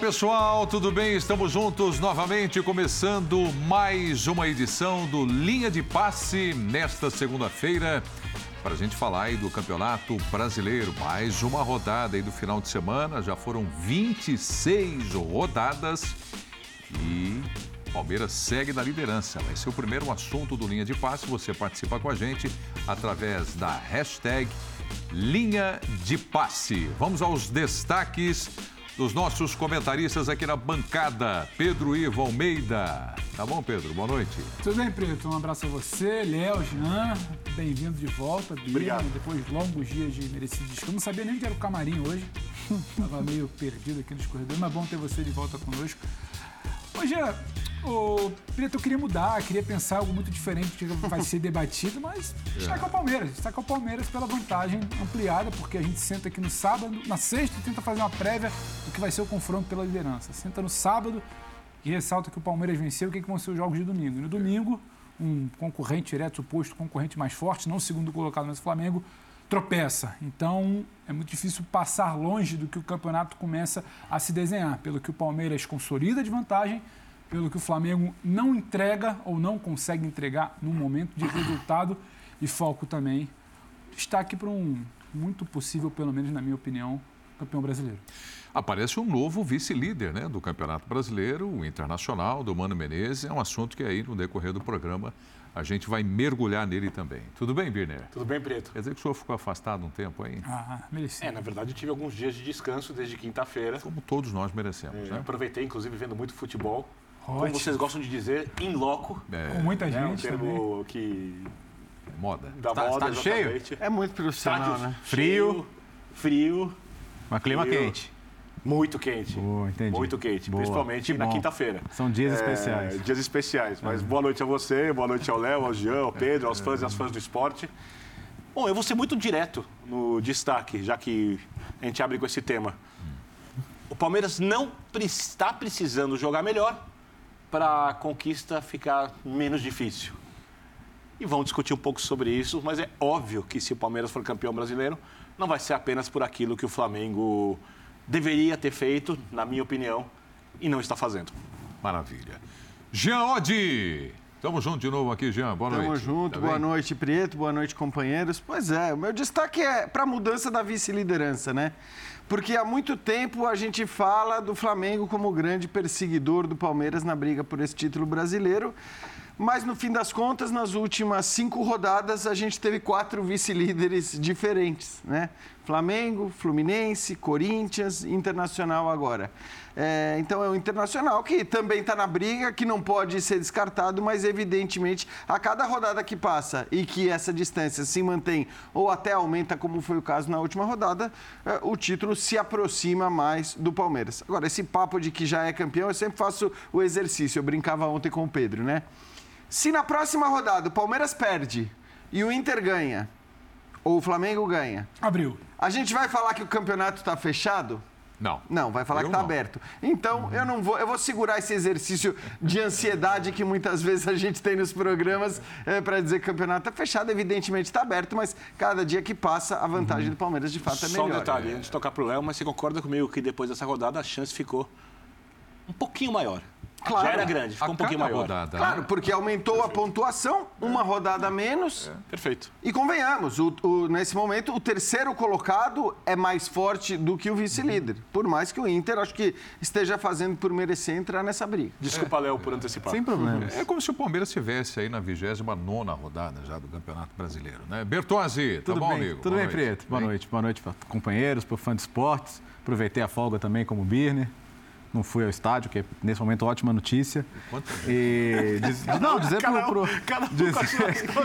Pessoal, tudo bem? Estamos juntos novamente, começando mais uma edição do Linha de Passe nesta segunda-feira, para a gente falar aí do Campeonato Brasileiro. Mais uma rodada aí do final de semana, já foram 26 rodadas e Palmeiras segue na liderança. Vai ser o primeiro assunto do Linha de Passe. Você participa com a gente através da hashtag Linha de Passe. Vamos aos destaques dos nossos comentaristas aqui na bancada. Pedro Ivo Almeida. Tá bom, Pedro? Boa noite. Tudo bem, Preto? Um abraço a você, Léo, Jean. Bem-vindo de volta. Obrigado. Depois de longos dias de merecido descanso. Não sabia nem que era o camarim hoje. Estava meio perdido aqui nos corredores, mas bom ter você de volta conosco. Ô, Jean, o Preto, eu queria mudar, queria pensar algo muito diferente que vai ser debatido, mas destaca é. o Palmeiras. Destaca o Palmeiras pela vantagem ampliada, porque a gente senta aqui no sábado, na sexta, e tenta fazer uma prévia do que vai ser o confronto pela liderança. Senta no sábado e ressalta que o Palmeiras venceu, o que, que vão ser os jogos de domingo. E no domingo, um concorrente direto, suposto concorrente mais forte, não o segundo colocado, mas o Flamengo, tropeça. Então é muito difícil passar longe do que o campeonato começa a se desenhar, pelo que o Palmeiras consolida de vantagem pelo que o Flamengo não entrega ou não consegue entregar no momento de resultado e foco também. Destaque para um muito possível, pelo menos na minha opinião, campeão brasileiro. Aparece um novo vice-líder né, do Campeonato Brasileiro, o Internacional, do Mano Menezes. É um assunto que aí, no decorrer do programa, a gente vai mergulhar nele também. Tudo bem, Birner? Tudo bem, Preto. Quer dizer que o senhor ficou afastado um tempo aí? Ah, mereci. É, na verdade, eu tive alguns dias de descanso desde quinta-feira. Como todos nós merecemos, é, né? Aproveitei, inclusive, vendo muito futebol. Ótimo. Como vocês gostam de dizer, in loco. É. Com muita gente. É um termo também. que. Moda. Da tá, moda, tá cheio? É muito profissional, né? Frio. Frio. Mas clima frio. quente. Muito quente. Boa, entendi. Muito quente, boa. principalmente na quinta-feira. São dias é, especiais. Dias especiais. Mas boa noite a você, boa noite ao Léo, ao Jean, ao Pedro, aos fãs e às fãs do esporte. Bom, eu vou ser muito direto no destaque, já que a gente abre com esse tema. O Palmeiras não está precisando jogar melhor para a conquista ficar menos difícil. E vamos discutir um pouco sobre isso, mas é óbvio que se o Palmeiras for campeão brasileiro, não vai ser apenas por aquilo que o Flamengo deveria ter feito, na minha opinião, e não está fazendo. Maravilha. Jean Oddi! Tamo junto de novo aqui, Jean. Boa Tamo noite. Tamo junto. Tá boa bem? noite, Preto. Boa noite, companheiros. Pois é, o meu destaque é para a mudança da vice-liderança, né? Porque há muito tempo a gente fala do Flamengo como grande perseguidor do Palmeiras na briga por esse título brasileiro. Mas no fim das contas, nas últimas cinco rodadas, a gente teve quatro vice-líderes diferentes, né? Flamengo, Fluminense, Corinthians, Internacional agora. É, então é o Internacional que também está na briga, que não pode ser descartado, mas evidentemente a cada rodada que passa e que essa distância se mantém ou até aumenta, como foi o caso na última rodada, é, o título se aproxima mais do Palmeiras. Agora, esse papo de que já é campeão, eu sempre faço o exercício, eu brincava ontem com o Pedro, né? Se na próxima rodada o Palmeiras perde e o Inter ganha, o Flamengo ganha. Abriu. A gente vai falar que o campeonato está fechado? Não. Não, vai falar eu que está aberto. Então, uhum. eu não vou, eu vou segurar esse exercício de ansiedade que muitas vezes a gente tem nos programas é, para dizer que o campeonato está fechado. Evidentemente está aberto, mas cada dia que passa, a vantagem uhum. do Palmeiras de fato é melhor. Só um detalhe, antes de tocar para o Léo, mas você concorda comigo que depois dessa rodada a chance ficou um pouquinho maior? Claro. Já era grande, ficou um pouquinho maior. Rodada, claro, né? porque aumentou Perfeito. a pontuação, uma rodada a menos. É. Perfeito. E convenhamos, o, o, nesse momento, o terceiro colocado é mais forte do que o vice-líder. Por mais que o Inter, acho que esteja fazendo por merecer entrar nessa briga. Desculpa, é. Léo, por antecipar. Sem problema. É como se o Palmeiras estivesse aí na 29 rodada já do Campeonato Brasileiro, né? Bertozzi, tá Tudo bom, bem? amigo? Tudo Boa bem, noite. Preto? Boa bem? noite. Boa noite para companheiros, para fã de esportes. Aproveitei a folga também como Birner não fui ao estádio, que é, nesse momento ótima notícia. E diz, não, dizer para pro, cada um dizer,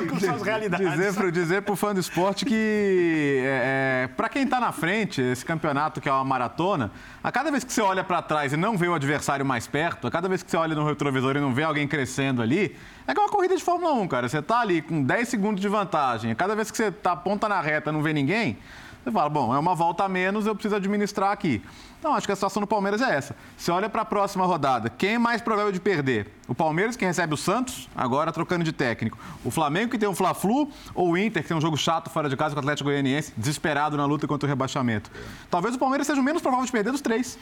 com, suas realidades. Dizer pro, dizer pro fã do esporte que é, é, para quem está na frente, esse campeonato que é uma maratona, a cada vez que você olha para trás e não vê o adversário mais perto, a cada vez que você olha no retrovisor e não vê alguém crescendo ali, é que é uma corrida de Fórmula 1, cara. Você está ali com 10 segundos de vantagem. A cada vez que você tá ponta na reta, não vê ninguém, você fala, bom, é uma volta a menos, eu preciso administrar aqui. Então, acho que a situação do Palmeiras é essa. Você olha para a próxima rodada, quem é mais provável de perder? O Palmeiras, que recebe o Santos, agora trocando de técnico. O Flamengo, que tem um Fla-Flu, ou o Inter, que tem um jogo chato fora de casa com o Atlético Goianiense, desesperado na luta contra o rebaixamento. Talvez o Palmeiras seja o menos provável de perder dos três.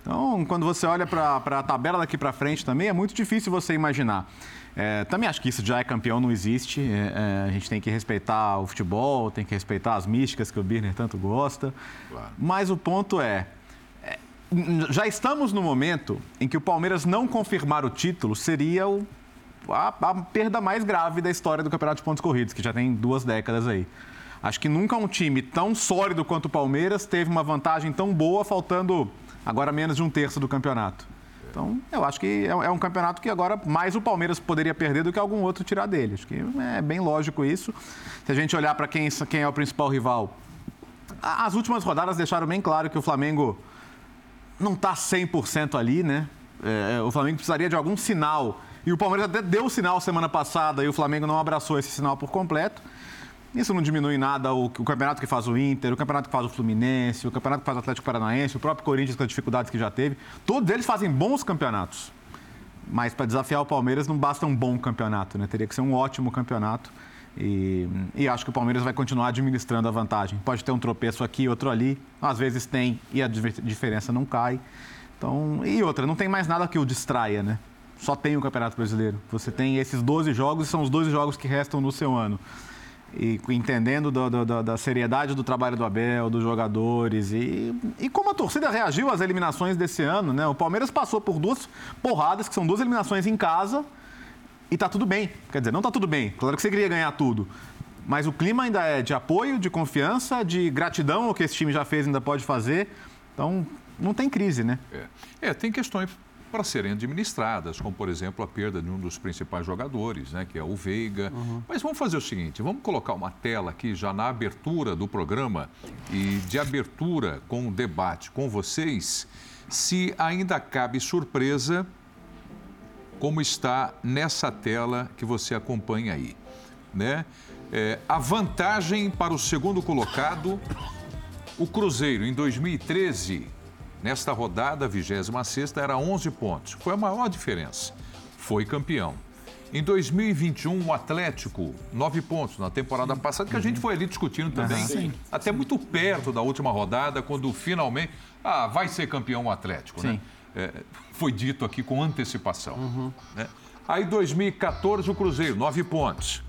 Então, quando você olha para a tabela daqui para frente também, é muito difícil você imaginar. É, também acho que isso já é campeão, não existe. É, é, a gente tem que respeitar o futebol, tem que respeitar as místicas que o Birner tanto gosta. Claro. Mas o ponto é, é, já estamos no momento em que o Palmeiras não confirmar o título seria o, a, a perda mais grave da história do Campeonato de Pontos Corridos, que já tem duas décadas aí. Acho que nunca um time tão sólido quanto o Palmeiras teve uma vantagem tão boa, faltando agora menos de um terço do campeonato. Então, eu acho que é, é um campeonato que agora mais o Palmeiras poderia perder do que algum outro tirar dele. Acho que é bem lógico isso. Se a gente olhar para quem, quem é o principal rival, as últimas rodadas deixaram bem claro que o Flamengo não está 100% ali, né? É, o Flamengo precisaria de algum sinal. E o Palmeiras até deu o sinal semana passada e o Flamengo não abraçou esse sinal por completo. Isso não diminui nada o, o, campeonato que faz o Inter, o campeonato que faz o Fluminense, o campeonato que faz o Atlético Paranaense, o próprio Corinthians com as dificuldades que já teve. Todos eles fazem bons campeonatos. Mas para desafiar o Palmeiras não basta um bom campeonato, né? Teria que ser um ótimo campeonato. E, e, acho que o Palmeiras vai continuar administrando a vantagem. Pode ter um tropeço aqui, outro ali. Às vezes tem e a diferença não cai. Então, e outra, não tem mais nada que o distraia, né? Só tem o Campeonato Brasileiro. Você tem esses 12 jogos e são os 12 jogos que restam no seu ano e entendendo do, do, da seriedade do trabalho do Abel, dos jogadores e, e como a torcida reagiu às eliminações desse ano, né? O Palmeiras passou por duas porradas, que são duas eliminações em casa, e tá tudo bem. Quer dizer, não tá tudo bem. Claro que você queria ganhar tudo. Mas o clima ainda é de apoio, de confiança, de gratidão ao que esse time já fez ainda pode fazer. Então, não tem crise, né? É, é tem questões para serem administradas, como, por exemplo, a perda de um dos principais jogadores, né, que é o Veiga. Uhum. Mas vamos fazer o seguinte, vamos colocar uma tela aqui já na abertura do programa e de abertura com o debate com vocês, se ainda cabe surpresa, como está nessa tela que você acompanha aí. Né? É, a vantagem para o segundo colocado, o Cruzeiro, em 2013 Nesta rodada, a 26 era 11 pontos. Foi a maior diferença. Foi campeão. Em 2021, o Atlético, 9 pontos na temporada passada, que a gente foi ali discutindo também. Sim. Até muito perto da última rodada, quando finalmente. Ah, vai ser campeão o Atlético, Sim. né? É, foi dito aqui com antecipação. Uhum. Né? Aí, 2014, o Cruzeiro, 9 pontos.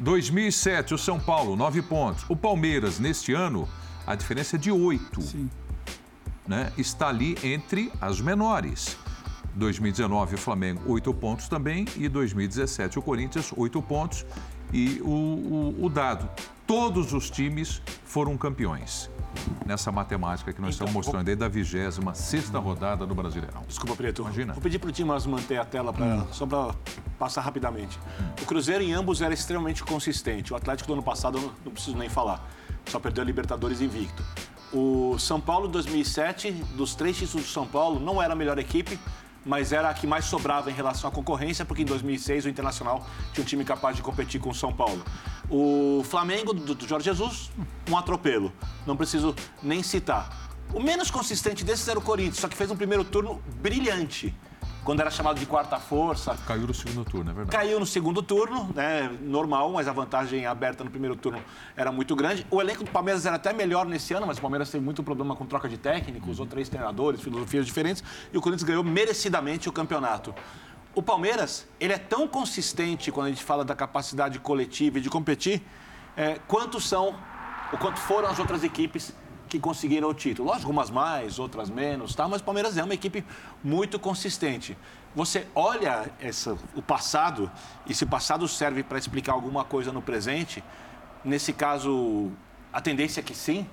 2007, o São Paulo, 9 pontos. O Palmeiras, neste ano, a diferença é de 8. Sim né, está ali entre as menores. 2019 o Flamengo, 8 pontos também, e 2017 o Corinthians, 8 pontos. E o, o, o dado, todos os times foram campeões nessa matemática que nós então, estamos mostrando vou... desde a 26 rodada do Brasileirão. Desculpa, Preto. Imagina. Vou pedir para o Timas manter a tela pra, hum. só para passar rapidamente. O Cruzeiro em ambos era extremamente consistente. O Atlético do ano passado, não, não preciso nem falar, só perdeu a Libertadores invicto. O São Paulo 2007, dos três títulos do São Paulo, não era a melhor equipe, mas era a que mais sobrava em relação à concorrência, porque em 2006 o Internacional tinha um time capaz de competir com o São Paulo. O Flamengo do Jorge Jesus, um atropelo. Não preciso nem citar. O menos consistente desses era o Corinthians, só que fez um primeiro turno brilhante quando era chamado de quarta força. Caiu no segundo turno, é verdade. Caiu no segundo turno, né? Normal, mas a vantagem aberta no primeiro turno era muito grande. O elenco do Palmeiras era até melhor nesse ano, mas o Palmeiras teve muito problema com troca de técnico, usou três treinadores, filosofias diferentes, e o Corinthians ganhou merecidamente o campeonato. O Palmeiras, ele é tão consistente quando a gente fala da capacidade coletiva e de competir, é, quanto são, ou quanto foram as outras equipes que conseguiram o título. Lógico, umas mais, outras menos, tá? mas o Palmeiras é uma equipe muito consistente. Você olha essa, o passado, e se o passado serve para explicar alguma coisa no presente, nesse caso, a tendência é que sim,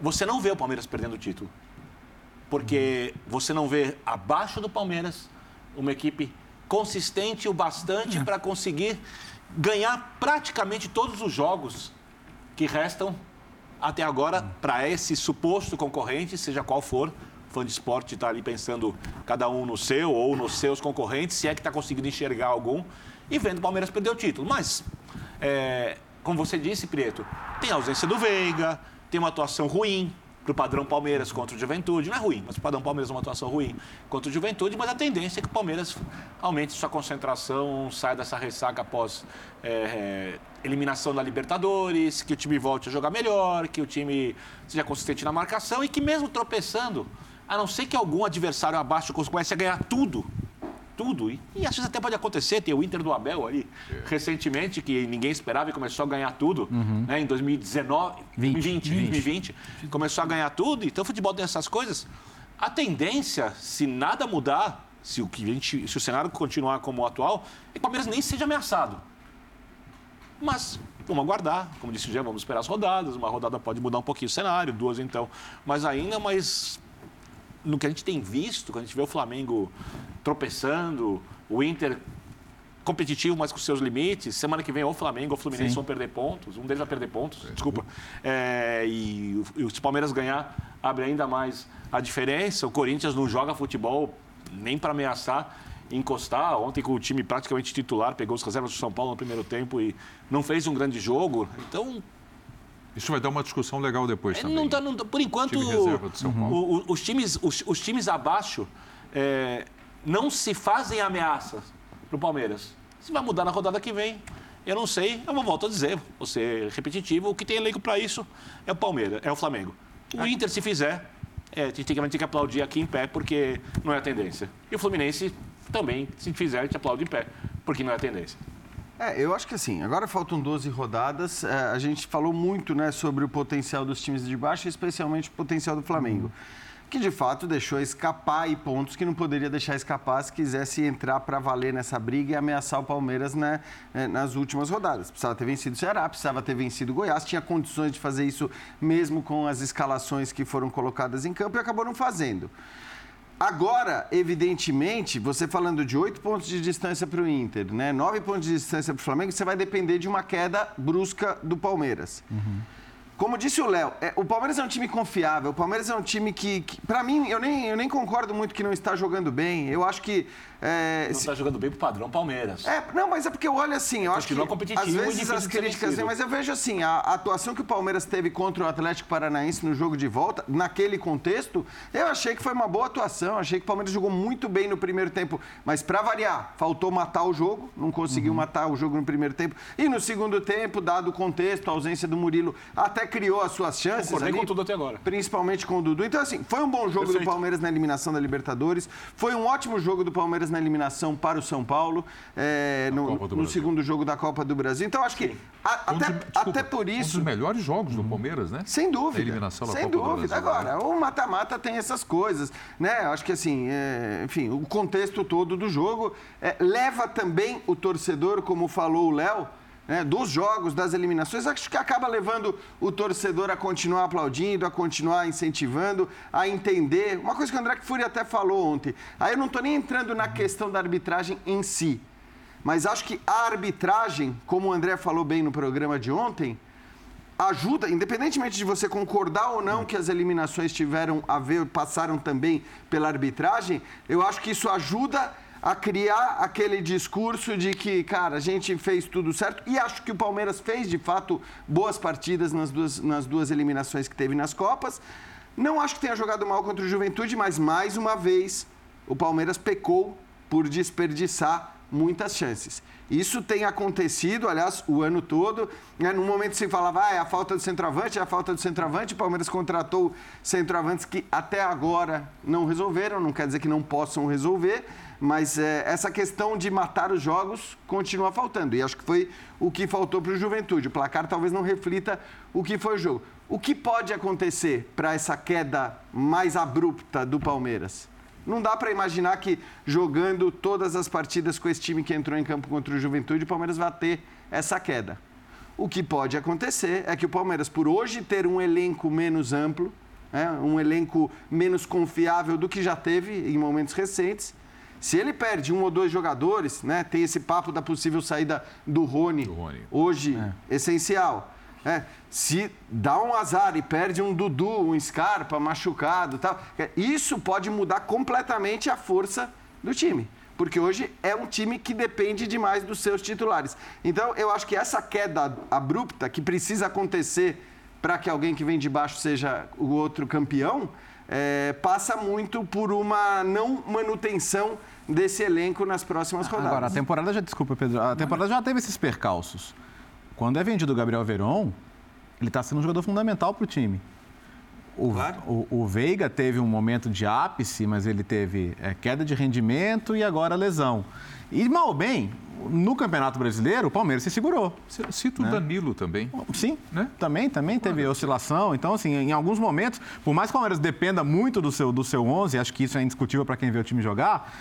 você não vê o Palmeiras perdendo o título. Porque você não vê abaixo do Palmeiras uma equipe consistente o bastante para conseguir ganhar praticamente todos os jogos que restam até agora, para esse suposto concorrente, seja qual for, fã de esporte está ali pensando cada um no seu ou nos seus concorrentes, se é que está conseguindo enxergar algum, e vendo o Palmeiras perder o título. Mas, é, como você disse, Prieto, tem a ausência do Veiga, tem uma atuação ruim, para o padrão Palmeiras contra o Juventude. Não é ruim, mas o padrão Palmeiras é uma atuação ruim contra o Juventude, mas a tendência é que o Palmeiras aumente sua concentração, saia dessa ressaca após é, é, eliminação da Libertadores, que o time volte a jogar melhor, que o time seja consistente na marcação e que mesmo tropeçando, a não ser que algum adversário abaixo comece a ganhar tudo, tudo. E, e às vezes até pode acontecer, tem o Inter do Abel ali, é. recentemente, que ninguém esperava e começou a ganhar tudo, uhum. né, em 2019, 20, 20, 20. 2020, começou a ganhar tudo. Então o futebol tem essas coisas. A tendência, se nada mudar, se o, que gente, se o cenário continuar como o atual, é que o Palmeiras nem seja ameaçado. Mas vamos aguardar, como disse o Jean, vamos esperar as rodadas. Uma rodada pode mudar um pouquinho o cenário, duas então. Mas ainda, mas no que a gente tem visto, quando a gente vê o Flamengo tropeçando, o Inter competitivo, mas com seus limites. Semana que vem, ou o Flamengo ou o Fluminense Sim. vão perder pontos. Um deles vai perder pontos, é. desculpa. É, e, e o Palmeiras ganhar abre ainda mais a diferença. O Corinthians não joga futebol nem para ameaçar encostar. Ontem com o time praticamente titular, pegou os reservas do São Paulo no primeiro tempo e não fez um grande jogo. Então, isso vai dar uma discussão legal depois é, também. Não tá, não, por enquanto, o, os, times, os, os, times abaixo é, não se fazem ameaças para o Palmeiras. Se vai mudar na rodada que vem, eu não sei. Eu volto a dizer, vou ser repetitivo, o que tem elenco para isso é o Palmeiras, é o Flamengo. O Inter, se fizer, é, a gente tem que aplaudir aqui em pé, porque não é a tendência. E o Fluminense também, se fizer, a gente aplaude em pé, porque não é a tendência. É, eu acho que assim, agora faltam 12 rodadas. É, a gente falou muito né, sobre o potencial dos times de baixo, especialmente o potencial do Flamengo. Uhum que de fato deixou escapar aí pontos que não poderia deixar escapar se quisesse entrar para valer nessa briga e ameaçar o Palmeiras né, eh, nas últimas rodadas. Precisava ter vencido o Ceará, precisava ter vencido o Goiás, tinha condições de fazer isso mesmo com as escalações que foram colocadas em campo e acabou não fazendo. Agora, evidentemente, você falando de oito pontos de distância para o Inter, né, nove pontos de distância para o Flamengo, você vai depender de uma queda brusca do Palmeiras. Uhum. Como disse o Léo, é, o Palmeiras é um time confiável. O Palmeiras é um time que, que para mim, eu nem, eu nem concordo muito que não está jogando bem. Eu acho que é, não está jogando bem pro padrão Palmeiras. É, não, mas é porque eu olho assim, eu Continua acho que às vezes as críticas mas eu vejo assim, a, a, atuação que o Palmeiras teve contra o Atlético Paranaense no jogo de volta, naquele contexto, eu achei que foi uma boa atuação, achei que o Palmeiras jogou muito bem no primeiro tempo, mas para variar, faltou matar o jogo, não conseguiu uhum. matar o jogo no primeiro tempo, e no segundo tempo, dado o contexto, a ausência do Murilo, até criou as suas chances Concordei ali, com tudo até agora. Principalmente com o Dudu. Então assim, foi um bom jogo Perfeito. do Palmeiras na eliminação da Libertadores, foi um ótimo jogo do Palmeiras na eliminação para o São Paulo é, no, no segundo jogo da Copa do Brasil. Então, acho que a, até, desculpa, até por isso. Um dos melhores jogos do Palmeiras, né? Sem dúvida. A eliminação da sem Copa dúvida. Agora, o mata-mata tem essas coisas, né? Acho que assim, é, enfim, o contexto todo do jogo é, leva também o torcedor, como falou o Léo, né, dos jogos, das eliminações, acho que acaba levando o torcedor a continuar aplaudindo, a continuar incentivando, a entender. Uma coisa que o André Furi até falou ontem. Aí eu não estou nem entrando na questão da arbitragem em si, mas acho que a arbitragem, como o André falou bem no programa de ontem, ajuda, independentemente de você concordar ou não que as eliminações tiveram a ver, passaram também pela arbitragem, eu acho que isso ajuda a criar aquele discurso de que, cara, a gente fez tudo certo. E acho que o Palmeiras fez, de fato, boas partidas nas duas, nas duas eliminações que teve nas Copas. Não acho que tenha jogado mal contra o Juventude, mas mais uma vez o Palmeiras pecou por desperdiçar muitas chances. Isso tem acontecido, aliás, o ano todo. Né? No momento se falava, ah, é a falta do centroavante, é a falta do centroavante. O Palmeiras contratou centroavantes que até agora não resolveram, não quer dizer que não possam resolver, mas é, essa questão de matar os jogos continua faltando. E acho que foi o que faltou para o Juventude. O placar talvez não reflita o que foi o jogo. O que pode acontecer para essa queda mais abrupta do Palmeiras? Não dá para imaginar que jogando todas as partidas com esse time que entrou em campo contra o Juventude, o Palmeiras vai ter essa queda. O que pode acontecer é que o Palmeiras, por hoje ter um elenco menos amplo, né, um elenco menos confiável do que já teve em momentos recentes, se ele perde um ou dois jogadores, né, tem esse papo da possível saída do Rony, do Rony. hoje é. essencial. É, se dá um azar e perde um Dudu, um Scarpa machucado tal, é, isso pode mudar completamente a força do time. Porque hoje é um time que depende demais dos seus titulares. Então, eu acho que essa queda abrupta que precisa acontecer para que alguém que vem de baixo seja o outro campeão, é, passa muito por uma não manutenção desse elenco nas próximas rodadas. Agora, a temporada já, desculpa, Pedro, a temporada já teve esses percalços. Quando é vendido o Gabriel Veron, ele está sendo um jogador fundamental para o time. o, Claro. o, o Veiga teve um momento de ápice, mas ele teve é, queda de rendimento e agora lesão. E mal ou bem, no Campeonato Brasileiro, o Palmeiras se segurou. Cito o Danilo também. Sim, Né? também, também teve oscilação. Então, assim, em alguns momentos, por mais que o Palmeiras dependa muito do seu, do seu 11, acho que isso é indiscutível para quem vê o time jogar,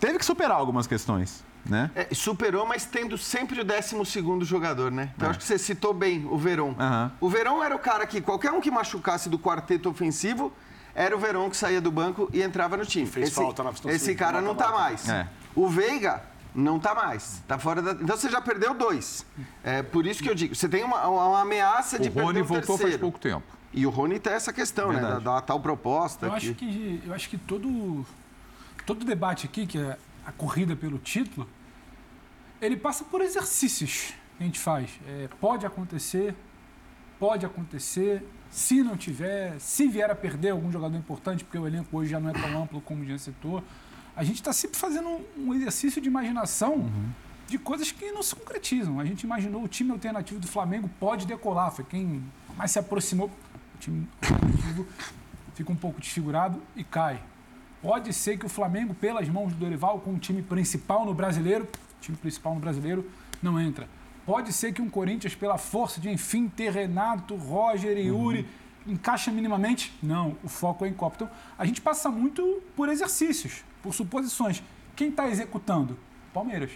teve que superar algumas questões, né? É, superou, mas tendo sempre o 12 jogador, né? Então acho que você citou bem o Verón. Aham. O Verón era o cara que qualquer um que machucasse do quarteto ofensivo era o Verón que saía do banco e entrava no time. Fez esse, falta na- esse cara não tá mata-mata. mais. É. O Veiga não tá mais. Tá fora da. Então você já perdeu dois. É por isso que eu digo, você tem uma, uma ameaça de O perder Rony o voltou faz terceiro. pouco tempo. E o Rony tem essa questão, né? Da, Verdade. da tal proposta. Eu acho que, eu acho que todo, todo debate aqui, que é a corrida pelo título, ele passa por exercícios que a gente faz. É, pode acontecer, pode acontecer. Se não tiver, se vier a perder algum jogador importante, porque o elenco hoje já não é tão amplo como o Jean citou, a gente está sempre fazendo um, exercício de imaginação de coisas que não se concretizam. A gente imaginou o time alternativo do Flamengo pode decolar, foi quem mais se aproximou. O time alternativo fica um pouco desfigurado e cai. Pode ser que o Flamengo, pelas mãos do Dorival, com o time principal no brasileiro, o time principal no brasileiro não entra. Pode ser que um Corinthians, pela força de, enfim, ter Renato, Roger e Yuri, encaixa minimamente? Não, o foco é em Copa. Então, a gente passa muito por exercícios, por suposições. Quem está executando? Palmeiras.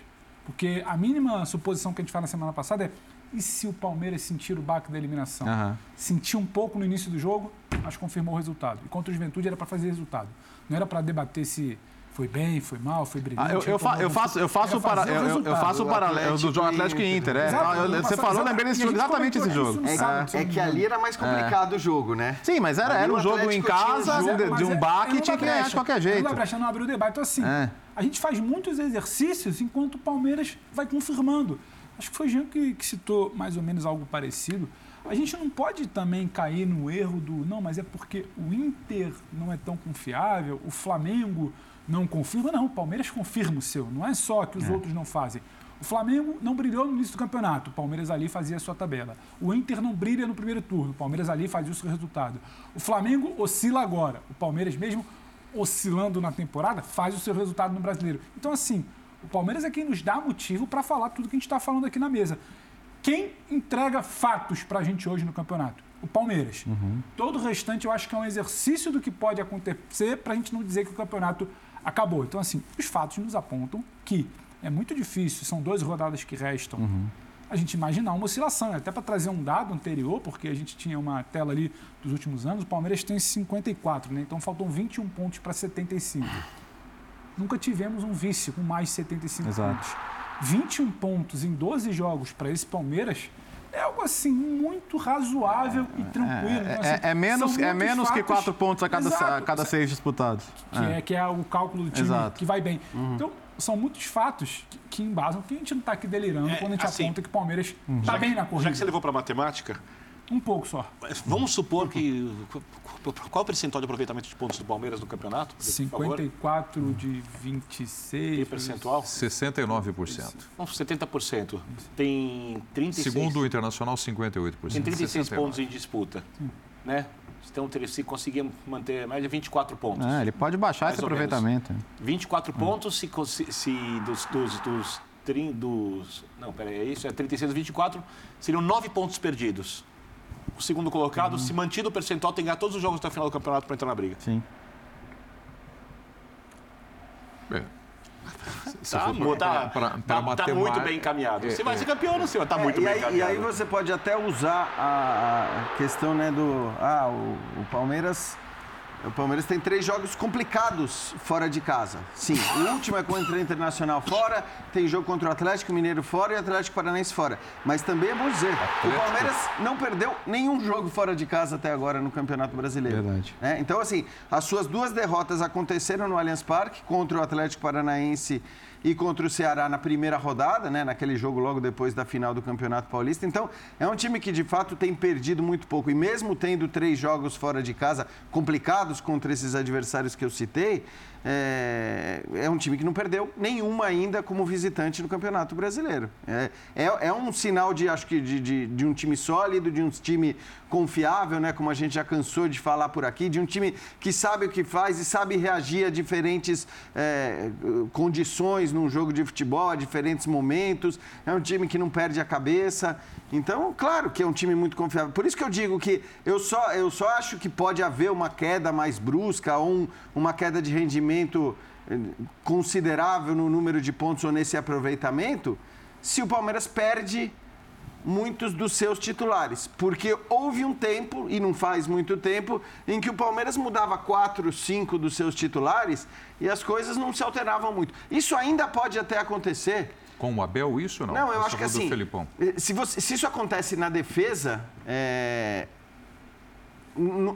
Porque a mínima suposição que a gente fala na semana passada é e se o Palmeiras sentir o baque da eliminação? Aham. Sentiu um pouco no início do jogo, mas confirmou o resultado. E contra o Juventude era para fazer resultado. Não era para debater se foi bem, foi mal, foi brilhante. Ah, eu, eu, fa- eu faço, eu faço, o para, eu, eu- faço o paralelo do jogo Atlético e Inter. É. Exato, você falou, lembrei desse jogo, exatamente esse jogo. sábado. É, é que ali era mais complicado o jogo, né? Sim, mas era, Ali era o um jogo em casa, jogo, de, um é- baque é e tinha que ganhar de qualquer jeito. dá brecha, não abre o debate. Então, assim, É. a gente faz muitos exercícios enquanto o Palmeiras vai confirmando. Acho que foi o Jean que, que citou mais ou menos algo parecido. A gente não pode também cair no erro do não, mas é porque o Inter não é tão confiável, o Flamengo não confirma. Não, o Palmeiras confirma o seu. Não é só que os outros não fazem. O Flamengo não brilhou no início do campeonato, o Palmeiras ali fazia a sua tabela. O Inter não brilha no primeiro turno, o Palmeiras ali fazia o seu resultado. O Flamengo oscila agora, o Palmeiras mesmo oscilando na temporada faz o seu resultado no Brasileiro. Então assim, o Palmeiras é quem nos dá motivo para falar tudo que a gente está falando aqui na mesa. Quem entrega fatos para a gente hoje no campeonato? O Palmeiras. Todo o restante eu acho que é um exercício do que pode acontecer para a gente não dizer que o campeonato acabou. Então, assim, os fatos nos apontam que é muito difícil, são 12 rodadas que restam, a gente imaginar uma oscilação. Até para trazer um dado anterior, porque a gente tinha uma tela ali dos últimos anos, o Palmeiras tem 54, né? Então faltam 21 pontos para 75. Nunca tivemos um vice com mais de 75 Exato. pontos. 21 pontos em 12 jogos para esse Palmeiras é algo assim muito razoável e tranquilo. É, Então, é- assim, é menos, é menos que fatos- quatro pontos a cada, a cada seis disputados. que é. que é o cálculo do time Exato. que vai bem. Então, são muitos fatos que, que embasam que a gente não está aqui delirando É, quando a gente assim, aponta que o Palmeiras está Já bem na que, corrida. já que você levou para matemática, Um pouco só. vamos supor que. Qual o percentual de aproveitamento de pontos do Palmeiras no campeonato? por favor? 54 de 26. E percentual? 69%. Vamos, 70%. Tem 36, Segundo o Internacional, 58%. tem 36 69. pontos em disputa. Né? Então, se conseguir manter mais de 24 pontos. É, ele pode baixar Mais esse ou menos. aproveitamento. 24 pontos se, se, dos, dos, dos, trin- dos. Não, peraí, é isso? É 36 a 24, seriam 9 pontos perdidos. O segundo colocado, se mantido o percentual, tem que ganhar todos os jogos até o final do campeonato para entrar na briga. Sim. É. Se Tá, for mu- tá, pra- pra- pra tá- tá muito bem encaminhado. É, Você vai é. ser campeão, não sei, mas tá muito É, e, bem aí, e encaminhado. aí você pode até usar a, a questão né, do. Ah, o, o Palmeiras. O Palmeiras tem três jogos complicados fora de casa. Sim, o último é contra o Internacional fora, tem jogo contra o Atlético Mineiro fora e o Atlético Paranaense fora. Mas também é bom dizer, o Palmeiras não perdeu nenhum jogo fora de casa até agora no Campeonato Brasileiro. Verdade. né? Então, assim, as suas duas derrotas aconteceram no Allianz Parque contra o Atlético Paranaense e contra o Ceará na primeira rodada, né? naquele jogo logo depois da final do Campeonato Paulista. Então, é um time que de fato tem perdido muito pouco. E mesmo tendo três jogos fora de casa complicados contra esses adversários que eu citei, é, é, um time que não perdeu nenhuma ainda como visitante no Campeonato Brasileiro. É, é, é um sinal de, acho que, de, de, de, um time sólido, de um time confiável, né? Como a gente já cansou de falar por aqui, de um time que sabe o que faz e sabe reagir a diferentes é, condições num jogo de futebol, a diferentes momentos. É um time que não perde a cabeça. Então, claro que é um time muito confiável. Por isso que eu digo que eu só, eu só acho que pode haver uma queda mais brusca ou um, uma queda de rendimento eh, considerável no número de pontos ou nesse aproveitamento se o Palmeiras perde muitos dos seus titulares. Porque houve um tempo, e não faz muito tempo, em que o Palmeiras mudava quatro, cinco dos seus titulares e as coisas não se alteravam muito. Isso ainda pode até acontecer com o Abel isso ou não? Não, eu acho que assim, eh, se, você, se, isso acontece na defesa, é,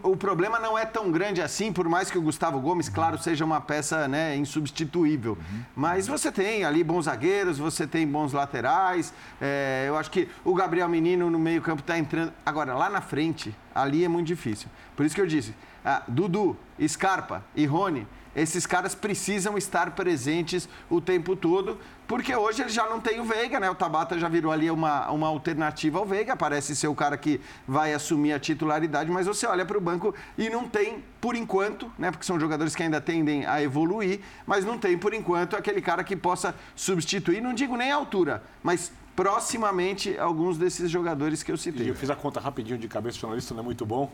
o problema não é tão grande assim, por mais que o Gustavo Gomes, claro, seja uma peça né, insubstituível. Uhum. Mas você tem ali bons zagueiros, você tem bons laterais. É, eu acho que o Gabriel Menino no meio-campo está entrando. Agora, lá na frente, ali é muito difícil. Por isso que eu disse: ah, Dudu, Scarpa e Rony esses caras precisam estar presentes o tempo todo, porque hoje ele já não tem o Veiga, né? O Tabata já virou ali uma, uma alternativa ao Veiga, parece ser o cara que vai assumir a titularidade, mas você olha para o banco e não tem, por enquanto, né? Porque são jogadores que ainda tendem a evoluir, mas não tem, por enquanto, aquele cara que possa substituir, não digo nem a altura, mas proximamente alguns desses jogadores que eu citei. Eu fiz a conta rapidinho de cabeça, jornalista não é muito bom.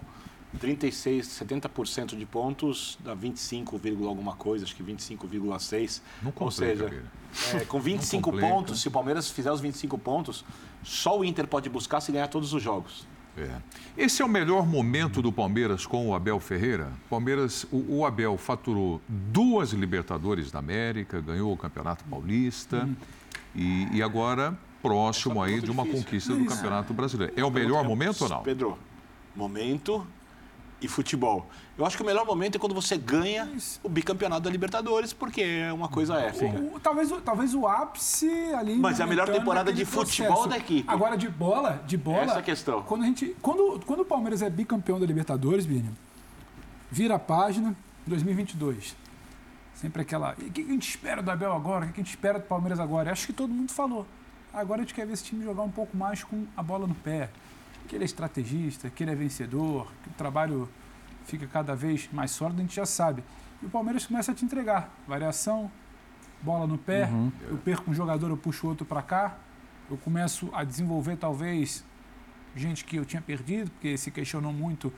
36, 70% de pontos, dá 25, alguma coisa, acho que 25,6. Não Ou seja, é, com 25 pontos, se o Palmeiras fizer os 25 pontos, só o Inter pode buscar se ganhar todos os jogos. É. Esse é o melhor momento do Palmeiras com o Abel Ferreira. Palmeiras, o, o Abel faturou duas Libertadores da América, ganhou o Campeonato Paulista hum. e, e, agora próximo aí de uma difícil. conquista do Campeonato Brasileiro. É o melhor momento ou não? Pedro, momento e futebol. Eu acho que o melhor momento é quando você ganha o bicampeonato da Libertadores, porque é uma coisa o, talvez, o, talvez o ápice ali. Mas é a melhor temporada de futebol processo. da equipe. Agora, de bola, de bola. Essa é a questão. Quando, a gente, quando, quando o Palmeiras é bicampeão da Libertadores, Bini, vira a página 2022. Sempre aquela. O que a gente espera do Abel agora? O que a gente espera do Palmeiras agora? Acho que todo mundo falou. Agora a gente quer ver esse time jogar um pouco mais com a bola no pé que ele é estrategista, que ele é vencedor, que o trabalho fica cada vez mais sólido, a gente já sabe. E o Palmeiras começa a te entregar variação, bola no pé, uhum. eu perco um jogador, eu puxo outro para cá, eu começo a desenvolver talvez gente que eu tinha perdido, porque se questionou muito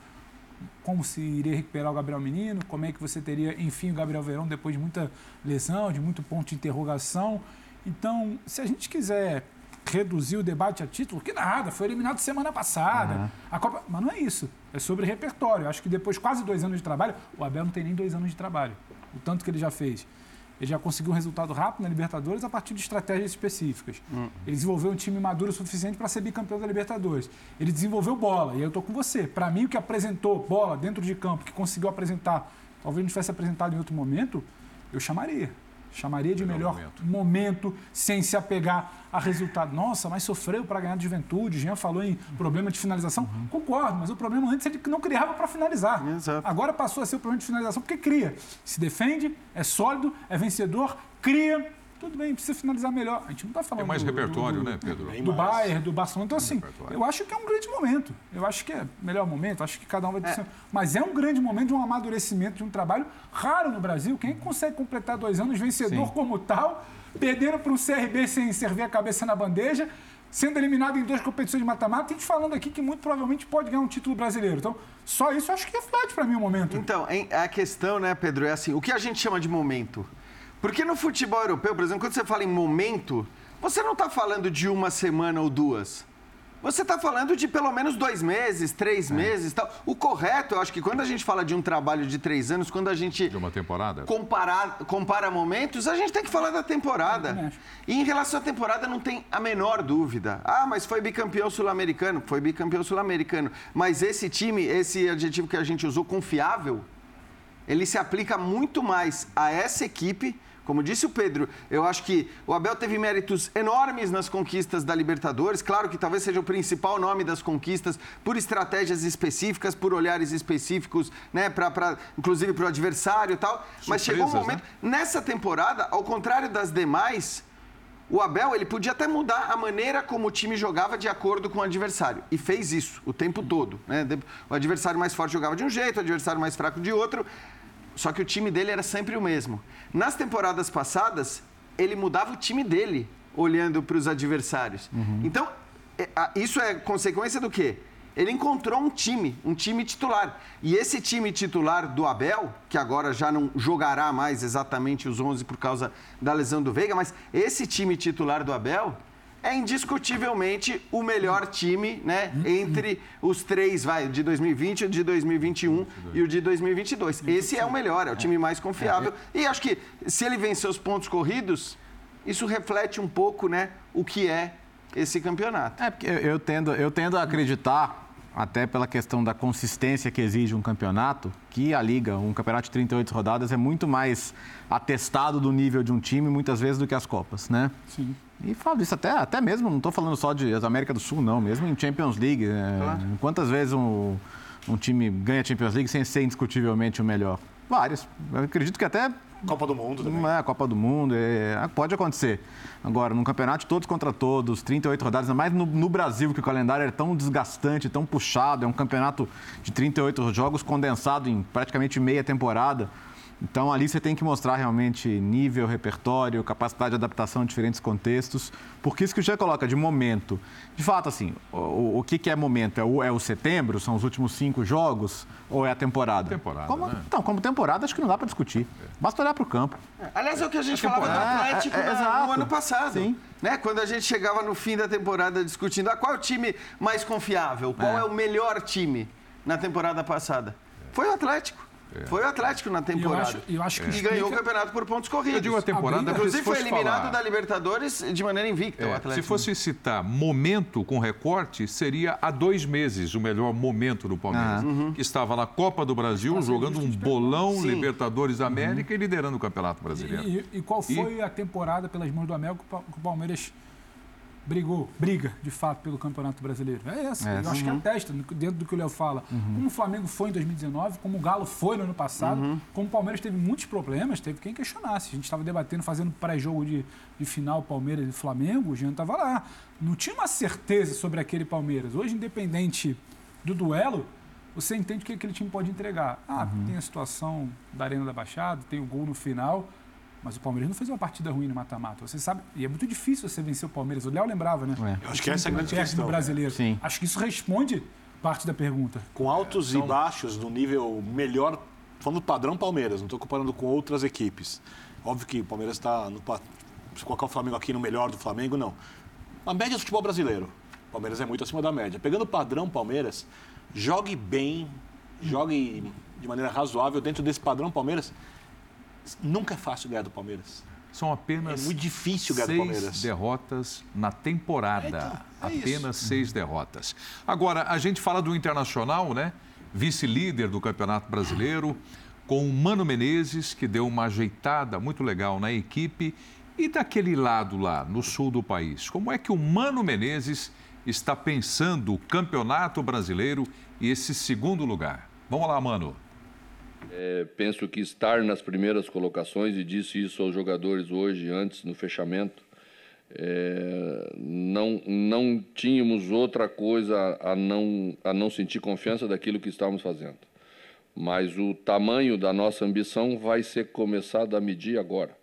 como se iria recuperar o Gabriel Menino, como é que você teria, enfim, o Gabriel Verão depois de muita lesão, de muito ponto de interrogação. Então, se a gente quiser reduzir o debate a título, que nada, foi eliminado semana passada. Uhum. A Copa... Mas não é isso. É sobre repertório. Acho que depois de quase dois anos de trabalho, o Abel não tem nem dois anos de trabalho. O tanto que ele já fez. Ele já conseguiu um resultado rápido na Libertadores a partir de estratégias específicas. Uhum. Ele desenvolveu um time maduro o suficiente para ser bicampeão da Libertadores. Ele desenvolveu bola, e eu estou com você. Para mim, o que apresentou bola dentro de campo, que conseguiu apresentar, talvez não tivesse apresentado em outro momento, eu chamaria chamaria de melhor, melhor momento. momento. sem se apegar a resultado. Nossa, mas sofreu para ganhar de juventude. Jean falou em problema de finalização. Uhum. Concordo, mas o problema antes é que não criava para finalizar. Exato. Agora passou a ser o problema de finalização porque cria. Se defende, é sólido, é vencedor, cria tudo bem, precisa finalizar melhor. A gente não está falando. É mais do, repertório, do, né, Pedro? Do, do Bayern, do Barcelona. Então, assim, repertório. eu acho que é um grande momento. Eu acho que é melhor momento, acho que cada um vai dizer. É. Mas é um grande momento de um amadurecimento, de um trabalho raro no Brasil. Quem consegue completar dois anos vencedor Sim. como tal, perdendo para um CRB sem servir a cabeça na bandeja, sendo eliminado em duas competições de mata-mata, a gente falando aqui que muito provavelmente pode ganhar um título brasileiro. Então, só isso eu acho que reflete para mim o momento. Então, a questão, né, Pedro, é assim, o que a gente chama de momento? Porque no futebol europeu, por exemplo, quando você fala em momento, você não está falando de uma semana ou duas. Você está falando de pelo menos dois meses, três é. meses tal. O correto, eu acho que quando a gente fala de um trabalho de três anos, quando a gente. De uma temporada? Comparar, compara momentos, a gente tem que falar da temporada. E em relação à temporada, não tem a menor dúvida. Ah, mas foi bicampeão sul-americano. Foi bicampeão sul-americano. Mas esse time, esse adjetivo que a gente usou, confiável, ele se aplica muito mais a essa equipe Como disse o Pedro, eu acho que o Abel teve méritos enormes nas conquistas da Libertadores. Claro que talvez seja o principal nome das conquistas por estratégias específicas, por olhares específicos, né, pra, pra inclusive para o adversário e tal. Mas chegou um momento. Né? Nessa temporada, ao contrário das demais, o Abel ele podia até mudar a maneira como o time jogava de acordo com o adversário. E fez isso o tempo todo. Né? O adversário mais forte jogava de um jeito, o adversário mais fraco de outro. Só que o time dele era sempre o mesmo. Nas temporadas passadas, ele mudava o time dele, olhando para os adversários. Uhum. Então, é, isso é consequência do quê? Ele encontrou um time, um time titular. E esse time titular do Abel, que agora já não jogará mais exatamente os 11 por causa da lesão do Veiga, mas esse time titular do Abel é indiscutivelmente o melhor time, né, entre os três, vai, de 2020, o de 2021 e o de 2022. Esse é o melhor, é o time mais confiável. E acho que se ele vencer os pontos corridos, isso reflete um pouco, né, o que é esse campeonato. É porque eu tendo, eu tendo a acreditar até pela questão da consistência que exige um campeonato, que a Liga, um campeonato de 38 rodadas, é muito mais atestado do nível de um time, muitas vezes, do que as Copas, né? Sim. E falo isso até, até mesmo, não estou falando só de América do Sul, não, mesmo em Champions League. É, claro. Quantas vezes um, um time ganha Champions League sem ser indiscutivelmente o melhor? Várias. Eu acredito que até Copa do Mundo também. É, Copa do Mundo, é, pode acontecer. Agora, num campeonato todos contra todos, 38 rodadas, ainda mais no, no, Brasil, que o calendário é tão desgastante, tão puxado, é um campeonato de 38 jogos condensado em praticamente meia temporada. Então ali você tem que mostrar realmente nível, repertório, capacidade de adaptação a diferentes contextos, porque isso que o Gê coloca de momento. De fato, assim, o, o que, que, é momento? É o, é o, setembro? São os últimos cinco jogos? Ou é a temporada? Temporada. Como, né? Então, como temporada, acho que não dá para discutir. Basta olhar para o campo. É, aliás, é o que a gente a falava do Atlético é, é, na, no ano passado. Sim. Né? Quando a gente chegava no fim da temporada discutindo ah, qual é o time mais confiável, qual é, é o melhor time na temporada passada. Foi o Atlético. É. Foi o Atlético na temporada. Eu acho, eu acho que e explica... ganhou o campeonato por pontos corridos. Eu digo a temporada, inclusive foi eliminado falar... da Libertadores de maneira invicta. É, se fosse citar momento com recorte, seria há dois meses o melhor momento do Palmeiras. Uhum. Que estava na Copa do Brasil, jogando um bolão, Sim. Libertadores da América uhum. e liderando o Campeonato Brasileiro. E, e, e qual foi e... a temporada pelas mãos do América que o Palmeiras brigou, briga, de fato, pelo Campeonato Brasileiro. É essa. É, eu acho que uhum. atesta, dentro do que o Léo fala. Uhum. Como o Flamengo foi em 2019, como o Galo foi no ano passado, uhum. como o Palmeiras teve muitos problemas, teve quem questionasse. A gente estava debatendo, fazendo pré-jogo de, de final Palmeiras e Flamengo, o Jean estava lá. Não tinha uma certeza sobre aquele Palmeiras. Hoje, independente do duelo, você entende o que aquele time pode entregar. Ah, uhum. tem a situação da Arena da Baixada, tem o gol no final mas o Palmeiras não fez uma partida ruim no mata-mata. Você sabe, e é muito difícil você vencer o Palmeiras. O Léo lembrava, né? É. Eu acho que essa é a grande questão. brasileiro. Sim. Acho que isso responde parte da pergunta. Com altos é, então... e baixos no nível melhor, falando do padrão Palmeiras, não estou comparando com outras equipes. Óbvio que o Palmeiras está no se colocar o Flamengo aqui no melhor do Flamengo, não. A média do futebol brasileiro. O Palmeiras é muito acima da média. Pegando o padrão Palmeiras, jogue bem, jogue de maneira razoável dentro desse padrão Palmeiras Nunca é fácil ganhar do Palmeiras. São apenas. É muito difícil ganhar seis do Palmeiras. derrotas na temporada. É, então, é apenas isso. seis derrotas. Agora, a gente fala do Internacional, né? Vice-líder do Campeonato Brasileiro, com o Mano Menezes, que deu uma ajeitada muito legal na equipe. E daquele lado lá, no sul do país, como é que o Mano Menezes está pensando o Campeonato Brasileiro e esse segundo lugar? Vamos lá, Mano. É, penso que estar nas primeiras colocações, e disse isso aos jogadores hoje, antes, no fechamento, é, não, não tínhamos outra coisa a não, a não sentir confiança daquilo que estávamos fazendo. Mas o tamanho da nossa ambição vai ser começado a medir agora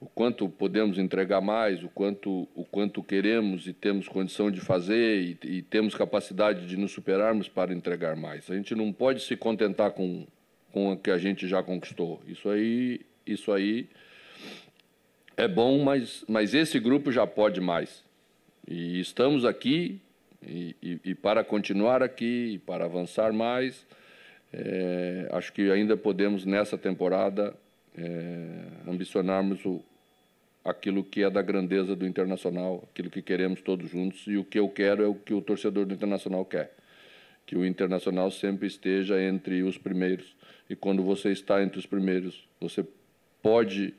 o quanto podemos entregar mais, o quanto, o quanto queremos e temos condição de fazer e, e, temos capacidade de nos superarmos para entregar mais. A gente não pode se contentar com, com o que a gente já conquistou. Isso aí, isso aí é bom, mas, mas esse grupo já pode mais. E estamos aqui e, e, e para continuar aqui, para avançar mais, é, acho que ainda podemos nessa temporada é, ambicionarmos o, aquilo que é da grandeza do Internacional, aquilo que queremos todos juntos e o que eu quero é o que o torcedor do Internacional quer, que o Internacional sempre esteja entre os primeiros e quando você está entre os primeiros, você pode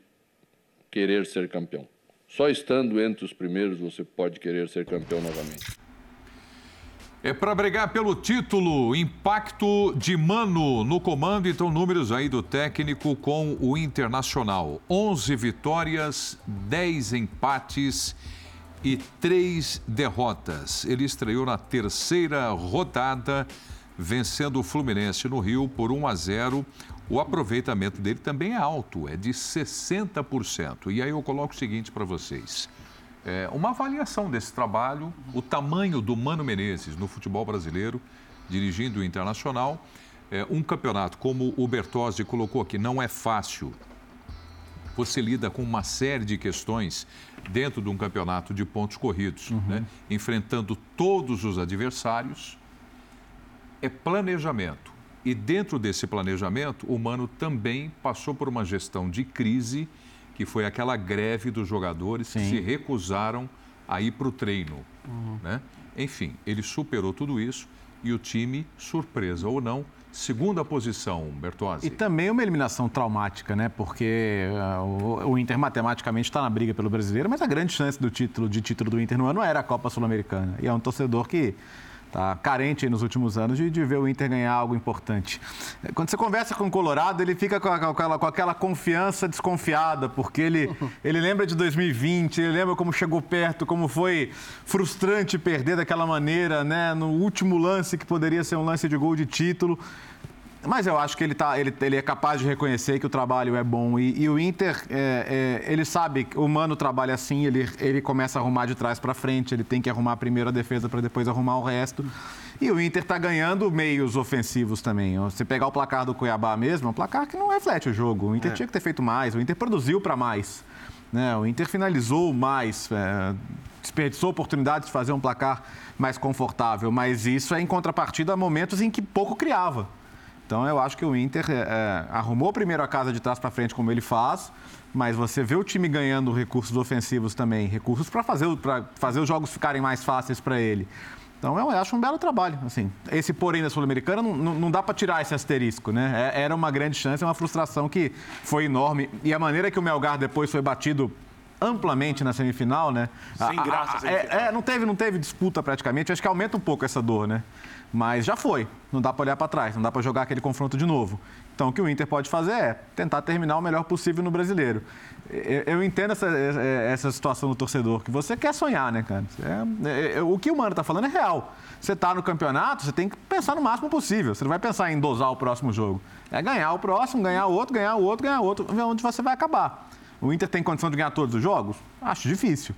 querer ser campeão. Só estando entre os primeiros você pode querer ser campeão novamente. É para brigar pelo título, impacto de Mano no comando, então números aí do técnico com o Internacional. 11 vitórias, 10 empates e 3 derrotas. Ele estreou na terceira rodada, vencendo o Fluminense no Rio por 1 a 0. O aproveitamento dele também é alto, é de 60%. E aí eu coloco o seguinte para vocês é, uma avaliação desse trabalho, o tamanho do Mano Menezes no futebol brasileiro, dirigindo o Internacional. É, um campeonato, como o Bertozzi colocou aqui, não é fácil. Você lida com uma série de questões dentro de um campeonato de pontos corridos, uhum. né? enfrentando todos os adversários. É planejamento. E dentro desse planejamento, o Mano também passou por uma gestão de crise que foi aquela greve dos jogadores Sim. que se recusaram a ir para o treino. Uhum. Né? Enfim, ele superou tudo isso e o time, surpresa ou não, segunda posição, Bertozzi. E também uma eliminação traumática, né? Porque uh, o, o, Inter matematicamente está na briga pelo brasileiro, mas a grande chance do título de título do Inter no ano era a Copa Sul-Americana. E é um torcedor que Tá carente nos últimos anos de, de, ver o Inter ganhar algo importante. Quando você conversa com o Colorado, ele fica com aquela, com aquela confiança desconfiada, porque ele, ele lembra de 2020, ele lembra como chegou perto, como foi frustrante perder daquela maneira, né? No último lance que poderia ser um lance de gol de título. Mas eu acho que ele, tá, ele, ele é capaz de reconhecer que o trabalho é bom. E, e o Inter, é, é, ele sabe que o Mano trabalha assim, ele, ele começa a arrumar de trás para frente, ele tem que arrumar primeiro a defesa para depois arrumar o resto. E o Inter está ganhando meios ofensivos também. Se pegar o placar do Cuiabá mesmo, é um placar que não reflete o jogo. O Inter é. tinha que ter feito mais, o Inter produziu para mais. Né? O Inter finalizou mais, é, desperdiçou oportunidades de fazer um placar mais confortável. Mas isso é em contrapartida a momentos em que pouco criava. Então eu acho que o Inter é, é, arrumou primeiro a casa de trás para frente, como ele faz, mas você vê o time ganhando recursos ofensivos também, recursos para fazer, fazer os jogos ficarem mais fáceis para ele. Então eu acho um belo trabalho. Assim, esse porém da Sul-Americana não, não, dá para tirar esse asterisco, né? É, era uma grande chance, é uma frustração que foi enorme. E a maneira que o Melgar depois foi batido amplamente na semifinal, né? Sem graça. A, a, é, é, não teve, não teve disputa praticamente. Acho que aumenta um pouco essa dor, né? Mas já foi. Não dá para olhar para trás, não dá para jogar aquele confronto de novo. Então, o que o Inter pode fazer é tentar terminar o melhor possível no brasileiro. Eu, entendo essa, essa situação do torcedor, que você quer sonhar, né, cara? É, é, o que o Mano está falando é real. Você está no campeonato, você tem que pensar no máximo possível. Você não vai pensar em dosar o próximo jogo. É ganhar o próximo, ganhar o outro, ganhar o outro, ganhar o outro, ver onde você vai acabar. O Inter tem condição de ganhar todos os jogos? Acho difícil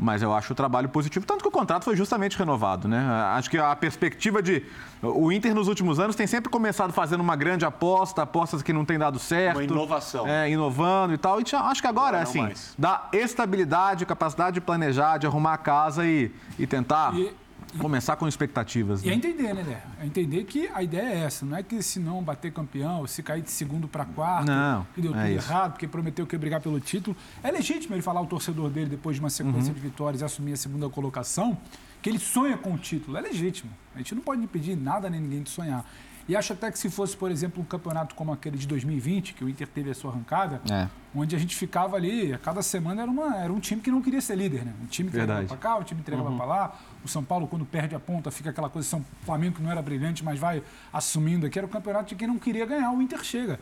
mas eu acho o trabalho positivo, tanto que o contrato foi justamente renovado, né? Acho que a perspectiva de o Inter nos últimos anos tem sempre começado fazendo uma grande aposta, apostas que não tem dado certo, uma inovação, é, inovando e tal. E acho que agora, não, assim, dá estabilidade, capacidade de planejar, de arrumar a casa e, e tentar e Começar com expectativas. E é né? entender, né, Lé? É entender que a ideia é essa. Não é que se não bater campeão, se cair de segundo para quarto, não, que deu é tudo isso. errado, porque prometeu que ia brigar pelo título. É legítimo ele falar ao torcedor dele, depois de uma sequência uhum. de vitórias, e assumir a segunda colocação, que ele sonha com o título. É legítimo. A gente não pode impedir nada nem ninguém de sonhar. E acho até que se fosse, por exemplo, um campeonato como aquele de 2020, que o Inter teve a sua arrancada, é. onde a gente ficava ali, a cada semana era, uma, era um time que não queria ser líder, né? Um time que entregava para cá, o um time entregava uhum. para lá. O São Paulo, quando perde a ponta, fica aquela coisa, São Flamengo que não era brilhante, mas vai assumindo aqui. Era o campeonato de quem não queria ganhar. O Inter chega.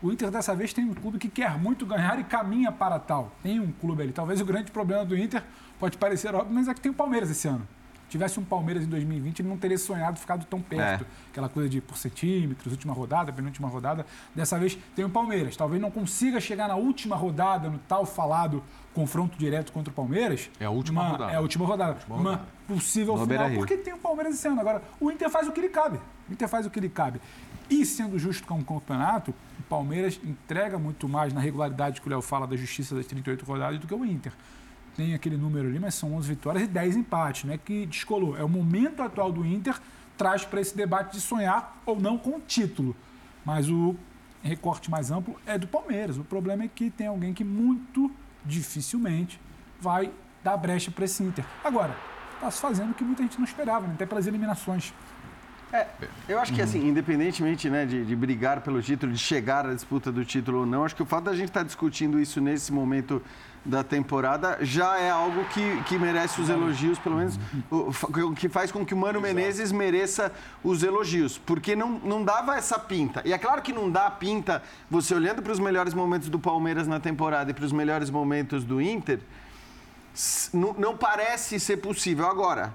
O Inter dessa vez tem um clube que quer muito ganhar e caminha para tal. Tem um clube ali. Talvez o grande problema do Inter pode parecer óbvio, mas é que tem o Palmeiras esse ano tivesse um Palmeiras em 2020, ele não teria sonhado ficado tão perto. É. Aquela coisa de por centímetros, última rodada, penúltima rodada. Dessa vez tem o Palmeiras. Talvez não consiga chegar na última rodada, no tal falado confronto direto contra o Palmeiras. É a última uma, rodada. É a última rodada. Última uma rodada. possível no final, porque tem o Palmeiras esse ano. Agora, o Inter faz o que lhe cabe. O Inter faz o que lhe cabe. E sendo justo com o campeonato, o Palmeiras entrega muito mais na regularidade que o Léo fala da justiça das 38 rodadas do que o Inter tem aquele número ali, mas são 11 vitórias e 10 empates, né? Que descolou. É o momento atual do Inter traz para esse debate de sonhar ou não com o título. Mas o recorte mais amplo é do Palmeiras. O problema é que tem alguém que muito dificilmente vai dar brecha para esse Inter. Agora, está se fazendo o que muita gente não esperava, né? até pelas eliminações. É, eu acho que, assim, independentemente né, de, de, brigar pelo título, de chegar à disputa do título ou não, acho que o fato da gente estar tá discutindo isso nesse momento da temporada já é algo que, que merece os elogios, pelo menos o, que faz com que o Mano Menezes mereça os elogios, porque não, não dava essa pinta. E é claro que não dá a pinta, você olhando para os melhores momentos do Palmeiras na temporada e para os melhores momentos do Inter, não, não parece ser possível. Agora,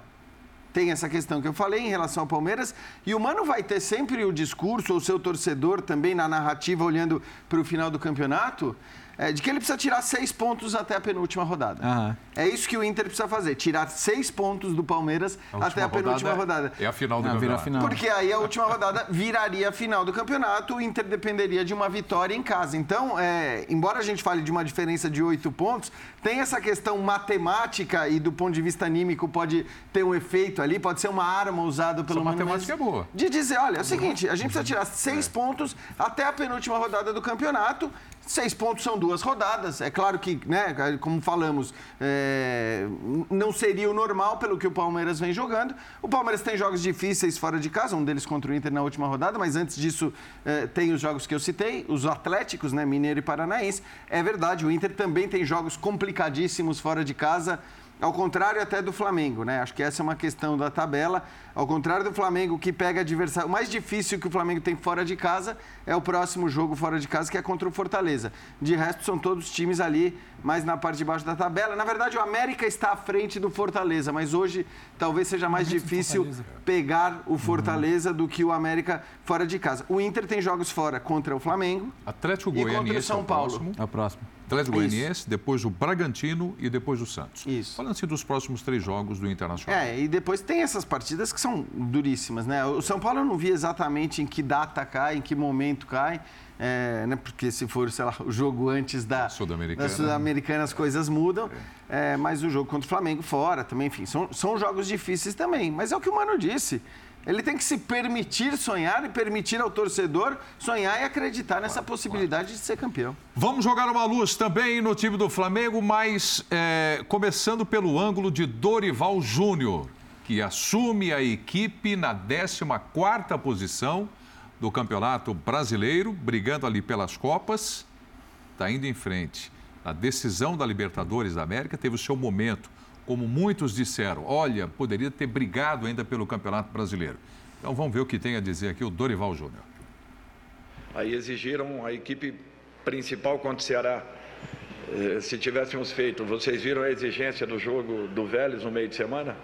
tem essa questão que eu falei em relação ao Palmeiras. E o Mano vai ter sempre o discurso, ou o seu torcedor também na narrativa, olhando para o final do campeonato, é, de que ele precisa tirar seis pontos até a penúltima rodada. Uhum. É isso que o Inter precisa fazer, tirar seis pontos do Palmeiras a até a penúltima rodada. É a final do ah, campeonato. Final. Porque aí a última rodada viraria a final do campeonato, o Inter dependeria de uma vitória em casa. Então, é, embora a gente fale de uma diferença de oito pontos, tem essa questão matemática e do ponto de vista anímico pode ter um efeito ali, pode ser uma arma usada pelo Essa matemática é boa. De dizer, olha, é o seguinte, a gente precisa tirar seis é. pontos até a penúltima rodada do campeonato Seis pontos são duas rodadas. É claro que, né, como falamos, é, não seria o normal pelo que o Palmeiras vem jogando. O Palmeiras tem jogos difíceis fora de casa, um deles contra o Inter na última rodada, mas antes disso é, tem os jogos que eu citei, os Atléticos, né, Mineiro e Paranaense. É verdade, o Inter também tem jogos complicadíssimos fora de casa. Ao contrário até do Flamengo, né? Acho que essa é uma questão da tabela. Ao contrário do Flamengo, que pega adversário. O mais difícil que o Flamengo tem fora de casa é o próximo jogo fora de casa, que é contra o Fortaleza. De resto, são todos times ali, mais na parte de baixo da tabela. Na verdade, o América está à frente do Fortaleza, mas hoje talvez seja mais difícil pegar o Fortaleza uhum. do que o América fora de casa. O Inter tem jogos fora contra o Flamengo Atlético e contra o São Paulo. É o próximo. Atlético Goianiense, depois o Bragantino e depois o Santos. Isso. Falando assim dos próximos três jogos do Internacional. É, e depois tem essas partidas que são duríssimas, né? O São Paulo eu não vi exatamente em que data cai, em que momento cai. É, né, porque se for, sei lá, o jogo antes da Sul-Americana, Sul as coisas mudam. É, mas o jogo contra o Flamengo fora também, enfim, são, são jogos difíceis também. Mas é o que o Mano disse. Ele tem que se permitir sonhar e permitir ao torcedor sonhar e acreditar nessa claro, possibilidade claro. de ser campeão. Vamos jogar uma luz também no time do Flamengo, mas é, começando pelo ângulo de Dorival Júnior, que assume a equipe na 14ª posição do Campeonato Brasileiro, brigando ali pelas Copas, está indo em frente. Na decisão da Libertadores da América, teve o seu momento como muitos disseram, olha, poderia ter brigado ainda pelo Campeonato Brasileiro. Então vamos ver o que tem a dizer aqui o Dorival Júnior. Aí exigiram a equipe principal contra o Ceará. Eh, se tivéssemos feito, vocês viram a exigência do jogo do Vélez no meio de semana?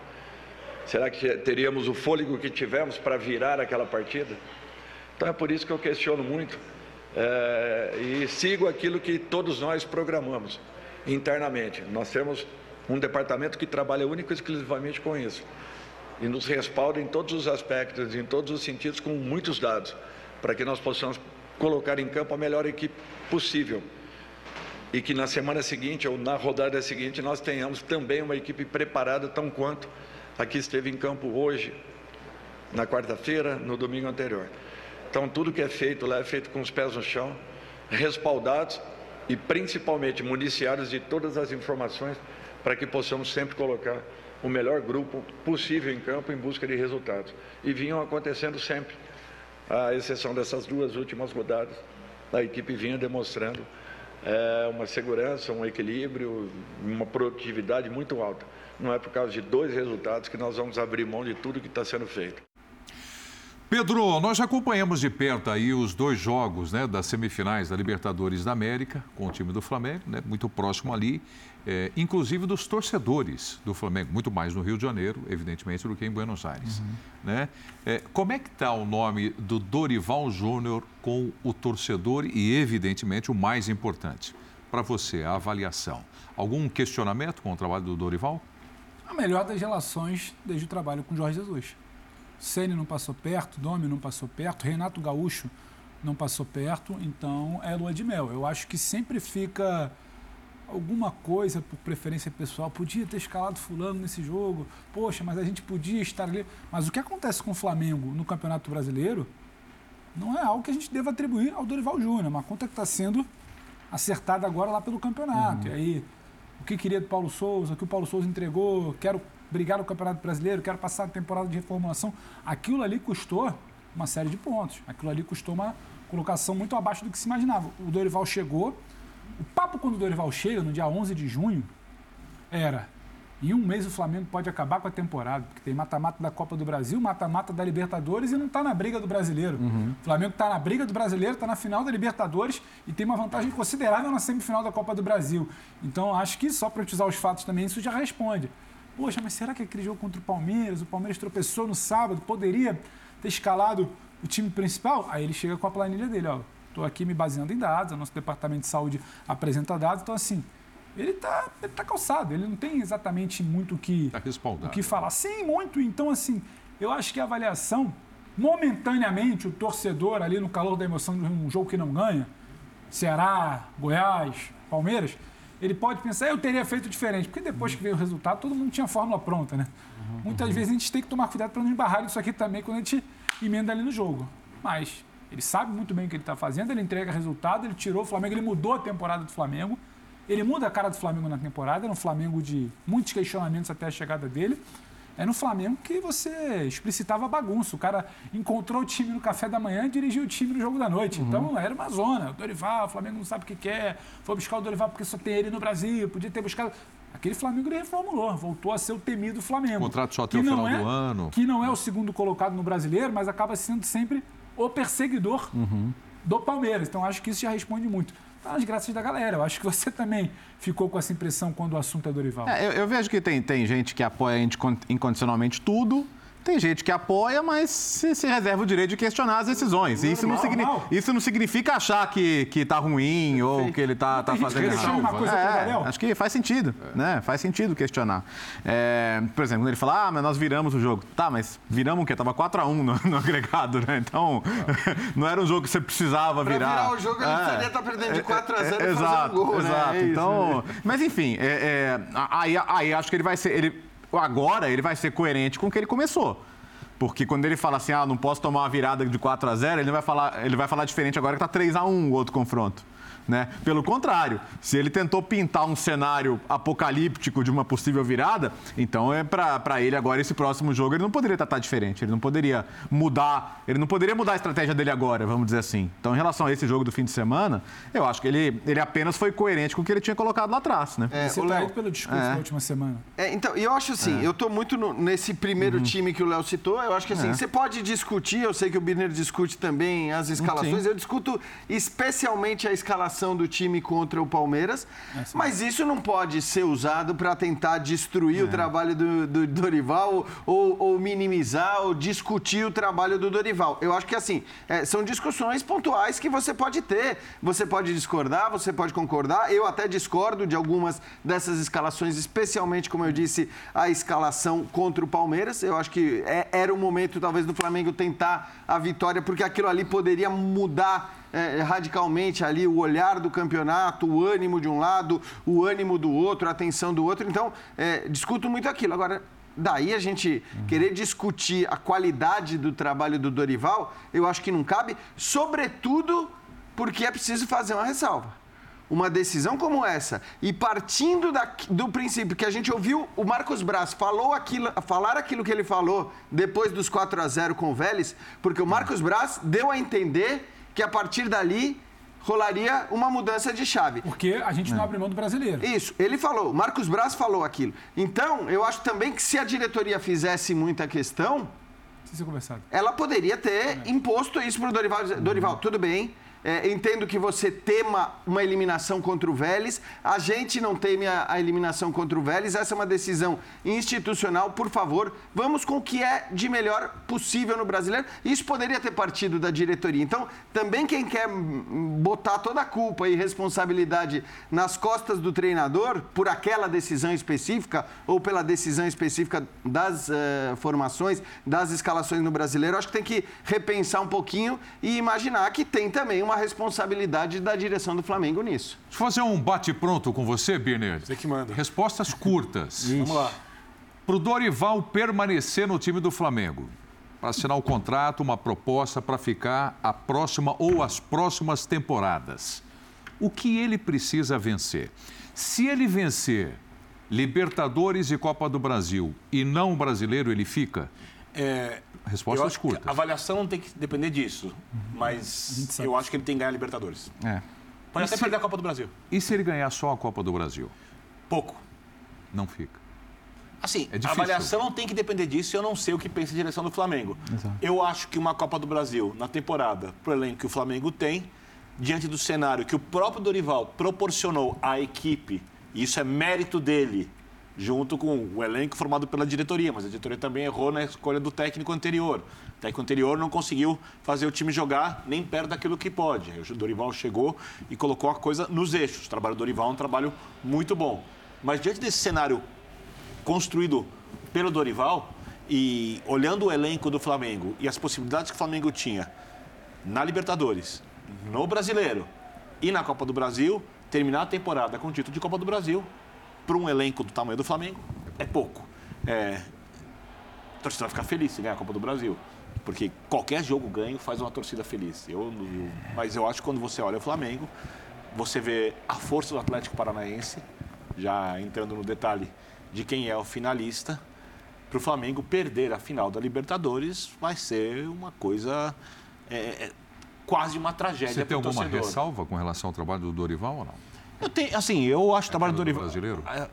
Será que teríamos o fôlego que tivemos para virar aquela partida? Então é por isso que eu questiono muito é, e sigo aquilo que todos nós programamos internamente. Nós temos um departamento que trabalha único e exclusivamente com isso. E nos respalda em todos os aspectos, em todos os sentidos, com muitos dados, para que nós possamos colocar em campo a melhor equipe possível. E que na semana seguinte ou na rodada seguinte nós tenhamos também uma equipe preparada, tão quanto a que esteve em campo hoje, na quarta-feira, no domingo anterior. Então, tudo que é feito lá é feito com os pés no chão, respaldados e principalmente municiados de todas as informações para que possamos sempre colocar o melhor grupo possível em campo em busca de resultados. E vinham acontecendo sempre, à exceção dessas duas últimas rodadas, a equipe vinha demonstrando é, uma segurança, um equilíbrio, uma produtividade muito alta. Não é por causa de dois resultados que nós vamos abrir mão de tudo que está sendo feito. Pedro, nós acompanhamos de perto aí os dois jogos né, das semifinais da Libertadores da América com o time do Flamengo, né, muito próximo ali, é, inclusive dos torcedores do Flamengo, muito mais no Rio de Janeiro, evidentemente, do que em Buenos Aires. Uhum. Né? É, como é que está o nome do Dorival Júnior com o torcedor e, evidentemente, o mais importante, para você, a avaliação? Algum questionamento com o trabalho do Dorival? A melhor das relações desde o trabalho com Jorge Jesus. Ceni não passou perto, Domi não passou perto, Renato Gaúcho não passou perto, então é lua de mel. Eu acho que sempre fica alguma coisa por preferência pessoal, podia ter escalado fulano nesse jogo, poxa, mas a gente podia estar ali. Mas o que acontece com o Flamengo no Campeonato Brasileiro não é algo que a gente deva atribuir ao Dorival Júnior, é uma conta que está sendo acertada agora lá pelo campeonato. Uhum. E aí, o que queria do Paulo Souza, o que o Paulo Souza entregou, quero brigar no Campeonato Brasileiro, quero passar a temporada de reformulação. Aquilo ali custou uma série de pontos. Aquilo ali custou uma colocação muito abaixo do que se imaginava. O Dorival chegou. O papo quando o Dorival chega, no dia 11 de junho, era em um mês o Flamengo pode acabar com a temporada, porque tem mata-mata da Copa do Brasil, mata-mata da Libertadores e não está na briga do brasileiro. Uhum. O Flamengo está na briga do brasileiro, está na final da Libertadores e tem uma vantagem considerável na semifinal da Copa do Brasil. Então acho que só para utilizar os fatos também isso já responde. Poxa, mas será que aquele jogo contra o Palmeiras, o Palmeiras tropeçou no sábado, poderia ter escalado o time principal? Aí ele chega com a planilha dele, ó. Estou aqui me baseando em dados, o nosso departamento de saúde apresenta dados, então assim ele está ele tá calçado, ele não tem exatamente muito o que, tá o que falar. Sim, muito. Então, assim, eu acho que a avaliação, momentaneamente, o torcedor ali no calor da emoção de um jogo que não ganha, Ceará, Goiás, Palmeiras, ele pode pensar, eu teria feito diferente, porque depois que veio o resultado, todo mundo tinha a fórmula pronta, né? Uhum, Muitas uhum. vezes a gente tem que tomar cuidado para não embarrar isso aqui também quando a gente emenda ali no jogo. Mas ele sabe muito bem o que ele está fazendo, ele entrega resultado, ele tirou o Flamengo, ele mudou a temporada do Flamengo. Ele muda a cara do Flamengo na temporada, era um Flamengo de muitos questionamentos até a chegada dele. É no Flamengo que você explicitava bagunça. O cara encontrou o time no café da manhã e dirigiu o time no jogo da noite. Uhum. Então era uma zona. O Dorival, o Flamengo não sabe o que quer. Foi buscar o Dorival porque só tem ele no Brasil. Podia ter buscado. Aquele Flamengo ele reformulou, voltou a ser o temido Flamengo. O contrato só até o final é, do ano. Que não é o segundo colocado no brasileiro, mas acaba sendo sempre o perseguidor uhum. do Palmeiras. Então acho que isso já responde muito tá graças da galera. Eu acho que você também ficou com essa impressão quando o assunto é Dorival. É, eu, eu, vejo que tem, tem gente que apoia incondicionalmente tudo tem gente que apoia, mas se, se reserva o direito de questionar as decisões. Isso não, isso não significa achar que, que tá ruim ou que ele tá, tá fazendo errado. Uma coisa é, acho que faz sentido, é. né? Faz sentido questionar. É, por exemplo, quando ele fala, ah, mas nós viramos o jogo. Tá, mas viramos o quê? Tava 4x1 no, no, agregado, né? Então, não era um jogo que você precisava pra virar. virar o jogo, ele é, precisaria estar tá perdendo de 4x0 é, é, e exato, um gol, né? Exato, né? então... Mas enfim, é, aí, aí acho que ele vai ser... Ele, agora ele vai ser coerente com o que ele começou. Porque quando ele fala assim, ah, não posso tomar uma virada de 4 a 0 ele vai falar, ele vai falar diferente agora que está 3 a 1 o outro confronto. Né? Pelo contrário, se ele tentou pintar um cenário apocalíptico de uma possível virada, então é para ele agora esse próximo jogo ele não poderia tratar diferente, ele não poderia mudar, ele não poderia mudar a estratégia dele agora, vamos dizer assim. Então, em relação a esse jogo do fim de semana, eu acho que ele, ele apenas foi coerente com o que ele tinha colocado lá atrás, né? É, Você o Léo pelo discurso é. da última semana. É, então, eu acho assim, é. eu estou muito no, nesse primeiro uhum. time que o Léo citou, eu acho que assim, é. você pode discutir, eu sei que o Birner discute também as escalações, Sim. eu discuto especialmente a escalação do time contra o Palmeiras, é mas isso não pode ser usado para tentar destruir é. o trabalho do, do Dorival ou, ou, minimizar ou discutir o trabalho do Dorival. Eu acho que assim, é, são discussões pontuais que você pode ter. Você pode discordar, você pode concordar. Eu até discordo de algumas dessas escalações, especialmente, como eu disse, a escalação contra o Palmeiras. Eu acho que é, era o momento, talvez, do Flamengo tentar a vitória, porque aquilo ali poderia mudar é, radicalmente ali o olhar do campeonato, o ânimo de um lado, o ânimo do outro, a atenção do outro. Então, é, discuto muito aquilo. Agora, daí a gente uhum. querer discutir a qualidade do trabalho do Dorival, eu acho que não cabe, sobretudo porque é preciso fazer uma ressalva. Uma decisão como essa, e partindo da, do princípio que a gente ouviu o Marcos Braz falou aquilo, falar aquilo que ele falou depois dos 4 a 0 com o Vélez, porque o Marcos Braz deu a entender que a partir dali rolaria uma mudança de chave. Porque a gente não é. abre mão do brasileiro. Isso, ele falou, Marcos Braz falou aquilo. Então, eu acho também que se a diretoria fizesse muita questão, ela poderia ter é. imposto isso para o Dorival. Dorival, tudo bem, é, entendo que você tema uma eliminação contra o Vélez. A gente não teme a, a, eliminação contra o Vélez. Essa é uma decisão institucional. Por favor, vamos com o que é de melhor possível no brasileiro. Isso poderia ter partido da diretoria. Então, também quem quer botar toda a culpa e responsabilidade nas costas do treinador por aquela decisão específica ou pela decisão específica das uh, formações, das escalações no brasileiro, acho que tem que repensar um pouquinho e imaginar que tem também uma uma responsabilidade da direção do Flamengo nisso. Deixa eu fazer um bate-pronto com você, Birner. Você que manda. Respostas curtas. Vamos lá. Para o Dorival permanecer no time do Flamengo, para assinar o contrato, uma proposta para ficar a próxima ou as próximas temporadas. O que ele precisa vencer? Se ele vencer Libertadores e Copa do Brasil e não o brasileiro, ele fica? É, Respostas curtas. A avaliação não tem que depender disso, Uhum. mas eu acho que ele tem que ganhar a Libertadores. É. Pode E até se- perder a Copa do Brasil. E se ele ganhar só a Copa do Brasil? Pouco. Não fica. Assim, É a avaliação não tem que depender disso e eu não sei o que pensa a direção do Flamengo. Eu acho que uma Copa do Brasil na temporada, pro elenco que o Flamengo tem, diante do cenário que o próprio Dorival proporcionou à equipe, e isso é mérito dele, junto com o elenco formado pela diretoria, mas a diretoria também errou na escolha do técnico anterior. O técnico anterior não conseguiu fazer o time jogar nem perto daquilo que pode. O Dorival chegou e colocou a coisa nos eixos. O trabalho do Dorival é um trabalho muito bom. Mas diante desse cenário construído pelo Dorival e olhando o elenco do Flamengo e as possibilidades que o Flamengo tinha na Libertadores, no Brasileiro e na Copa do Brasil, terminar a temporada com o título de Copa do Brasil para um elenco do tamanho do Flamengo é pouco. É, a torcida vai ficar feliz se ganhar a Copa do Brasil. Porque qualquer jogo ganho faz uma torcida feliz. Eu, eu- mas eu acho que quando você olha o Flamengo, você vê a força do Atlético Paranaense, já entrando no detalhe de quem é o finalista, para o Flamengo perder a final da Libertadores vai ser uma coisa é, é, quase uma tragédia Você tem alguma torcedor. ressalva com relação ao trabalho do Dorival ou não? Eu tenho, assim, eu acho o trabalho do Dorival. brasileiro? É,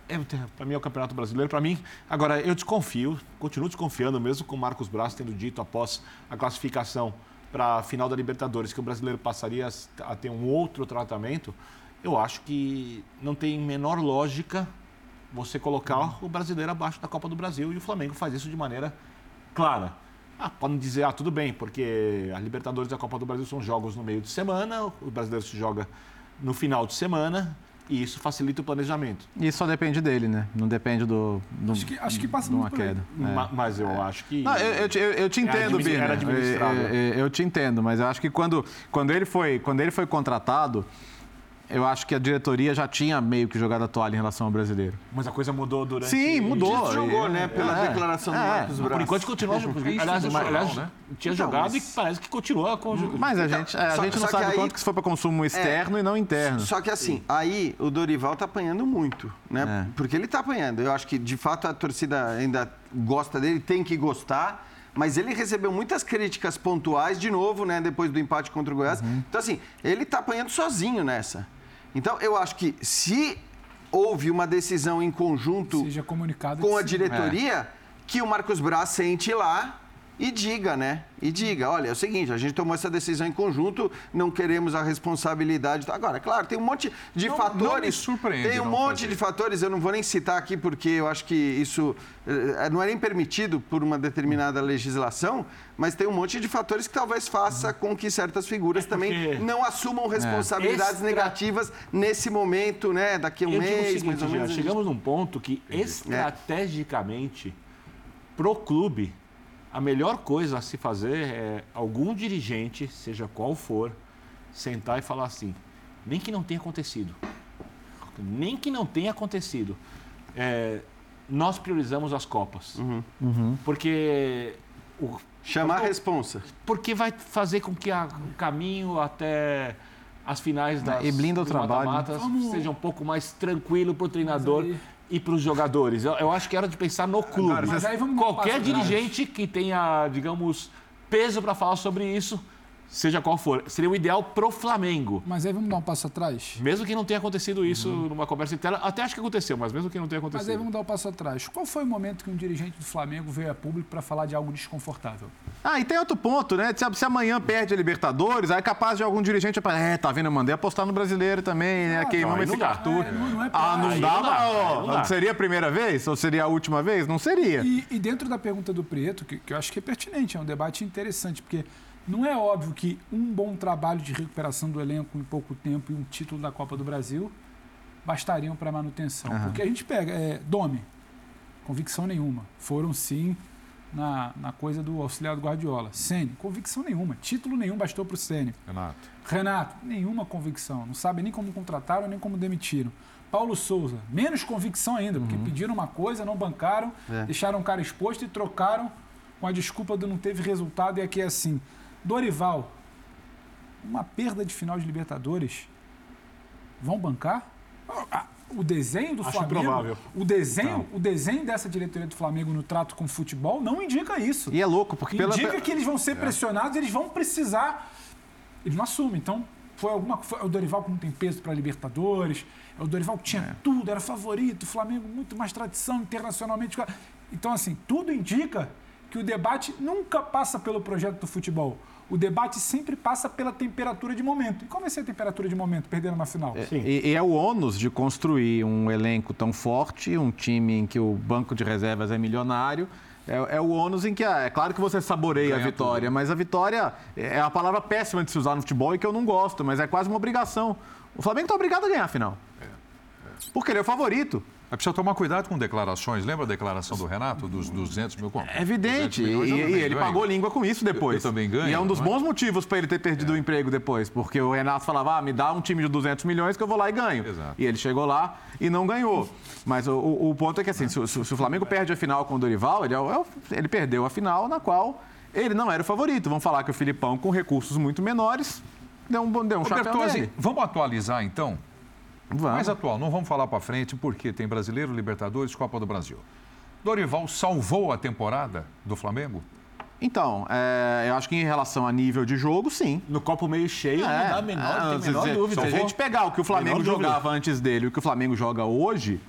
para mim é o Campeonato Brasileiro. Para mim, agora, eu desconfio, continuo desconfiando, mesmo com o Marcos Braz tendo dito após a classificação para a final da Libertadores que o brasileiro passaria a ter um outro tratamento. Eu acho que não tem menor lógica você colocar o brasileiro abaixo da Copa do Brasil e o Flamengo faz isso de maneira clara. Ah, podem dizer, ah, tudo bem, porque a Libertadores e a Copa do Brasil são jogos no meio de semana, o brasileiro se joga no final de semana e isso facilita o planejamento. E só depende dele, né? Não depende do. do Acho que, acho que passa de uma muito por aí. queda. É. Ma- Mas eu acho que. Não, eu, eu te- eu- eu te É entendo, admi- Birner. era administrável. Eu, eu- eu te entendo, mas eu acho que quando, quando, ele foi, quando ele foi contratado, eu acho que a diretoria já tinha meio que jogado a toalha em relação ao brasileiro. Mas a coisa mudou durante. Sim, mudou. Jogou, E- né? Pela é. declaração do É. Marcos Por Braz. enquanto continua jogando. É Aliás, institucional, aliás, né? tinha Então, jogado mas- e parece que continua com o Mas a Então, gente, é, a só- gente não sabe aí- quanto que se for para consumo externo e não interno. Só que assim, aí o Dorival tá apanhando muito, né? É. Porque ele tá apanhando. Eu acho que de fato a torcida ainda gosta dele, tem que gostar. Mas ele recebeu muitas críticas pontuais, de novo, né? Depois do empate contra o Goiás. Uhum. Então, assim, ele tá apanhando sozinho nessa. Então, eu acho que se houve uma decisão em conjunto Seja comunicado. com a diretoria que o Marcos Braz sente lá e diga, né? E diga, olha, é o seguinte, a gente tomou essa decisão em conjunto, não queremos a responsabilidade. Agora, claro, tem um monte de Não- fatores. não me surpreende Tem um monte fazer. de fatores, eu não vou nem citar aqui porque eu acho que isso eh, não é nem permitido por uma determinada legislação, mas tem um monte de fatores que talvez faça com que certas figuras também É porque- não assumam responsabilidades Extra- negativas nesse momento, né? Daqui a um Eu mês, seguinte, mais ou menos. a gente- chegamos num ponto que, estrategicamente, pro clube, a melhor coisa a se fazer é algum dirigente, seja qual for, sentar e falar assim: nem que não tenha acontecido, nem que não tenha acontecido, é, nós priorizamos as Copas. Uhum. Porque o, Chamar a responsa. porque vai fazer com que a- o caminho até as finais das E blinda o trabalho. seja um pouco mais tranquilo para o treinador e para os jogadores. Eu, eu acho que era de pensar no clube. Mas aí vamos Qualquer dirigente que tenha, digamos, peso para falar sobre isso, seja qual for, seria o ideal pro Flamengo. Mas aí vamos dar um passo atrás. Mesmo que não tenha acontecido isso numa conversa interna, até acho que aconteceu, mas mesmo que não tenha Mas aí acontecido. vamos dar um passo atrás. Qual foi o momento que um dirigente do Flamengo veio a público para falar de algo desconfortável? Ah, e tem outro ponto, né? Se, se amanhã perde a Libertadores, aí é capaz de algum dirigente falar, é, tá vendo, eu mandei apostar no brasileiro também, né? Queimamos aí não esse. Arthur. É, não- não é ah, não aí dá, não dá, ó, não dá. seria a primeira vez? Ou seria a última vez? Não seria. E, e dentro da pergunta do Prieto, que, que eu acho que é pertinente, é um debate interessante, porque não é óbvio que um bom trabalho de recuperação do elenco em pouco tempo e um título da Copa do Brasil bastariam para manutenção. Porque a gente pega, é, Domi, convicção nenhuma. Foram sim na, na coisa do auxiliar do Guardiola. Sene, convicção nenhuma. Título nenhum bastou para o Sene. Renato. Renato, nenhuma convicção. Não sabe nem como contrataram, nem como demitiram. Paulo Souza, menos convicção ainda, porque pediram uma coisa, não bancaram, É. deixaram o cara exposto e trocaram com a desculpa do não teve resultado e aqui é assim. Dorival, uma perda de final de Libertadores, vão bancar? Ah, o desenho do Acho Flamengo, improvável. o desenho, o desenho dessa diretoria do Flamengo no trato com o futebol não indica isso. E é louco, porque pela. Indica que eles vão É. ser pressionados, eles vão precisar. Eles não assumem. Então, foi alguma foi o Dorival que não tem peso para Libertadores. É o Dorival que tinha tudo, era favorito, o Flamengo muito mais tradição internacionalmente. Então, assim, tudo indica que o debate nunca passa pelo projeto do futebol. O debate sempre passa pela temperatura de momento. E qual vai ser a temperatura de momento, perdendo uma final? E, e é o ônus de construir um elenco tão forte, um time em que o banco de reservas é milionário. É, é o ônus em que, ah, é claro que você saboreia Ganha a vitória, mas a vitória é a palavra péssima de se usar no futebol e que eu não gosto, mas é quase uma obrigação. O Flamengo está obrigado a ganhar a final. Porque ele é o favorito. Mas precisa tomar cuidado com declarações. Lembra a declaração do Renato dos 200 mil? Como? É evidente. 200 E, eu e ele ganho. pagou língua com isso depois. Eu também ganho, E é um dos é? bons motivos para ele ter perdido o emprego depois. Porque o Renato falava, ah, me dá um time de 200 milhões que eu vou lá e ganho. Exato. E ele chegou lá e não ganhou. Mas o, o- ponto é que, assim, se, o- se o Flamengo perde a final com o Dorival, ele, é é ele perdeu a final na qual ele não era o favorito. Vamos falar que o Filipão, com recursos muito menores, deu um, bom- deu um chapéu nele. vamos atualizar então? Vamos. Mais atual, não vamos falar para frente, porque tem Brasileiro, Libertadores, Copa do Brasil. Dorival salvou a temporada do Flamengo? Então, é, eu acho que em relação a nível de jogo, sim. No copo meio cheio, não dá a menor, ah, não tem menor se- dúvida. Se a gente pegar o que o Flamengo jogava antes dele e o que o Flamengo joga hoje,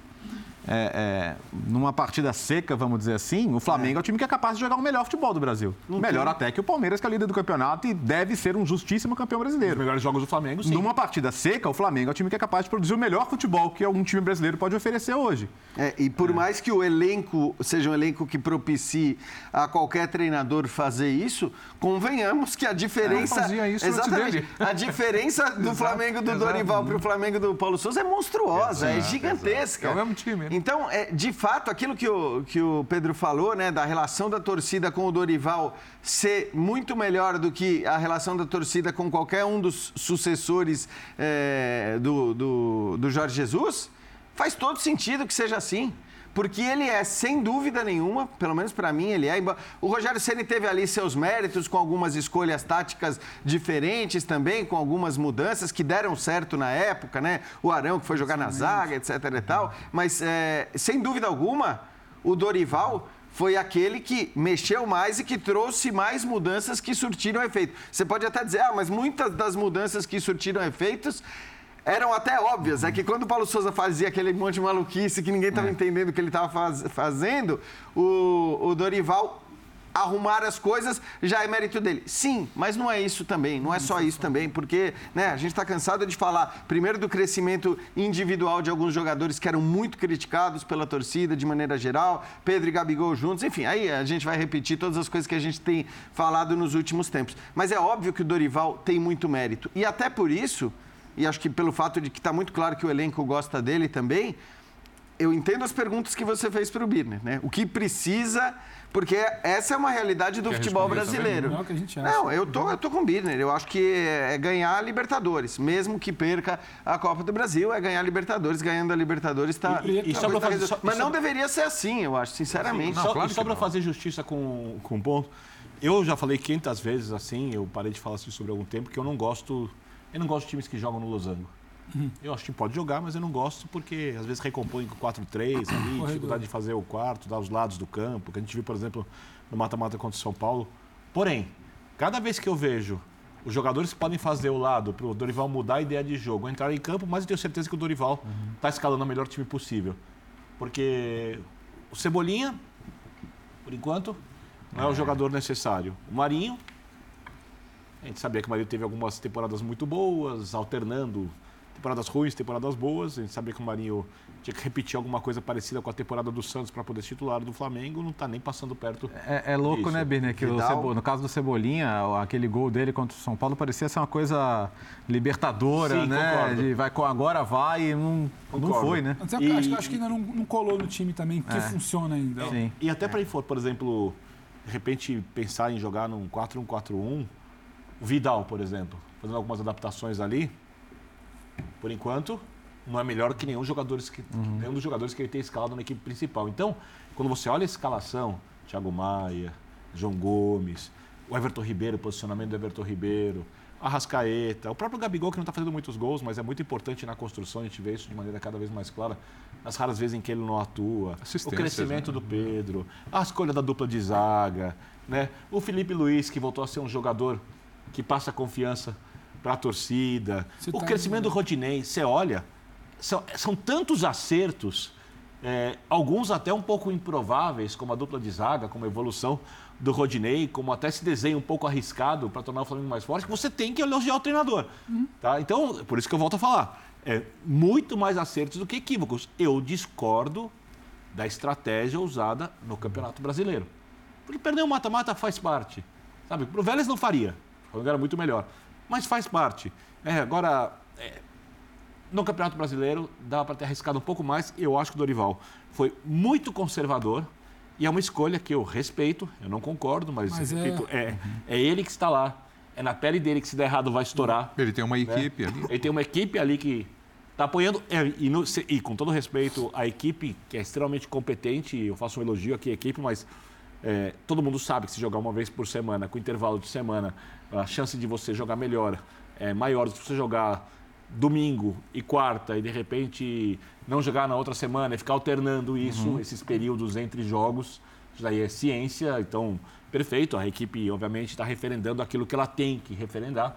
é, é, numa partida seca, vamos dizer assim, o Flamengo é. o time que é capaz de jogar o melhor futebol do Brasil. Melhor até que o Palmeiras, que é líder do campeonato e deve ser um justíssimo campeão Os brasileiro. melhores jogos do Flamengo, sim. Numa partida seca, o Flamengo é o time que é capaz de produzir o melhor futebol que algum time brasileiro pode oferecer hoje. É, e por mais que o elenco seja um elenco que propicie a qualquer treinador fazer isso, convenhamos que a diferença. Fazia isso antes exatamente. A diferença do Flamengo do. Dorival para o Flamengo do Paulo Souza é monstruosa, é gigantesca. exato. É o mesmo time, né? Então, é, de fato, aquilo que o, que o Pedro falou, né, da relação da torcida com o Dorival ser muito melhor do que a relação da torcida com qualquer um dos sucessores é, do, do, do Jorge Jesus, faz todo sentido que seja assim. Porque ele é, sem dúvida nenhuma, pelo menos para mim, ele é. O Rogério Ceni teve ali seus méritos com algumas escolhas táticas diferentes também, com algumas mudanças que deram certo na época, né? O Arão que foi jogar na zaga, etc e tal. Mas, é, sem dúvida alguma, o Dorival foi aquele que mexeu mais e que trouxe mais mudanças que surtiram efeito. Você pode até dizer, ah, mas muitas das mudanças que surtiram efeitos eram até óbvias. É que quando o Paulo Souza fazia aquele monte de maluquice que ninguém estava entendendo o que ele estava fazendo, o, o Dorival arrumar as coisas já é mérito dele. Sim, mas não é isso também, não é só isso também, porque né, a gente está cansado de falar, primeiro, do crescimento individual de alguns jogadores que eram muito criticados pela torcida de maneira geral, Pedro e Gabigol juntos, enfim, aí a gente vai repetir todas as coisas que a gente tem falado nos últimos tempos. Mas é óbvio que o Dorival tem muito mérito. E até por isso, e acho que pelo fato de que está muito claro que o elenco gosta dele também, eu entendo as perguntas que você fez para o Birner, né? O que precisa, porque essa é uma realidade do Quer futebol brasileiro. Não é o que a gente acha. Não, eu tô, eu tô com o Birner. Eu acho que é ganhar a Libertadores, mesmo que perca a Copa do Brasil, é ganhar a Libertadores. Ganhando a Libertadores está. E- e- e só pra fazer- só- Mas só- não deveria ser assim, eu acho, sinceramente. Não, só claro e só que para fazer justiça com, com um ponto, eu já falei 500 vezes assim, eu parei de falar assim sobre algum tempo, que eu não gosto, eu não gosto de times que jogam no losango. Eu acho que pode jogar, mas eu não gosto porque às vezes recompõe com 4-3 ali, dificuldade de fazer o quarto, dar os lados do campo, que a gente viu, por exemplo, no mata-mata contra o São Paulo. Porém, cada vez que eu vejo os jogadores que podem fazer o lado para o Dorival mudar a ideia de jogo, entrar em campo, mas eu tenho certeza que o Dorival está escalando o melhor time possível. Porque o Cebolinha, por enquanto, não é o jogador necessário. O Marinho, a gente sabia que o Marinho teve algumas temporadas muito boas, alternando temporadas ruins, temporadas boas. A gente sabia que o Marinho tinha que repetir alguma coisa parecida com a temporada do Santos para poder ser titular do Flamengo. Não está nem passando perto. É, é louco, Isso. né, Birner? Que. Cebo- no caso do Cebolinha, aquele gol dele contra o São Paulo parecia ser uma coisa libertadora, Sim, né? concordo. De vai, co- agora vai e não, não foi, né? É, E- acho, acho que ainda não, não colou no time também, porque funciona ainda. Sim. E até para for, por exemplo, de repente pensar em jogar num 4-1-4-1, o Vidal, por exemplo, fazendo algumas adaptações ali, por enquanto, não é melhor que nenhum, jogadores que, nenhum dos jogadores que ele tem escalado na equipe principal. Então, quando você olha a escalação, Thiago Maia, João Gomes, o Everton Ribeiro, o posicionamento do Everton Ribeiro, Arrascaeta, o próprio Gabigol, que não está fazendo muitos gols, mas é muito importante na construção, a gente vê isso de maneira cada vez mais clara, nas raras vezes em que ele não atua, o crescimento né? do Pedro, a escolha da dupla de zaga, né? o Felipe Luiz, que voltou a ser um jogador que passa confiança para a torcida, você o tá crescimento indo... do Rodinei, você olha, são, são tantos acertos, é, alguns até um pouco improváveis, como a dupla de zaga, como a evolução do Rodinei, como até esse desenho um pouco arriscado para tornar o Flamengo mais forte, que você tem que elogiar o treinador. Uhum. Tá? Então, por isso que eu volto a falar. É muito mais acertos do que equívocos. Eu discordo da estratégia usada no Campeonato Brasileiro. Porque perder o mata-mata faz parte. Sabe? Pro Vélez não faria. O Flamengo era muito melhor. Mas faz parte. É, agora, é, no Campeonato Brasileiro, dá para ter arriscado um pouco mais. Eu acho que o Dorival foi muito conservador e é uma escolha que eu respeito, eu não concordo, mas, mas é... é... É, ele que está lá. É na pele dele que se der errado vai estourar. Ele tem uma né? equipe ali. Ele tem uma equipe ali que está apoiando. É, e, no, e, com todo respeito, a equipe, que é extremamente competente, eu faço um elogio aqui à equipe, mas é, todo mundo sabe que se jogar uma vez por semana, com intervalo de semana, a chance de você jogar melhor é maior do que você jogar domingo e quarta e de repente não jogar na outra semana e ficar alternando isso, uhum. esses períodos entre jogos, isso daí é ciência, então perfeito. A equipe, obviamente, está referendando aquilo que ela tem que referendar.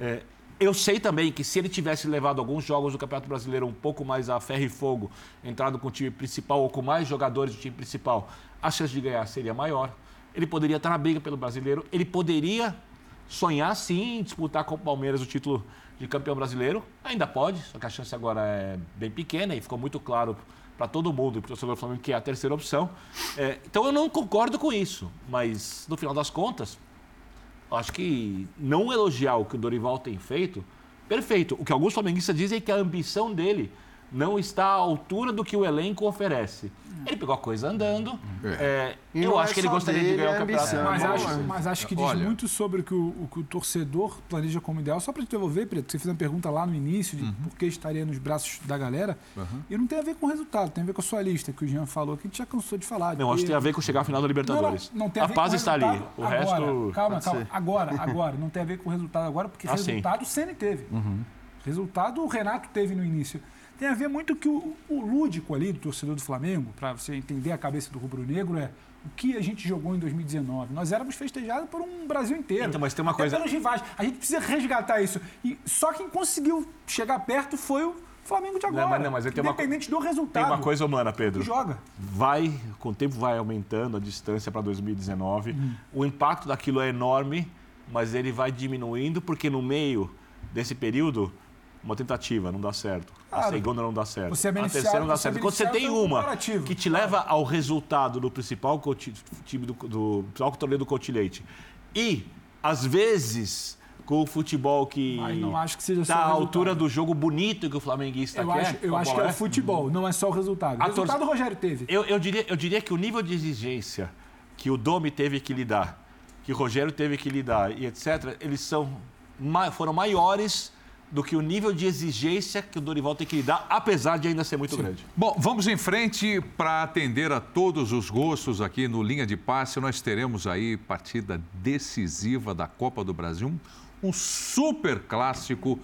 É, eu sei também que se ele tivesse levado alguns jogos do Campeonato Brasileiro um pouco mais a ferro e fogo, entrado com o time principal ou com mais jogadores do time principal, a chance de ganhar seria maior. Ele poderia estar na briga pelo brasileiro, ele poderia sonhar sim em disputar com o Palmeiras o título de campeão brasileiro. Ainda pode, só que a chance agora é bem pequena e ficou muito claro para todo mundo, para o torcedor do Flamengo, que é a terceira opção. É, então eu não concordo com isso, mas no final das contas, acho que não elogiar o que o Dorival tem feito, perfeito. O que alguns flamenguistas dizem é que a ambição dele não está à altura do que o elenco oferece. Ele pegou a coisa andando. É. É, eu acho é que ele gostaria de ganhar o campeonato. Mas acho, mas acho que diz Olha. muito sobre o que o, o que o, torcedor planeja como ideal. Só para te devolver, Preto, você fez uma pergunta lá no início de uhum. por que estaria nos braços da galera. Uhum. E não tem a ver com o resultado, tem a ver com a sua lista, que o Jean falou, que a gente já cansou de falar. Não, acho que tem a ver com chegar à final da Libertadores. Não, não, não tem a, a paz está ali. O agora, resto. Calma, calma. Agora, agora. Não tem a ver com o resultado agora, porque ah, resultado sim. o Ceni teve. Uhum. Resultado o Renato teve no início tem a ver muito que o, o lúdico ali do torcedor do Flamengo, para você entender a cabeça do rubro-negro, é o que a gente jogou em 2019. Nós éramos festejados por um Brasil inteiro. Então, mas tem uma coisa. pelos rivais. A gente precisa resgatar isso. E só quem conseguiu chegar perto foi o Flamengo de agora. Não, mas, não, mas Independente uma... do resultado. Tem uma coisa humana, Pedro. Joga. Vai, com o tempo vai aumentando a distância para 2019. Hum. O impacto daquilo é enorme, mas ele vai diminuindo porque no meio desse período uma tentativa, não dá certo. Claro. A segunda não dá certo. Você é a terceira não dá certo. Quando você tem uma que te leva ao resultado do principal time do, do principal controle do Cotilete e, às vezes, com o futebol que está à altura do jogo bonito que o flamenguista eu quer. Acho, eu acho que é o futebol, não é só o resultado. O a resultado tor... o Rogério teve. Eu, eu, diria, eu diria que o nível de exigência que o Domi teve que lidar, que o Rogério teve que lidar e etc., eles são, foram maiores do que o nível de exigência que o Dorival tem que lidar, apesar de ainda ser muito Sim. grande. Bom, vamos em frente para atender a todos os gostos aqui no Linha de Passe. Nós teremos aí partida decisiva da Copa do Brasil, um super clássico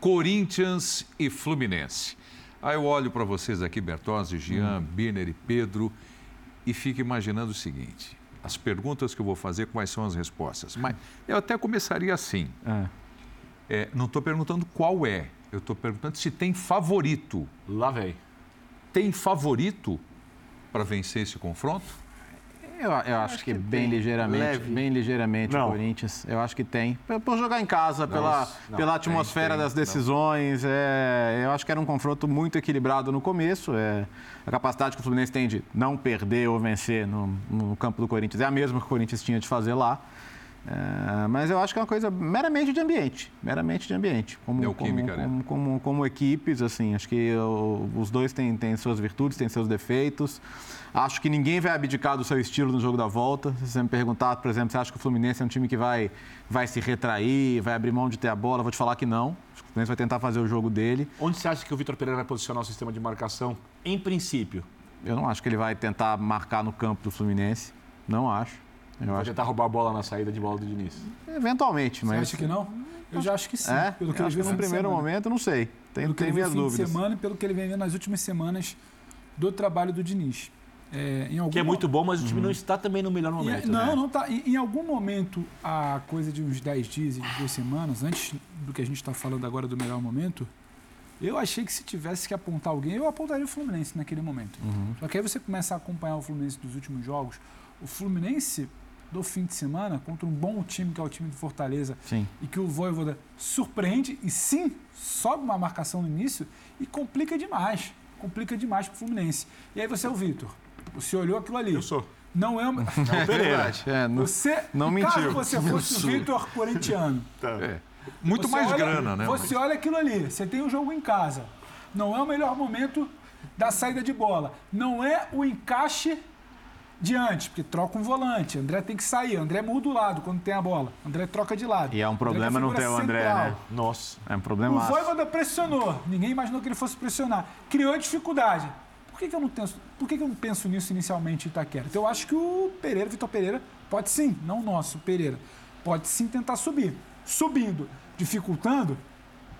Corinthians e Fluminense. Aí eu olho para vocês aqui, Bertozzi, Jean, hum. Birner e Pedro, e fico imaginando o seguinte: as perguntas que eu vou fazer, quais são as respostas. Mas eu até começaria assim. É. É, não estou perguntando qual é, eu estou perguntando se tem favorito. Lá vem. Tem favorito para vencer esse confronto? Eu, eu acho, acho, que, que bem ligeiramente, leve. bem ligeiramente não. o Corinthians. Eu acho que tem. Por jogar em casa, não, pela, não, pela atmosfera tem, tem, das decisões. É, eu acho que era um confronto muito equilibrado no começo. É, a capacidade que o Fluminense tem de não perder ou vencer no, no campo do Corinthians é a mesma que o Corinthians tinha de fazer lá. É, mas eu acho que é uma coisa meramente de ambiente, meramente de ambiente. Como, Neoquímica, como, né? como, como, como, equipes, assim, acho que os dois têm, têm suas virtudes, têm seus defeitos. Acho que ninguém vai abdicar do seu estilo no jogo da volta. Se você me perguntar, por exemplo, você acha que o Fluminense é um time que vai, vai se retrair, vai abrir mão de ter a bola, vou te falar que não. Acho que o Fluminense vai tentar fazer o jogo dele. Onde você acha que o Vitor Pereira vai posicionar o sistema de marcação, em princípio? Eu não acho que ele vai tentar marcar no campo do Fluminense. Não acho. Vai tentar roubar a bola na saída de bola do Diniz. Eventualmente, Você mas. acha que não? Eu já acho que sim. É? Pelo que Eu ele acho no primeiro semana. momento, não sei. Tem, Pelo que tem minhas fim de dúvidas. semana e pelo que ele vem vendo nas últimas semanas do trabalho do Diniz. É, em algum Que é muito bom, mas o time Uhum. não está também no melhor E- momento. não, né? não tá. Em, em algum momento, a coisa de uns 10 dias e de duas semanas, antes do que a gente está falando agora do melhor momento, eu achei que se tivesse que apontar alguém, eu apontaria o Fluminense naquele momento. Uhum. Só que aí você começa a acompanhar o Fluminense dos últimos jogos. O Fluminense do fim de semana, contra um bom time que é o time do Fortaleza, Sim. e que o Voivoda surpreende e sim sobe uma marcação no início e complica demais. Complica demais pro Fluminense. E aí você é o Vitor. Você olhou aquilo ali. Eu sou. Não é uma. Pereira. É, não- Você, não caso mentiu. você fosse o Vitor corintiano. Muito você mais olha- grana, né? Você olha aquilo ali, você tem o jogo em casa. Não é o melhor momento da saída de bola. Não é o encaixe de antes, porque troca um volante. André tem que sair. André muda o lado quando tem a bola. André troca de lado. E é um problema não ter o André, central. né? Nossa. É um O problema. Voivoda pressionou. Ninguém imaginou que ele fosse pressionar. Criou dificuldade. Por que, que eu não penso, por que, que eu não penso nisso inicialmente em Itaquera? Então eu acho que o Pereira, Vitor Pereira, pode sim, não o nosso, o Pereira, pode sim tentar subir. Subindo, dificultando,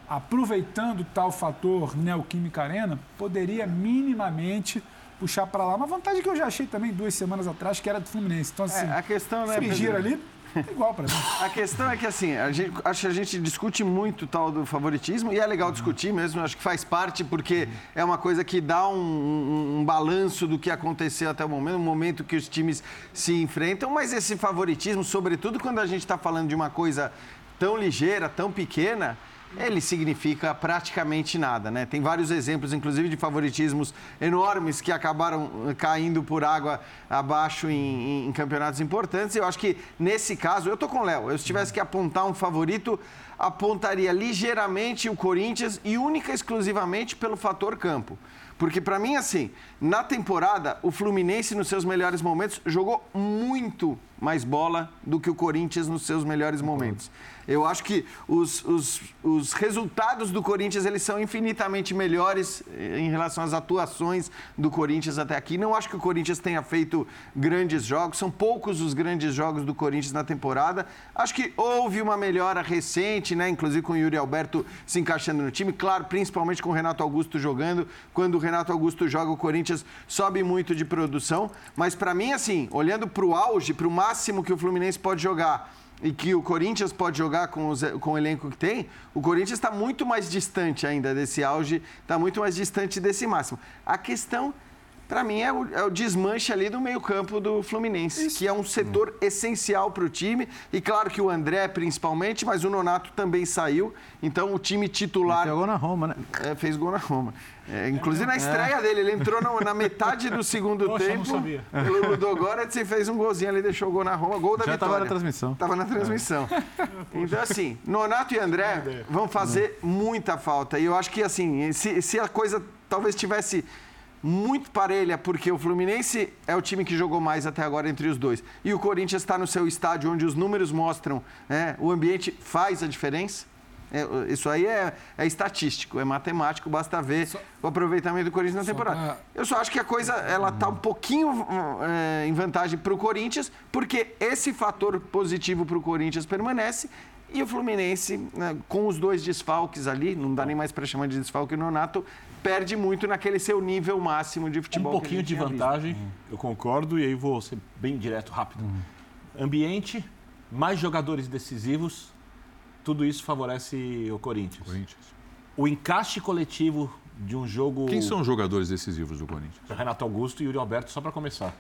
aproveitando tal fator Neoquímica Arena, poderia minimamente puxar para lá. Uma vantagem que eu já achei também duas semanas atrás, que era do Fluminense. Então, assim, É, a questão, né, frigir ali, é igual para mim. A questão é que, assim, a gente, acho que a gente discute muito o tal do favoritismo, e é legal discutir mesmo, acho que faz parte, porque é uma coisa que dá um, um- um balanço do que aconteceu até o momento, um momento que os times se enfrentam, mas esse favoritismo, sobretudo quando a gente está falando de uma coisa tão ligeira, tão pequena, ele significa praticamente nada, né? Tem vários exemplos, inclusive, de favoritismos enormes que acabaram eh, caindo por água abaixo em, em- campeonatos importantes. Eu acho que, nesse caso, eu tô com o Léo. Eu, se tivesse que apontar um favorito, apontaria ligeiramente o Corinthians e única exclusivamente pelo fator campo. Porque, para mim, assim, na temporada, o Fluminense, nos seus melhores momentos, jogou muito mais bola do que o Corinthians nos seus melhores momentos. Eu acho que os, os, os resultados do Corinthians eles são infinitamente melhores eh, em relação às atuações do Corinthians até aqui. Não acho que o Corinthians tenha feito grandes jogos, são poucos os grandes jogos do Corinthians na temporada. Acho que houve uma melhora recente, né? inclusive com o Yuri Alberto se encaixando no time. Claro, principalmente com o Renato Augusto jogando. Quando o Renato Augusto joga, o Corinthians sobe muito de produção. Mas para mim, assim, olhando para o auge, para o máximo que o Fluminense pode jogar e que o Corinthians pode jogar com, os- com o elenco que tem, o Corinthians está muito mais distante ainda desse auge, está muito mais distante desse máximo. A questão, para mim, é o, é o desmanche ali do meio-campo do Fluminense, que é um setor essencial para o time. E claro que o André, principalmente, mas o Nonato também saiu. Então o time titular. Jogou na Roma, né? É, fez gol na Roma. É, inclusive na estreia dele, ele entrou no- na metade do segundo Poxa, eu não tempo. sabia. O Ludogorets e fez um golzinho ali, deixou o gol na Roma, gol da Já vitória. tava na transmissão. Tava na transmissão. Então, assim, Nonato e André vão fazer muita falta. E eu acho que, assim, se, se a coisa talvez tivesse muito parelha, porque o Fluminense é o time que jogou mais até agora entre os dois. E o Corinthians está no seu estádio, onde os números mostram, né, o ambiente faz a diferença. É, isso aí é, é estatístico, é matemático, basta ver o aproveitamento do Corinthians na Só temporada. pra- Eu só acho que a coisa ela tá um pouquinho é, em vantagem para o Corinthians, porque esse fator positivo para o Corinthians permanece e o Fluminense, né, com os dois desfalques ali, não dá nem mais para chamar de desfalque o Nonato, perde muito naquele seu nível máximo de Um futebol. que a pouquinho de tinha visto. vantagem, eu concordo, e aí vou ser bem direto, rápido. Ambiente, mais jogadores decisivos, tudo isso favorece o Corinthians. Corinthians. O encaixe coletivo de um jogo. Quem são os jogadores decisivos do Corinthians? Renato Augusto e Yuri Alberto, só para começar.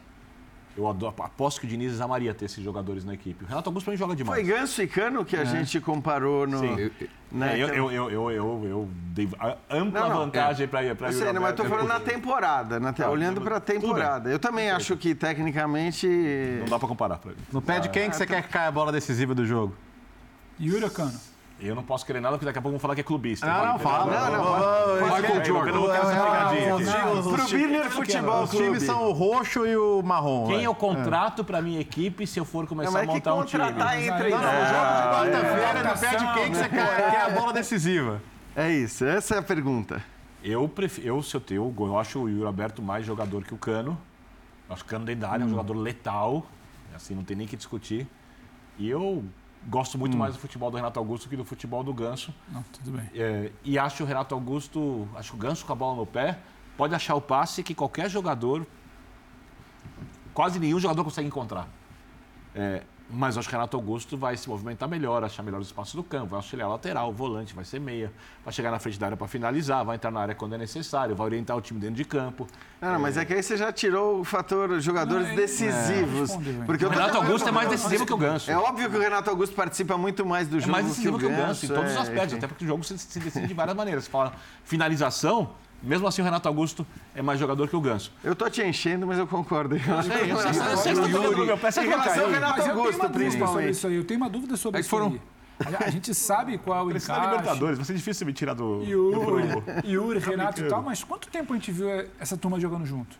Eu adoro- aposto que o Diniz amaria ter esses jogadores na equipe. O Renato Augusto pra mim joga Foi demais. Ganso e Cano que a gente comparou no. Sim. Eu- né, É, eu, que- eu, eu, eu, eu, eu dei ampla Não, não, vantagem para para Eu sei, né, mas tô falando na temporada, na te- Tá, olhando para a temporada. Eu também acho que tecnicamente Não dá para comparar. Pra... No pé de quem que você quer que caia a bola decisiva do jogo? Yuri ou Cano? Eu não posso querer nada, porque daqui a pouco vão falar que é clubista. Não, não, fala. Não, não, Michael Jordan. Eu não quero essa pegadinha aqui. Pro Birner Futebol Os times são o roxo e o marrom. Quem eu contrato para minha equipe se eu for Não, começar a é que montar um time? contratar entre Não, não, o jogo de quarta-feira, no pé de quem que você né? quer, quer a bola decisiva? É isso, essa é a pergunta. Eu, prefiro, eu, se eu tenho, eu acho o Yuri Alberto mais jogador que o Cano. Acho que o Cano dentro da área é um jogador letal. Assim, não tem nem que discutir. E eu gosto muito Hum. mais do futebol do Renato Augusto que do futebol do Ganso. Não, tudo bem. É, e acho o Renato Augusto, acho que o Ganso com a bola no pé, pode achar o passe que qualquer jogador, quase nenhum jogador consegue encontrar. É, mas acho que o Renato Augusto vai se movimentar melhor, achar melhor os espaços do campo, vai auxiliar lateral, volante, vai ser meia, vai chegar na frente da área para finalizar, vai entrar na área quando é necessário, vai orientar o time dentro de campo. Não, não, mas é que aí você já tirou o fator jogadores Não, ele- decisivos. É, porque O Renato Augusto é mais decisivo que o Ganso. É óbvio que o Renato Augusto participa muito mais do É jogo mais decisivo que o Ganso, em todos os é, aspectos, até porque o jogo se, se decide de várias maneiras. Você fala finalização, mesmo assim o Renato Augusto é mais jogador que o Ganso. Eu tô te enchendo, mas eu concordo. Eu eu sei, eu sei, eu tô pegando meu pé, Em que relação ao. Renato Mas eu tenho Augusto, uma dúvida sobre principalmente. isso aí. Eu tenho uma dúvida sobre Aí isso foram- aí. A, gente sabe qual é o encaixe. Libertadores, vai ser difícil me tirar do. Yuri. Yuri, Renato e tal, mas quanto tempo a gente viu essa turma jogando junto?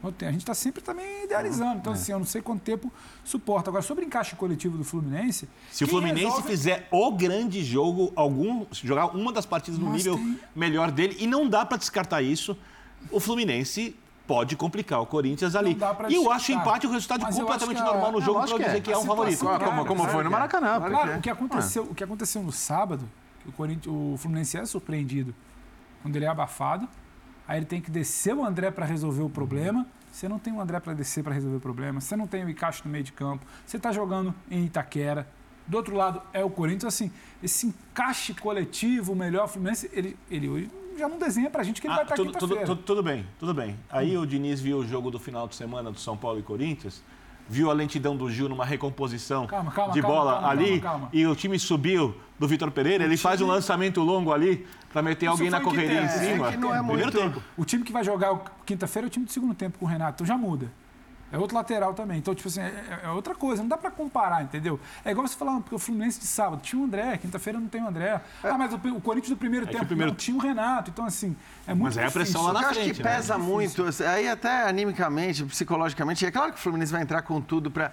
Quanto tempo? A gente está sempre também idealizando. Então, assim, eu não sei quanto tempo suporta. Agora, sobre o encaixe coletivo do Fluminense. Se o Fluminense resolve- fizer o grande jogo, algum, jogar uma das partidas no Mas nível tem- melhor dele, e não dá para descartar isso, o Fluminense pode complicar o Corinthians ali. dá pra E eu acho o empate um resultado Mas completamente normal no é, jogo para dizer é. que é um favorito. situação- Como, como foi no Maracanã. Claro, o que aconteceu, o que aconteceu no sábado, o, Corinthians, o Fluminense é surpreendido quando ele é abafado. Aí ele tem que descer o André para resolver o problema. Você não tem o André para descer para resolver o problema. Você não tem o encaixe no meio de campo. Você está jogando em Itaquera. Do outro lado é o Corinthians. Assim, esse encaixe coletivo, o melhor Fluminense, ele, ele hoje já não desenha para a gente que ele Ah, vai estar tudo, tudo, quinta-feira. tudo- tudo bem, tudo bem. Aí o Diniz viu o jogo do final de semana do São Paulo e Corinthians, viu a lentidão do Gil numa recomposição Calma, calma, de bola calma, ali e o time subiu do Vitor Pereira, ele faz um lançamento longo ali para meter Isso alguém na correria em é cima. que não é Primeiro muito- tempo. O time que vai jogar o- quinta-feira é o time do segundo tempo com o Renato, então já muda. É outro lateral também. Então, tipo assim, é, é outra coisa. Não dá pra comparar, entendeu? É igual você falar, porque o Fluminense de sábado tinha o André, quinta-feira não tem o André. Ah, mas o, o Corinthians do primeiro É tempo primeiro- não tinha o Renato. Então, assim, é muito Mas aí a pressão difícil. lá na Eu acho frente, que né? pesa muito, assim, aí até animicamente, psicologicamente. É claro que o Fluminense vai entrar com tudo para.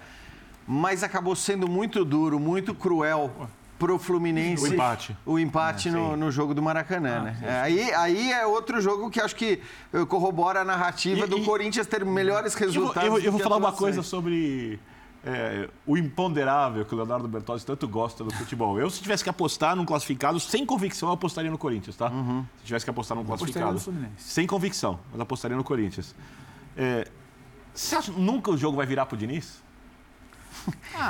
Mas acabou sendo muito duro, muito cruel pro Fluminense. O empate. O empate no, no jogo do Maracanã, né? É, aí, aí é outro jogo que acho que eh, corrobora a narrativa E- do e- Corinthians ter melhores Eu resultados. eu vou- do eu vou falar uma coisa sobre é, o imponderável que o Leonardo Bertozzi tanto gosta do futebol. Eu, se tivesse que apostar num classificado, sem convicção, eu apostaria no Corinthians, tá? Se tivesse que apostar num classificado. Sem convicção, mas apostaria no Corinthians. É, você acha que nunca o jogo vai virar pro Diniz?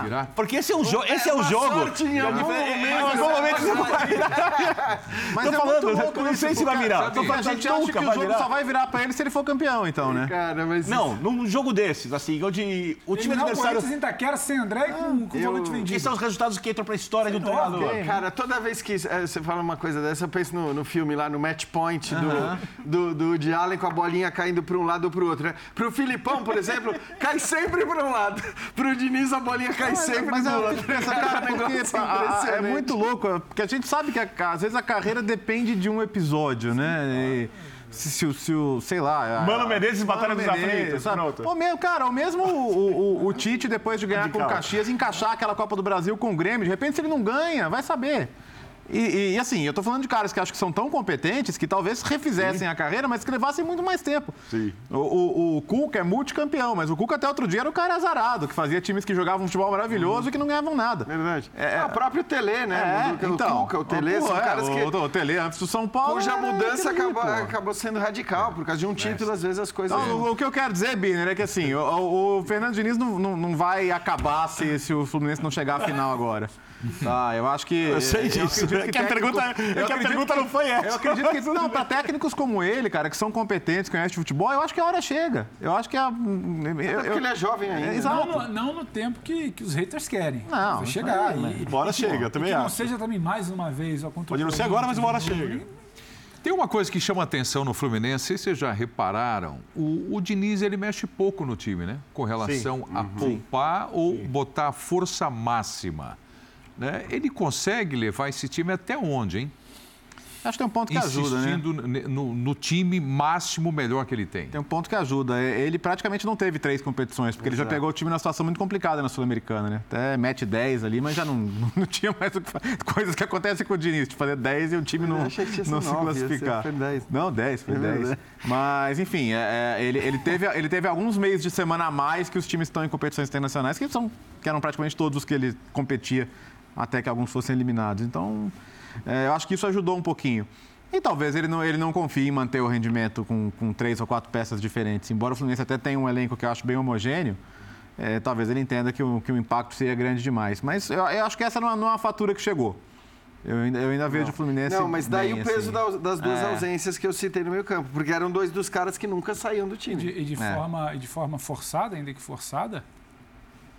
Virar? Porque esse é o, jo esse é o jogo. sorte em algum É, é, momento, em algum momento o jogo vai virar. Mas Tô é falando, muito louco eu não isso, sei se vai virar. Tô A falando, gente acha nunca que o vai jogo virar. só vai virar pra ele se ele for campeão, então, né? Cara, mas. Não, num jogo desses, assim, onde o time adversário. Corinthians em Itaquera sem André e com, com o eu- volante vendido. são os resultados que entram pra história do treinador? Cara, toda vez que você fala uma coisa dessa, eu penso no, no filme lá, no match point do, do, do Woody Allen com a bolinha caindo para um lado ou para o outro. Né? Pro Filipão, por exemplo, cai sempre para um lado. Pro Diniz, a bolinha cai sempre Mas do é, outro. cara, porque a- é impressionante. muito louco, porque a gente sabe que a- às vezes a carreira depende de um episódio, né? E se, se, o- se o, sei lá... Mano Menezes, Batalha Mano dos Aflitos, pronto. Pô, mesmo, cara, o mesmo o, o- o Tite, depois de ganhar com o. Caxias, encaixar aquela Copa do Brasil com o Grêmio, de repente se ele não ganha, vai saber. E, e- assim, eu tô falando de caras que acho que são tão competentes que talvez refizessem a carreira, mas que levassem muito mais tempo. Sim. O, o, o Cuca é multicampeão, mas o Cuca até outro dia era o cara azarado, que fazia times que jogavam futebol maravilhoso e que não ganhavam nada. Verdade. Ah, o próprio Tele, né? É, o então, Tuca, o Tele, pô, são é, caras que... O, o Tele antes do São Paulo. Cuja era mudança acabou, acabou sendo radical, por causa de um título, às vezes as coisas. O, que eu quero dizer, Biner, é que assim, o, Fernando Diniz não, não, não vai acabar se, se o Fluminense não chegar à final agora. Tá, eu acho que. Eu sei disso. É que a pergunta- é que a pergunta não foi essa. Eu acredito que. Não, para técnicos como ele, cara, que são competentes, conhecem futebol, eu acho que a hora chega. Eu acho que a. eu- Porque ele é jovem ainda. É, né? exato. Não no, não no tempo que, que os haters querem. Não, Vai chegar. aí, e, hora e, chega, eu e também que não acho. seja também mais uma vez. Pode não ser agora, mas uma hora de chega. Tem uma coisa que chama atenção no Fluminense, vocês já repararam, o, o Diniz ele mexe pouco no time, né? Com relação a poupar ou botar a força máxima. Né? Ele consegue levar esse time até onde, hein? Acho que tem um ponto que ajuda, né? No, no, time máximo melhor que ele tem. Tem um ponto que ajuda. É, ele praticamente não teve três competições, porque Exato. ele já pegou o time numa situação muito complicada na Sul-Americana, né? Até mete 10 ali, mas já não, não tinha mais coisas que acontecem com o Diniz, de fazer 10 e o time não, não se classificar. Foi 10. Não, 10, foi 10. É mas, enfim, é, é, ele, ele, teve, ele teve alguns meses de semana a mais que os times estão em competições internacionais, que, são, que eram praticamente todos os que ele competia, até que alguns fossem eliminados. Então, é, eu acho que isso ajudou um pouquinho. E talvez ele não, ele não confie em manter o rendimento com, com três ou quatro peças diferentes. Embora o Fluminense até tenha um elenco que eu acho bem homogêneo, é, talvez ele entenda que o, que o impacto seria grande demais. Mas eu, eu acho que essa não é, não é uma fatura que chegou. Eu ainda, eu ainda vejo o Fluminense. Não, mas daí bem, o peso assim. das duas é. ausências que eu citei no meio campo, porque eram dois dos caras que nunca saíam do time. E de, e de é. forma, e de forma forçada, ainda que forçada,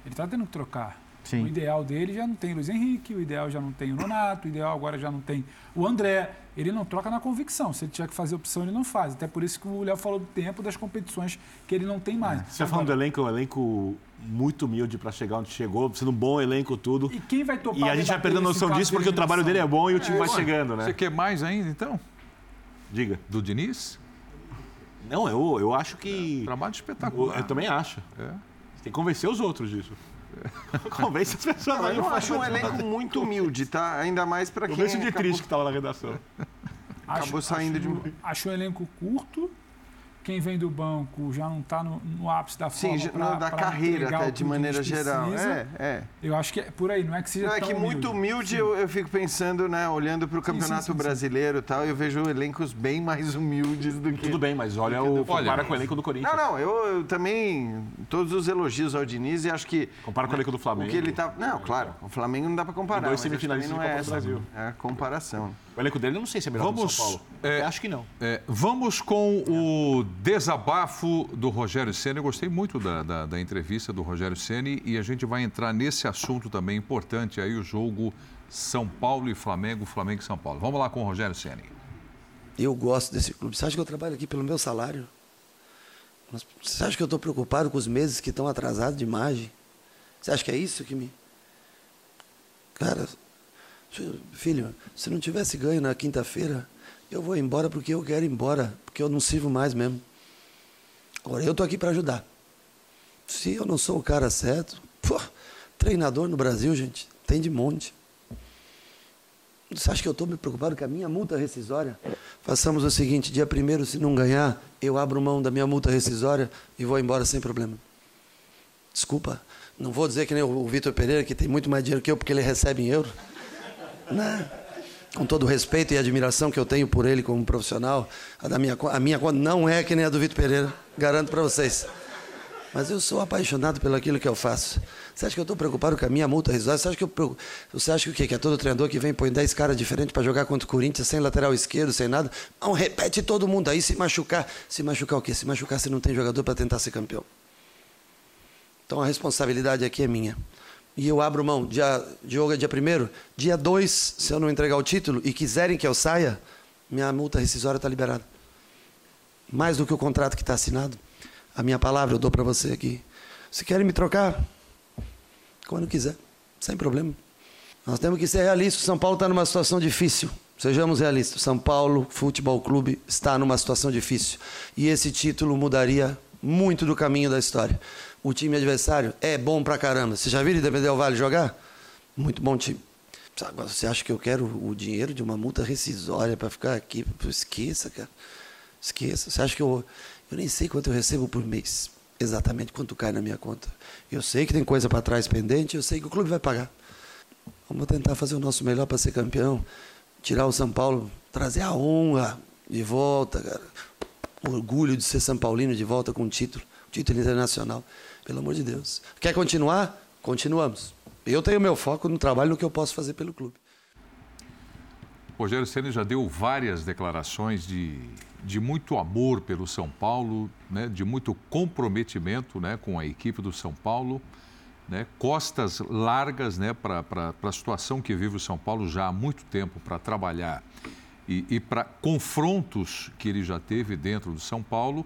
ele está tendo que trocar. Sim. O ideal dele já não tem o Luiz Henrique, o ideal já não tem o Nonato, o ideal agora já não tem o André. Ele não troca na convicção. Se ele tiver que fazer opção, ele não faz. Até por isso que o Léo falou do tempo das competições que ele não tem mais. É. Você está falando do elenco, um elenco muito humilde para chegar onde chegou, sendo um bom elenco, tudo. E quem vai topar E a gente vai perdendo noção disso porque o trabalho dele é bom e o time é, vai chegando, né? Você quer mais ainda, então? Diga. Do Diniz? Não, eu, eu acho que. É, trabalho espetacular. Eu, eu também acho. É. Tem que convencer os outros disso. Convence as pessoas. Não, eu acho um elenco muito humilde, tá? Ainda mais para quem... Convence o Dietrich que estava na redação. Acabou acho, saindo acho, de... Acho um elenco curto, quem vem do banco já não está no, no, ápice da forma Sim, pra, da carreira até, de maneira geral. É, é. Eu acho que é por aí, não é que seja não, é que humilde. muito humilde eu, eu, fico pensando, né, olhando para o Campeonato sim, sim, Brasileiro e tal, eu vejo elencos bem mais humildes do que... Tudo bem, mas olha o... Compara com o elenco do Corinthians. Não, não, eu, eu, também... Todos os elogios ao Diniz e acho que... Compara com o elenco do Flamengo. O que ele tá... Não, claro, o Flamengo não dá para comparar. dois semifinalistas não é essa, Brasil. É a comparação. O elenco dele eu não sei se é melhor vamos, do São Paulo. É, acho que não. É, vamos com o desabafo do Rogério Senna. Eu gostei muito da, da, da entrevista do Rogério Senna e a gente vai entrar nesse assunto também importante aí, o jogo São Paulo e Flamengo, Flamengo e São Paulo. Vamos lá com o Rogério Senna. Eu gosto desse clube. Você acha que eu trabalho aqui pelo meu salário? Você acha que eu estou preocupado com os meses que estão atrasados de imagem? Você acha que é isso que me. Cara, filho, se não tivesse ganho na quinta-feira, eu vou embora porque eu quero ir embora, porque eu não sirvo mais mesmo. Agora, eu estou aqui para ajudar. Se eu não sou o cara certo, pô, treinador no Brasil, gente, tem de monte. Você acha que eu estou me preocupado com a minha multa rescisória? Façamos o seguinte: dia primeiro, se não ganhar, eu abro mão da minha multa rescisória e vou embora sem problema. Desculpa, não vou dizer que nem o Vitor Pereira, que tem muito mais dinheiro que eu porque ele recebe em euro. Né? Com todo o respeito e admiração que eu tenho por ele como profissional, a, da minha, a minha conta não é que nem a do Vitor Pereira, garanto para vocês. Mas eu sou apaixonado pelo aquilo que eu faço. Você acha que eu estou preocupado com a minha multa rescisória? Você acha que eu Você acha que o quê? Que é todo treinador que vem põe 10 caras diferentes para jogar contra o Corinthians sem lateral esquerdo, sem nada? Não, repete todo mundo aí se machucar. Se machucar o quê? Se machucar se não tem jogador para tentar ser campeão. Então a responsabilidade aqui é minha e eu abro mão. Dia, Diogo é dia primeiro. Dia 2, se eu não entregar o título e quiserem que eu saia, minha multa rescisória está liberada. Mais do que o contrato que está assinado. A minha palavra eu dou para você aqui. Se querem me trocar, quando quiser, sem problema. Nós temos que ser realistas. São Paulo está numa situação difícil. Sejamos realistas. São Paulo Futebol Clube está numa situação difícil. E esse título mudaria muito do caminho da história o time adversário é bom pra caramba. Você já viu Independente Del Vale jogar? Muito bom time. Agora, você acha que eu quero o dinheiro de uma multa rescisória para ficar aqui? Esqueça, cara. Esqueça. Você acha que eu. Eu nem sei quanto eu recebo por mês. Exatamente quanto cai na minha conta. Eu sei que tem coisa para trás pendente, eu sei que o clube vai pagar. Vamos tentar fazer o nosso melhor para ser campeão. Tirar o São Paulo, trazer a honra de volta, cara. O orgulho de ser São Paulino de volta com um título, título internacional. Pelo amor de Deus. Quer continuar? Continuamos. Eu tenho meu foco no trabalho, no que eu posso fazer pelo clube. Rogério Ceni já deu várias declarações de, de muito amor pelo São Paulo, né, de muito comprometimento né, com a equipe do São Paulo, né, costas largas né, para a situação que vive o São Paulo já há muito tempo para trabalhar e, e para confrontos que ele já teve dentro do São Paulo.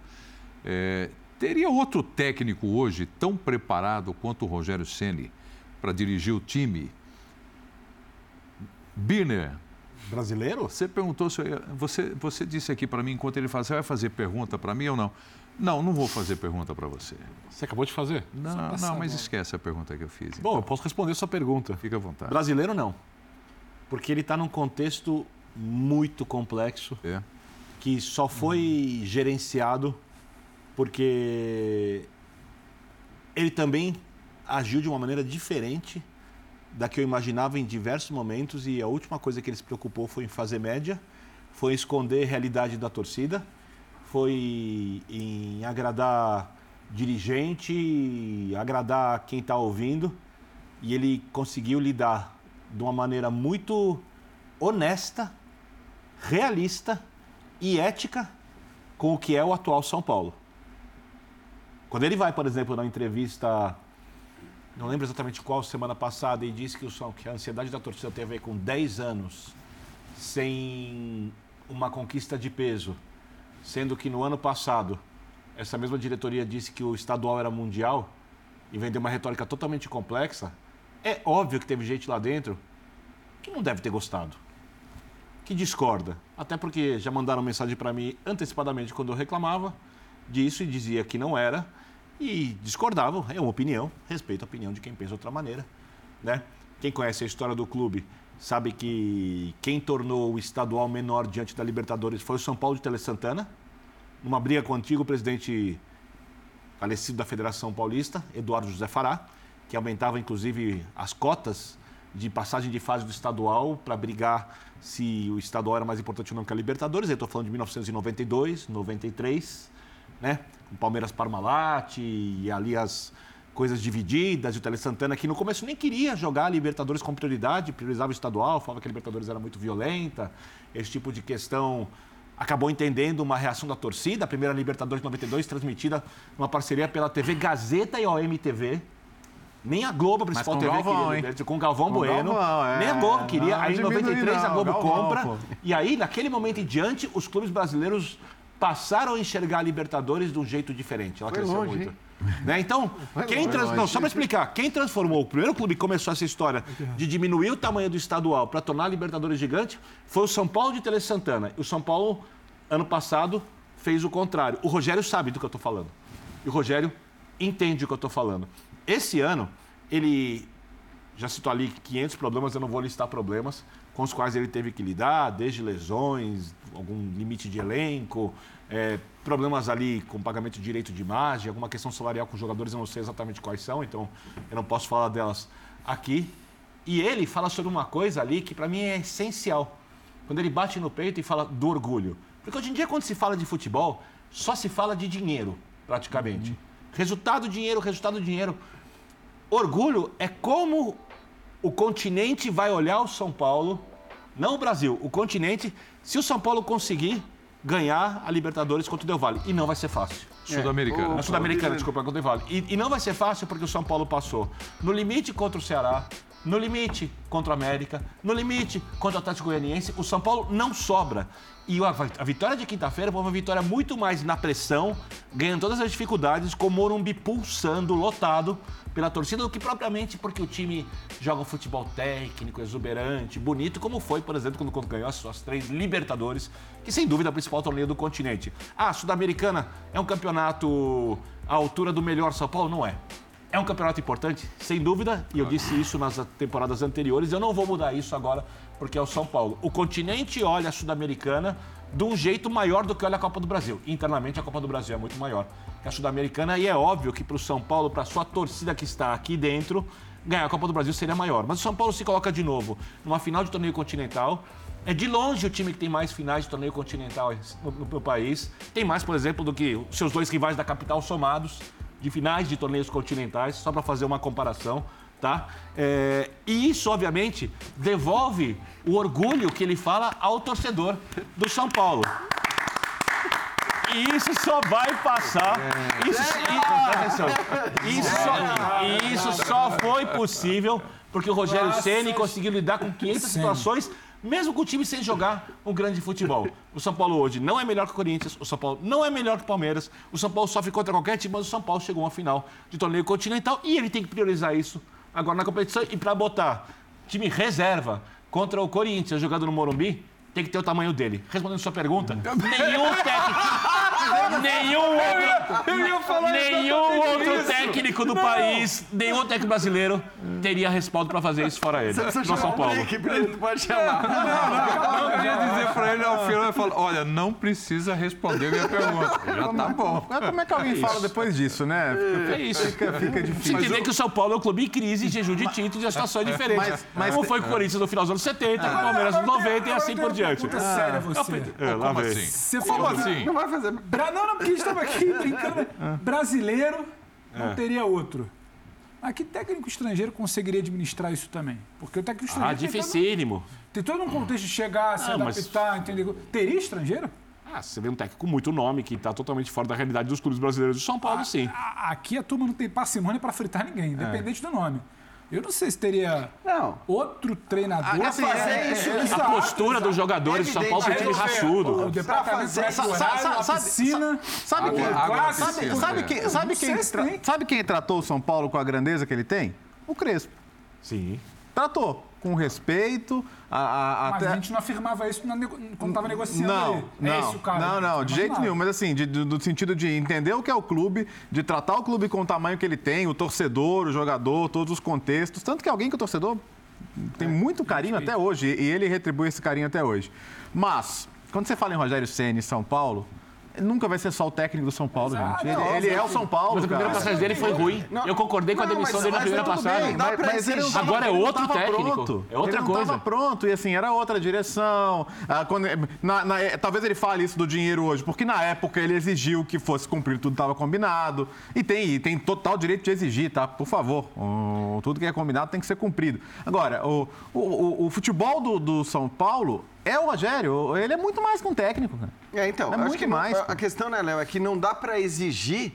É, Teria outro técnico hoje tão preparado quanto o Rogério Ceni para dirigir o time? Birner, Brasileiro? Você perguntou se eu você, você disse aqui para mim, enquanto ele fazia, você vai fazer pergunta para mim ou não? Não, não vou fazer pergunta para você. Você acabou de fazer? Não, não, mas esquece a pergunta que eu fiz. Bom, eu posso responder sua pergunta. Fica à vontade. Brasileiro não. Porque ele está num contexto muito complexo É. que só foi gerenciado porque ele também agiu de uma maneira diferente da que eu imaginava em diversos momentos e a última coisa que ele se preocupou foi em fazer média, foi esconder a realidade da torcida, foi em agradar dirigente, agradar quem está ouvindo e ele conseguiu lidar de uma maneira muito honesta, realista e ética com o que é o atual São Paulo. Quando ele vai, por exemplo, na entrevista, não lembro exatamente qual, semana passada, e disse que, o, que a ansiedade da torcida tem a ver com 10 anos sem uma conquista de peso, sendo que no ano passado essa mesma diretoria disse que o estadual era mundial e vendeu uma retórica totalmente complexa, é óbvio que teve gente lá dentro que não deve ter gostado, que discorda. Até porque já mandaram mensagem para mim antecipadamente quando eu reclamava disso e dizia que não era e discordavam. É uma opinião, respeito a opinião de quem pensa de outra maneira, né? Quem conhece a história do clube sabe que quem tornou o estadual menor diante da Libertadores foi o São Paulo de Tele Santana, numa briga com o antigo presidente falecido da Federação Paulista, Eduardo José Fará, que aumentava inclusive as cotas de passagem de fase do estadual para brigar se o estadual era mais importante ou não que a Libertadores. Eu estou falando de 1992, 93, né? Com Palmeiras Parmalat e ali as coisas divididas e o Tele Santana que no começo nem queria jogar a Libertadores com prioridade, priorizava o estadual, falava que a Libertadores era muito violenta, esse tipo de questão acabou entendendo uma reação da torcida. A primeira Libertadores de 92 transmitida numa parceria pela TV Gazeta e OMTV. Nem a Globo, a principal com TV, Galvão, queria, hein? Com o Galvão Com Bueno. Galvão, é. Nem a Globo queria. Não, aí em diminui 93 a não, Globo Galvão, compra. pô. E aí, naquele momento em diante, os clubes brasileiros passaram a enxergar a Libertadores de um jeito diferente. Ela cresceu longe, muito. Né? Então, quem trans... não, só para explicar, quem transformou o primeiro clube que começou essa história de diminuir o tamanho do estadual para tornar a Libertadores gigante foi o São Paulo de Tele Santana. E o São Paulo, ano passado, fez o contrário. O Rogério sabe do que eu estou falando. E o Rogério entende o que eu estou falando. Esse ano, ele já citou ali 500 problemas, eu não vou listar problemas com os quais ele teve que lidar, desde lesões, algum limite de elenco, é, problemas ali com pagamento de direito de imagem, alguma questão salarial com os jogadores, eu não sei exatamente quais são, então eu não posso falar delas aqui. E ele fala sobre uma coisa ali que para mim é essencial. Quando ele bate no peito e fala do orgulho. Porque hoje em dia, quando se fala de futebol, só se fala de dinheiro, praticamente. Resultado, dinheiro, resultado, dinheiro. Orgulho é como o continente vai olhar o São Paulo, não o Brasil, o continente, se o São Paulo conseguir ganhar a Libertadores contra o Del Valle. E não vai ser fácil. Sul-Americana. Na Sul-Americana, desculpa, contra o Del Valle. E, e não vai ser fácil porque o São Paulo passou no limite contra o Ceará, no limite contra o América, no limite contra o Atlético Goianiense. O São Paulo não sobra. E a, a vitória de quinta-feira foi uma vitória muito mais na pressão, ganhando todas as dificuldades, com o Morumbi pulsando, lotado pela torcida, do que propriamente porque o time joga um futebol técnico, exuberante, bonito, como foi, por exemplo, quando, quando ganhou as suas três Libertadores, que sem dúvida é o principal torneio do continente. Ah, a Sul-Americana é um campeonato à altura do melhor São Paulo? Não é. É um campeonato importante, sem dúvida, e eu disse isso nas temporadas anteriores. Eu não vou mudar isso agora, porque é o São Paulo. O continente olha a Sul-Americana de um jeito maior do que olha a Copa do Brasil. Internamente, a Copa do Brasil é muito maior que a Sul-Americana, e é óbvio que para o São Paulo, para sua torcida que está aqui dentro, ganhar a Copa do Brasil seria maior. Mas o São Paulo se coloca de novo numa final de torneio continental. É de longe o time que tem mais finais de torneio continental no, no, no país. Tem mais, por exemplo, do que seus dois rivais da capital somados de finais de torneios continentais, só para fazer uma comparação, tá? É, e isso, obviamente, devolve o orgulho que ele fala ao torcedor do São Paulo. E isso só vai passar. Isso, atenção. Isso só, e isso só foi possível porque o Rogério Ceni conseguiu lidar com 500 situações, mesmo com o time sem jogar um grande futebol. O São Paulo hoje não é melhor que o Corinthians, o São Paulo não é melhor que o Palmeiras, o São Paulo sofre contra qualquer time, mas o São Paulo chegou a uma final de torneio continental e ele tem que priorizar isso agora na competição e para botar time reserva contra o Corinthians, jogando no Morumbi, tem que ter o tamanho dele. Respondendo sua pergunta, nenhum técnico. nenhum outro, nenhum outro técnico do país, nenhum outro técnico brasileiro teria respaldo para fazer isso fora ele. No São Paulo. Ele pode chamar. Eu queria dizer pra ele ao final, eu falo, olha, não precisa responder a minha pergunta. Já tá bom. Mas como é que alguém fala depois disso, né? É isso. Fica, fica Você difícil. entender que o São Paulo é um clube em crise, em jejum de títulos e situações diferentes. Mas- mas- Como foi com o Corinthians no final dos anos 70, com o Palmeiras nos 90 e assim por diante. Puta séria você. É, Como assim? Você Como falou assim? Não vai fazer. Não, não, porque a gente estava aqui brincando. Brasileiro não teria outro. Mas que técnico estrangeiro conseguiria administrar isso também? Porque o técnico Ah, estrangeiro tem todo- dificílimo. tem todo um contexto de chegar, se Ah, mas- adaptar, entender. Teria estrangeiro? Ah, você vê um técnico com muito nome, que está totalmente fora da realidade dos clubes brasileiros do São Paulo, sim. A- Aqui a turma não tem parcimônia para fritar ninguém, independente do nome. Eu não sei se teria Não. outro treinador assim, fazer é- isso. é- A Exato, postura dos jogadores do São Paulo é um time exato. raçudo. O departamento fazer- a sabe- piscina. Sabe quem, Água- sabe, piscina, sabe é. quem, sabe, quem tem. sabe quem tratou o São Paulo com a grandeza que ele tem? O Crespo. Sim. Tratou. Com respeito. A, a- Mas até- a gente não afirmava isso na quando estava negociando. Não, ali. não, é esse o caso. não, não, de jeito nenhum. Mas assim, de- do, do sentido de entender o que é o clube, de tratar o clube com o tamanho que ele tem, o torcedor, o jogador, todos os contextos. Tanto que alguém que o torcedor tem muito carinho até hoje, e ele retribui esse carinho até hoje. Mas, quando você fala em Rogério Ceni e São Paulo, nunca vai ser só o técnico do São Paulo, gente. Ele, não, ele é o São Paulo. Mas a primeira cara. passagem dele foi ruim. Não, Eu concordei com a demissão mas- dele na primeira passagem. dá Mas, pra mas ele tava- Agora é outro técnico, pronto. é outra ele não coisa. estava pronto e assim, era outra direção. Ah, quando- na- na- é, talvez ele fale isso do dinheiro hoje, porque na época ele exigiu que fosse cumprido tudo estava combinado. E tem, e tem total direito de exigir, tá? Por favor. O- tudo que é combinado tem que ser cumprido. Agora, o, o, o- o futebol do, do São Paulo é o Rogério. Ele é muito mais que um técnico, cara. É, então, É acho muito que mais, a- questão, né, Léo, é que não dá para exigir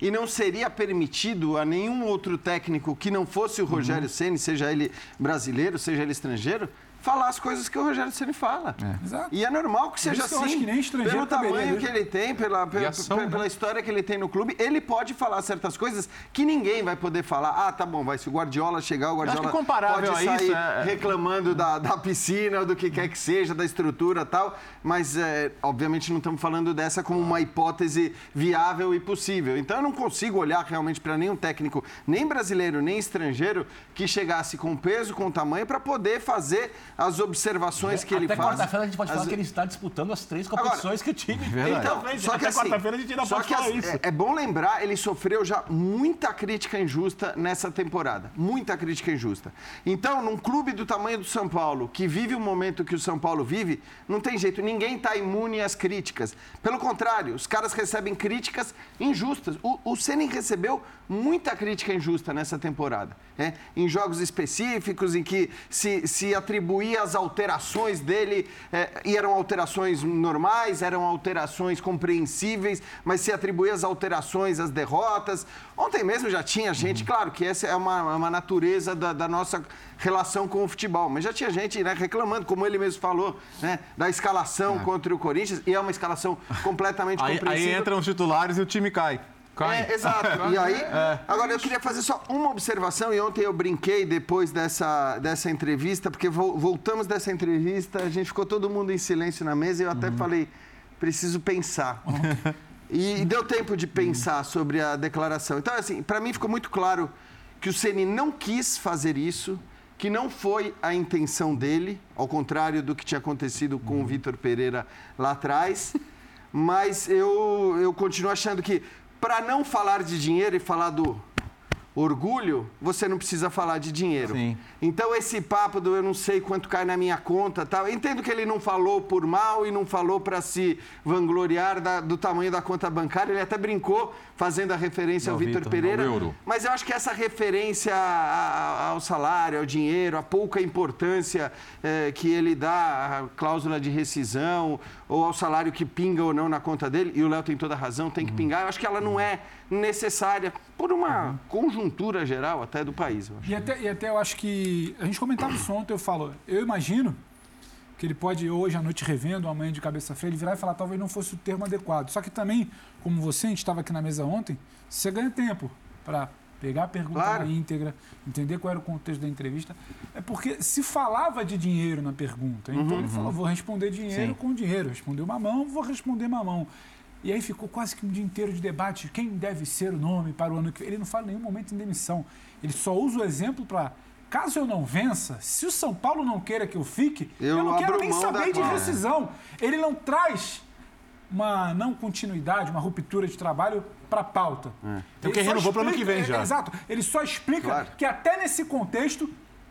e não seria permitido a nenhum outro técnico que não fosse o Uhum. Rogério Ceni, seja ele brasileiro, seja ele estrangeiro, falar as coisas que o Rogério Ceni fala. Exato. E é normal que seja isso assim. que nem pelo caberia, tamanho né? que ele tem, pela, pela, ação, pela- né? história que ele tem no clube, ele pode falar certas coisas que ninguém vai poder falar. Ah, tá bom, vai se o Guardiola chegar, o Guardiola que comparável pode sair isso, é- reclamando da, da piscina, ou do que quer que seja, da estrutura e tal, mas é, obviamente não estamos falando dessa como uma hipótese viável e possível. Então eu não consigo olhar realmente para nenhum técnico, nem brasileiro, nem estrangeiro, que chegasse com peso, com tamanho, para poder fazer as observações que ele Até faz. quarta-feira a gente pode As- falar que ele está disputando as três competições que o time tem então, só que Até assim, quarta-feira a gente ainda só pode que falar assim, isso. É, é bom lembrar, ele sofreu já muita crítica injusta nessa temporada. Muita crítica injusta. Então, num clube do tamanho do São Paulo, que vive o momento que o São Paulo vive, não tem jeito, ninguém está imune às críticas. Pelo contrário, os caras recebem críticas injustas. O, o recebeu muita crítica injusta nessa temporada. né? Em jogos específicos, em que se, se atribuía as alterações dele, é, e eram alterações normais, eram alterações compreensíveis, mas se atribuía as alterações às derrotas. Ontem mesmo já tinha gente, claro que essa é uma, uma natureza da, da nossa relação com o futebol, mas já tinha gente né, reclamando, como ele mesmo falou, né, da escalação contra o Corinthians, e é uma escalação completamente Aí, aí compreensível. entram os titulares e o time cai. Cai. É, exato. E aí, agora eu queria fazer só uma observação, e ontem eu brinquei depois dessa, dessa entrevista, porque vol- voltamos dessa entrevista, a gente ficou todo mundo em silêncio na mesa, e eu até falei, preciso pensar. E deu tempo de pensar sobre a declaração. Então, assim, para mim ficou muito claro que o Ceni não quis fazer isso, que não foi a intenção dele, ao contrário do que tinha acontecido com o Vitor Pereira lá atrás. Mas eu, eu continuo achando que, para não falar de dinheiro e falar do orgulho, você não precisa falar de dinheiro. Sim. Então, esse papo do eu não sei quanto cai na minha conta tal, eu entendo que ele não falou por mal e não falou para se vangloriar da- do tamanho da conta bancária. Ele até brincou fazendo a referência ao Ao Vitor Pereira. euro. Mas eu acho que essa referência ao salário, ao dinheiro, a pouca importância eh, que ele dá à cláusula de rescisão ou ao salário que pinga ou não na conta dele, e o Léo tem toda a razão, tem que pingar, eu acho que ela não é necessária por uma conjuntura geral até do país. E até, e até eu acho que. A gente comentava isso ontem, eu falo, eu imagino que ele pode, hoje à noite, revendo, amanhã de cabeça fria, ele virar e falar, talvez não fosse o termo adequado. Só que também, como você, a gente estava aqui na mesa ontem, você ganha tempo para pegar a pergunta Claro. na íntegra, entender qual era o contexto da entrevista. É porque se falava de dinheiro na pergunta. Então ele falou: vou responder dinheiro Sim. com dinheiro. Respondeu mamão, vou responder mamão. E aí ficou quase que um dia inteiro de debate de quem deve ser o nome para o ano que vem. Ele não fala em nenhum momento em demissão. Ele só usa o exemplo para. Caso eu não vença, se o São Paulo não queira que eu fique, eu, Eu não quero nem saber de rescisão. Ele não traz uma não continuidade, uma ruptura de trabalho para a pauta. Então, quem só renovou pro ano que vem já. é, Exato. Ele só explica Claro. que até nesse contexto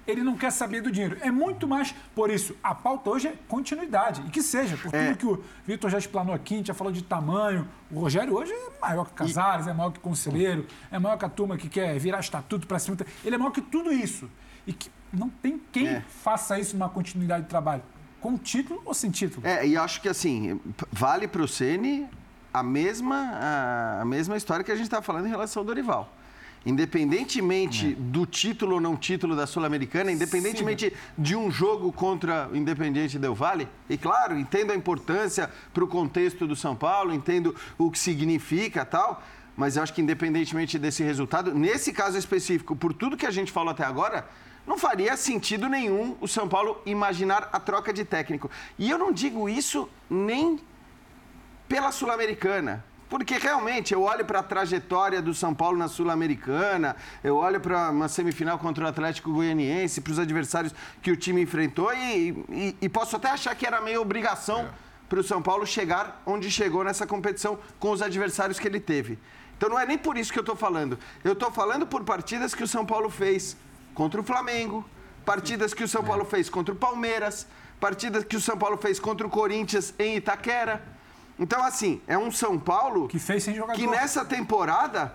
ele não quer saber do dinheiro. É muito mais por isso. A pauta hoje é continuidade. E que seja, por É. tudo que o Vitor já explanou aqui, a gente já falou de tamanho. O Rogério hoje é maior que Casares, é maior que Conselheiro, é maior que a turma que quer virar estatuto para cima. Ele é maior que tudo isso. E que não tem quem É. faça isso numa continuidade de trabalho. Com título ou sem título. É, e acho que assim, vale para o Ceni a mesma, a, a mesma história que a gente estava falando em relação ao Dorival. Independentemente do título ou não título da Sul-Americana, independentemente de um jogo contra o Independiente Del Valle, e claro, entendo a importância para o contexto do São Paulo, entendo o que significa tal, mas eu acho que independentemente desse resultado, nesse caso específico, por tudo que a gente falou até agora, não faria sentido nenhum o São Paulo imaginar a troca de técnico. E eu não digo isso nem pela Sul-Americana. Porque realmente eu olho para a trajetória do São Paulo na Sul-Americana, eu olho para uma semifinal contra o Atlético Goianiense, para os adversários que o time enfrentou e, e- e posso até achar que era meio obrigação para o São Paulo chegar onde chegou nessa competição com os adversários que ele teve. Então não é nem por isso que eu estou falando. Eu estou falando por partidas que o São Paulo fez contra o Flamengo, partidas que o São Paulo fez contra o Palmeiras, partidas que o São Paulo fez contra o Corinthians em Itaquera. Então, assim, é um São Paulo Que fez sem jogador. que nessa temporada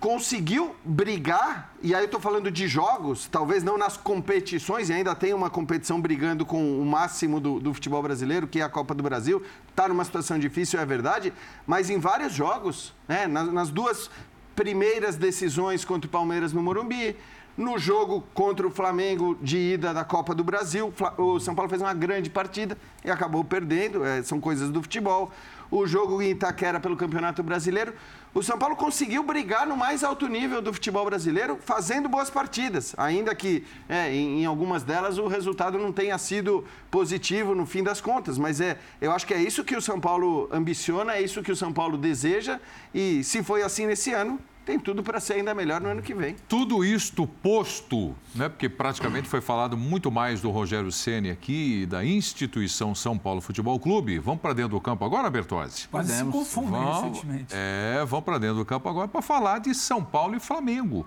conseguiu brigar, e aí eu tô falando de jogos, talvez não nas competições, e ainda tem uma competição brigando com o máximo do, do futebol brasileiro, que é a Copa do Brasil. Tá numa situação difícil, é verdade, mas em vários jogos, né, nas, nas duas primeiras decisões contra o Palmeiras no Morumbi, no jogo contra o Flamengo de ida da Copa do Brasil, o São Paulo fez uma grande partida e acabou perdendo, é, são coisas do futebol. O jogo em Itaquera pelo Campeonato Brasileiro, o São Paulo conseguiu brigar no mais alto nível do futebol brasileiro, fazendo boas partidas, ainda que é, em, em algumas delas o resultado não tenha sido positivo no fim das contas. Mas é, eu acho que é isso que o São Paulo ambiciona, é isso que o São Paulo deseja, e se foi assim nesse ano, tem tudo para ser ainda melhor no ano que vem. Tudo isto posto, né? Porque praticamente foi falado muito mais do Rogério Ceni aqui e da instituição São Paulo Futebol Clube. Vamos para dentro do campo agora, Bertozzi? Quase se confundem Vamos, recentemente. é, vamos para dentro do campo agora para falar de São Paulo e Flamengo,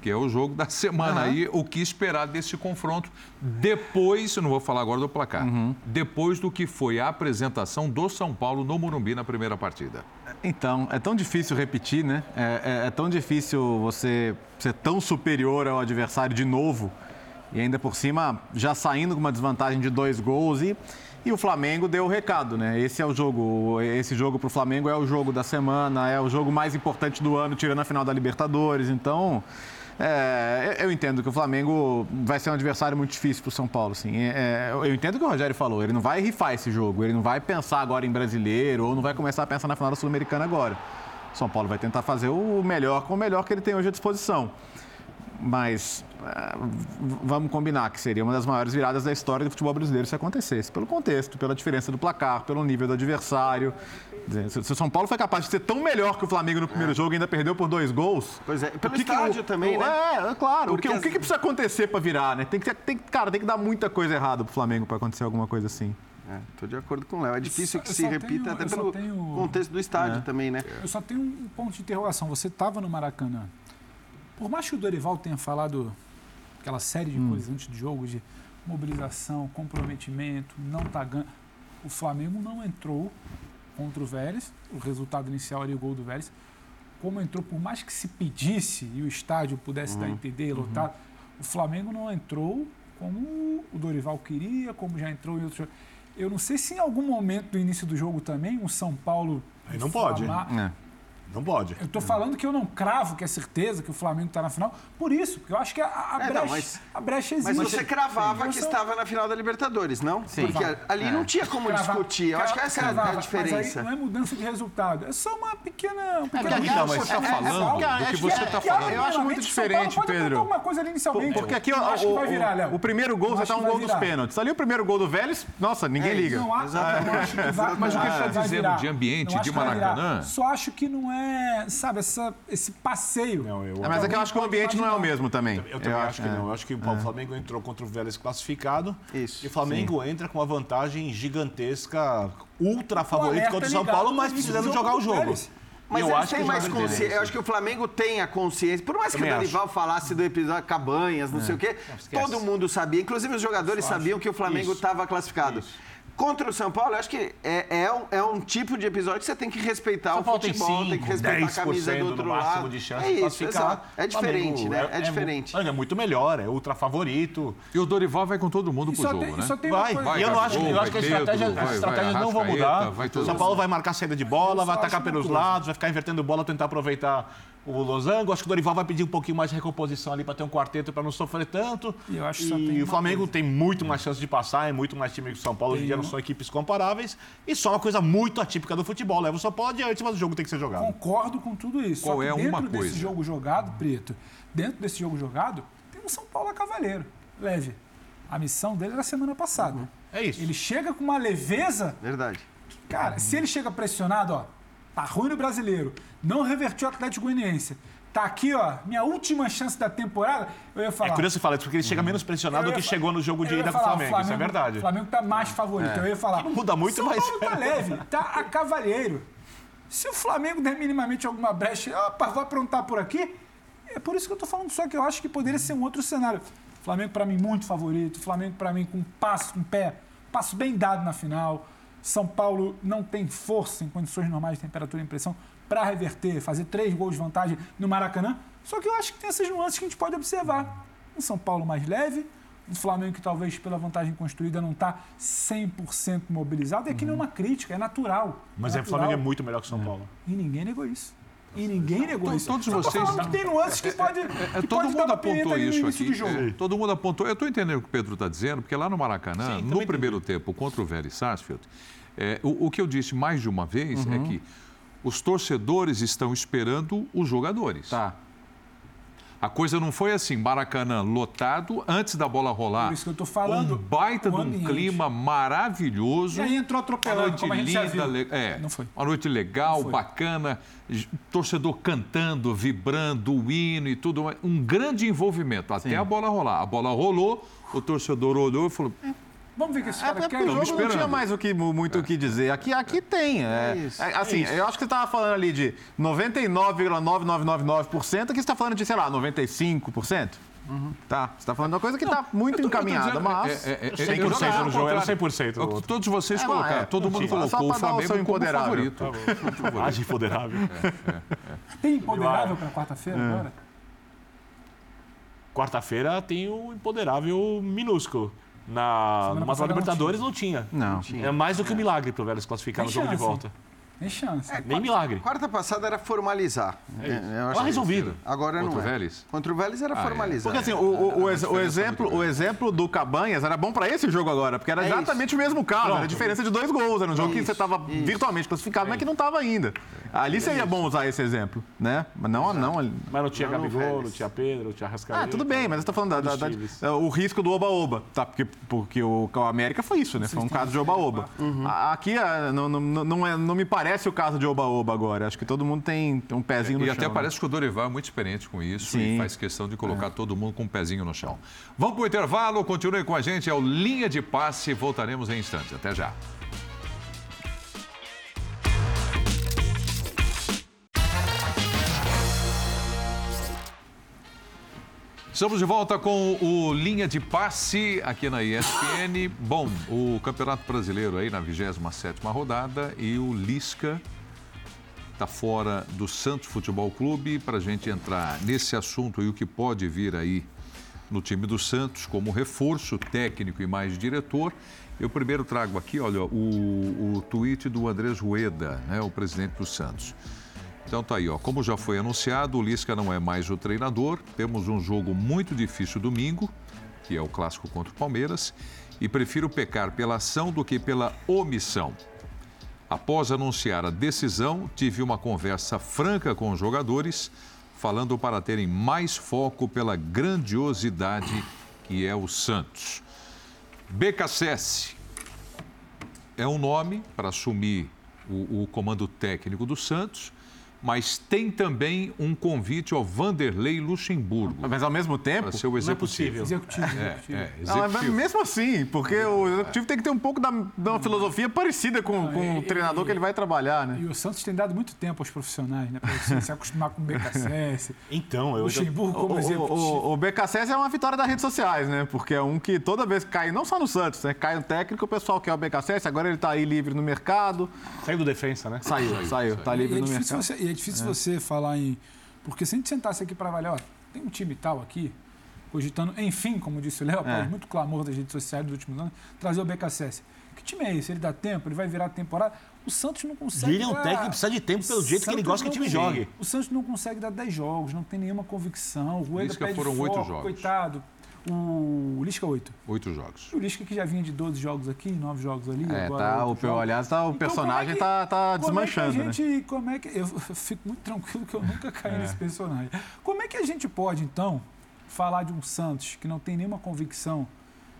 que é o jogo da semana aí. O que esperar desse confronto depois, eu não vou falar agora do placar, depois do que foi a apresentação do São Paulo no Morumbi na primeira partida. Então, é tão difícil repetir, né? É, é- é tão difícil você ser tão superior ao adversário de novo e ainda por cima já saindo com uma desvantagem de dois gols e, e o Flamengo deu o recado, né? Esse é o jogo, esse jogo para o Flamengo é o jogo da semana, é o jogo mais importante do ano, tirando a final da Libertadores. Então, é, eu entendo que o Flamengo vai ser um adversário muito difícil para o São Paulo. Assim. É, eu entendo o que o Rogério falou. Ele não vai rifar esse jogo, ele não vai pensar agora em brasileiro ou não vai começar a pensar na final da Sul-Americana agora. O São Paulo vai tentar fazer o melhor com o melhor que ele tem hoje à disposição. Mas é, vamos combinar que seria uma das maiores viradas da história do futebol brasileiro se acontecesse. Pelo contexto, pela diferença do placar, pelo nível do adversário. Se o São Paulo foi capaz de ser tão melhor que o Flamengo no primeiro jogo e ainda perdeu por dois gois. Pois é, pelo que que estádio o- também, o- né? É, é claro. O que, Porque o que as- que precisa acontecer para virar, né? Tem que, tem, cara, tem que dar muita coisa errada pro Flamengo para acontecer alguma coisa assim. É, tô de acordo com o Léo. É difícil só- que se repita tenho- até pelo tenho- contexto do estádio É. também, né? Eu só tenho um ponto de interrogação. Você estava no Maracanã. Por mais que o Dorival tenha falado aquela série de coisas antes do jogo, de mobilização, comprometimento, não tá ganhando. O Flamengo não entrou contra o Vélez. O resultado inicial era o gol do Vélez. Como entrou, por mais que se pedisse e o estádio pudesse dar a entender, lotado, o Flamengo não entrou como o Dorival queria, como já entrou em outros jogos. Eu não sei se em algum momento do início do jogo também o São Paulo. Aí não pode. Não pode. Eu tô falando que eu não cravo que é certeza que o Flamengo tá na final. Por isso, porque eu acho que a, a É, brecha, não, mas- a brecha existe. Mas você cravava Sim. que estava na final da Libertadores, não? Porque ali não tinha como Cravar- discutir. Eu acho que essa é cravava, a Mas diferença. aí não é mudança de resultado. É só uma pequena. Um pequeno aqui Não, mas ajuste. você está É, falando é, do que você é- está falando. Eu acho muito diferente, Pedro. alguma coisa ali inicialmente. Porque aqui ó, Eu acho que vai o, virar, o- Léo. o primeiro gol já acho tá um gol dos pênaltis. Ali o primeiro gol do Vélez, nossa, ninguém liga. Mas o que ele tá vai dizendo de ambiente, de. Maracanã? Só acho que não é, sabe, essa, esse passeio. Não, eu, É, mas é que eu acho que o ambiente não é o mesmo também. eu também acho que é. não. Eu acho que o Flamengo entrou contra o Vélez classificado. Isso, E o Flamengo entra com uma vantagem gigantesca, ultra favorito contra o São ligado Paulo, mas precisando do jogar o jogo. Mas eu eles acho que mais consciência. isso. Eu acho que o Flamengo tem a consciência. Por mais que o Dorival falasse do episódio Cabanhas, não sei o quê, todo mundo sabia. Inclusive os jogadores sabiam que o Flamengo estava classificado. Contra o São Paulo, eu acho que é, é, um, é um tipo de episódio que você tem que respeitar São o Paulo tem futebol, tem, que 5, respeitar a camisa 10% do outro lado. de chance é de isso, exato. É diferente, Flamengo né? É, diferente. É, muito melhor, é ultra favorito. E o Dorival vai com todo mundo E pro só jogo, tem, né? só tem Vai. Vai, e eu não acho, eu acho que estratégia, as estratégias vai não vão mudar. o São Paulo vai marcar saída de bola, vai atacar pelos lados, vai ficar invertendo bola, tentar aproveitar o losango. Acho que o Dorival vai pedir um pouquinho mais de recomposição ali para ter um quarteto para não sofrer tanto. E eu acho E tem o uma Flamengo coisa. tem muito mais chance de passar, é muito mais time que o São Paulo. Hoje em dia não Tem são equipes comparáveis. E só uma coisa muito atípica do futebol. Leva o São Paulo adiante, mas o jogo tem que ser jogado. Concordo com tudo isso. Qual Só que é dentro uma desse coisa? jogo jogado, Preto, dentro desse jogo jogado, tem um São Paulo a cavaleiro. Leve. A missão dele era semana passada. É isso. Ele chega com uma leveza. Verdade. Cara, se ele chega pressionado, ó, tá ruim no brasileiro, não revertiu o Atlético Goianiense. Tá aqui, ó, minha última chance da temporada. Eu ia É falar. curioso você falar isso, porque ele chega menos pressionado do que chegou no jogo de ida com falar, Flamengo. Isso é verdade. O Flamengo tá mais favorito. Eu ia falar. Não muda muito, São mas- Paulo tá leve, tá a cavalheiro. Se o Flamengo der minimamente alguma brecha, opa, vou aprontar por aqui. É por isso que eu tô falando só que eu acho que poderia ser um outro cenário. Flamengo para mim muito favorito, Flamengo para mim com um passo, um pé, passo bem dado na final. São Paulo não tem força em condições normais de temperatura e impressão para reverter, fazer três gols de vantagem no Maracanã. Só que eu acho que tem essas nuances que a gente pode observar. Um São Paulo mais leve, um Flamengo que talvez pela vantagem construída não está 100% mobilizado. E aqui não é uma crítica, é natural. Mas é, o natural. Flamengo é muito melhor que o São Paulo. E ninguém negou isso. E ninguém negou isso. todos Só vocês- falando que tem nuances que pode. É, que todo pode mundo apontou isso aqui. é, todo mundo apontou. Eu estou entendendo o que o Pedro está dizendo, porque lá no Maracanã, Sim, no primeiro tempo, contra o Vélez Sarsfield, é, o, o que eu disse mais de uma vez é que os torcedores estão esperando os jogadores. Tá. A coisa não foi assim, Maracanã lotado, antes da bola rolar. Por isso que eu tô falando, Um baita de um ambiente. clima maravilhoso. E aí entrou Uma atropelando, noite como a gente linda, le- é, Não foi. uma noite legal, bacana, torcedor cantando, vibrando, o hino e tudo, um grande envolvimento até a bola rolar. A bola rolou, o torcedor olhou e falou: Vamos ver o que esses É, caras porque o querem. jogo não tinha mais o que, muito o que dizer. Aqui, aqui tem. É, isso, é, assim, eu acho que você estava falando ali de 99,9999%, aqui você está falando de, sei lá, 95%. Tá, você está falando de uma coisa que está muito encaminhada, dizendo, mas... é, é, é, 100% eu no jogo era contrário. 100% É o que Todos vocês É, colocaram, é, todo mundo colocou o dar o Flamengo como empoderável. favorito. Age impoderável. Tem empoderável para quarta-feira É. agora? Quarta-feira tem o impoderável minúsculo. Na, passada não Libertadores não tinha. Não. É mais do que um milagre pro Vélez classificar Tem no jogo de chance. volta. Tem chance. Nem milagre. Quarta passada era formalizar. É, eu acho que- resolvido. Agora Contra não o é. Vélez? Contra o Vélez era Ah, é. formalizar. Porque assim, o, o- o ex- o exemplo, o exemplo do Cabanhas era bom para esse jogo agora, porque era É exatamente o mesmo caso, era a diferença de dois gols, era um jogo que Isso, você estava isso. virtualmente classificado, mas que não estava ainda. Ali seria bom usar esse exemplo, né? Mas não, não, Mas não tinha Não Gabigol, não tinha Pedro, não tinha Rascaeta. Ah, tudo bem, mas você tá falando da, da- da- o risco do oba-oba, tá? Porque, porque o, o América foi isso, né? Foi um caso de oba-oba. A- Aqui não, não, não, é- não me parece o caso de oba-oba agora. Acho que todo mundo tem um pezinho no E chão. até né? parece que o Dorival é muito experiente com isso Sim. e faz questão de colocar todo mundo com um pezinho no chão. Vamos para o intervalo, continue com a gente, é o Linha de Passe, voltaremos em instantes. Até já. Estamos de volta com o Linha de Passe aqui na ESPN. Bom, o Campeonato Brasileiro aí na 27ª rodada e o Lisca está fora do Santos Futebol Clube para a gente entrar nesse assunto e o que pode vir aí no time do Santos como reforço técnico e mais diretor. Eu primeiro trago aqui, olha, o, o tweet do Andrés Rueda, né, o presidente do Santos. Então tá aí, ó. Como já foi anunciado, o Lisca não é mais o treinador. Temos um jogo muito difícil domingo, que é o clássico contra o Palmeiras, e prefiro pecar pela ação do que pela omissão. Após anunciar a decisão, tive uma conversa franca com os jogadores, falando para terem mais foco pela grandiosidade que é o Santos. BKSS é um nome para assumir o, o comando técnico do Santos mas tem também um convite ao Vanderlei Luxemburgo. Mas ao mesmo tempo. Para ser o executivo. Não é executivo. É, é, executivo. Não, mesmo assim, porque o executivo tem que ter um pouco da, da filosofia parecida com, com o treinador que ele vai trabalhar, né? E o Santos tem dado muito tempo aos profissionais, né? Para se acostumar com o BKSS. então, eu. Luxemburgo como o, executivo. O, o, o BKSS é uma vitória das redes sociais, né? Porque é um que toda vez que cai, não só no Santos, né? Cai um técnico, o pessoal quer o BKSS, agora ele está aí livre no mercado. Saiu do defensa, né? Saiu, saiu. saiu. Tá livre e é no mercado. Você, e é difícil é. você falar em. Porque se a gente sentasse aqui para avaliar, ó, tem um time tal aqui, cogitando, enfim, como disse o Léo, após muito clamor das redes sociais dos últimos anos, trazer o BKSS. Que time é esse? Ele dá tempo? Ele vai virar temporada? O Santos não consegue. Ele é um dar... técnico que precisa de tempo pelo jeito Santos que ele gosta que o time jogue. O Santos não consegue dar 10 jogos, não tem nenhuma convicção. O Rueda pede foram foco, 8 jogos. coitado. O Lisca, 8. 8 jogos. O Lisca que já vinha de 12 jogos aqui, 9 jogos ali. É, agora tá, o, jogos. aliás, tá, o então, personagem é que, tá, tá desmanchando, é que a gente, né? Como é que, eu fico muito tranquilo que eu nunca caí é. nesse personagem. Como é que a gente pode, então, falar de um Santos que não tem nenhuma convicção,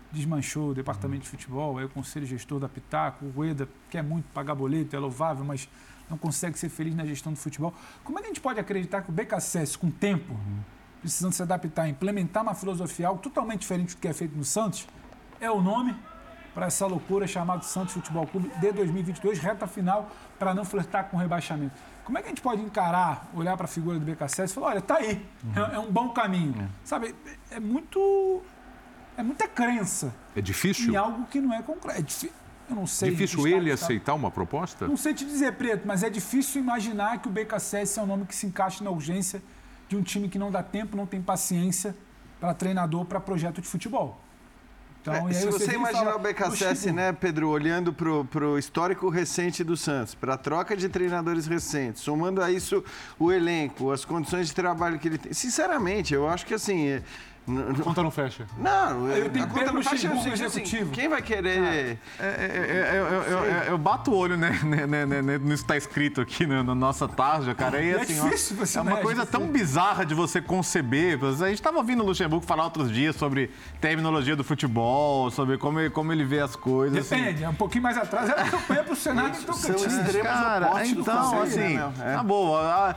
desmanchou o departamento de futebol, é o conselho gestor da Pitaco, o Rueda quer muito pagar boleto, é louvável, mas não consegue ser feliz na gestão do futebol. Como é que a gente pode acreditar que o BKSS, com tempo, uhum precisando se adaptar, implementar uma filosofia algo totalmente diferente do que é feito no Santos, é o nome para essa loucura chamada Santos Futebol Clube de 2022, reta final, para não flertar com o rebaixamento. Como é que a gente pode encarar, olhar para a figura do BKSS e falar, olha, tá aí, uhum. é, é, um bom caminho. É. Sabe, é muito. É muita crença. É difícil? Em algo que não é concreto. É difícil. Eu não sei. Difícil ele aceitar uma proposta? Não sei te dizer, Preto, mas é difícil imaginar que o BKSS é um nome que se encaixe na urgência de um time que não dá tempo, não tem paciência para treinador, para projeto de futebol. Então, é, se você, você imaginar fala, o BKSS, né, Pedro, olhando para o histórico recente do Santos, para a troca de treinadores recentes, somando a isso o elenco, as condições de trabalho que ele tem, sinceramente, eu acho que assim a conta não fecha. Não, eu tenho a conta não fecha no executivo. Assim, quem vai querer... É, é, é, eu, eu, eu, bato o olho né, né, né, né nisso que está escrito aqui na, nossa tarja, cara. E, assim, é difícil ó, é uma coisa tão bizarra de você conceber. A gente estava ouvindo o Luxemburgo falar outros dias sobre terminologia do futebol, sobre como ele, como ele vê as coisas. Depende, assim. um pouquinho mais atrás era campanha para o Senado em Tocantins. Cara, então, assim, né? tá boa.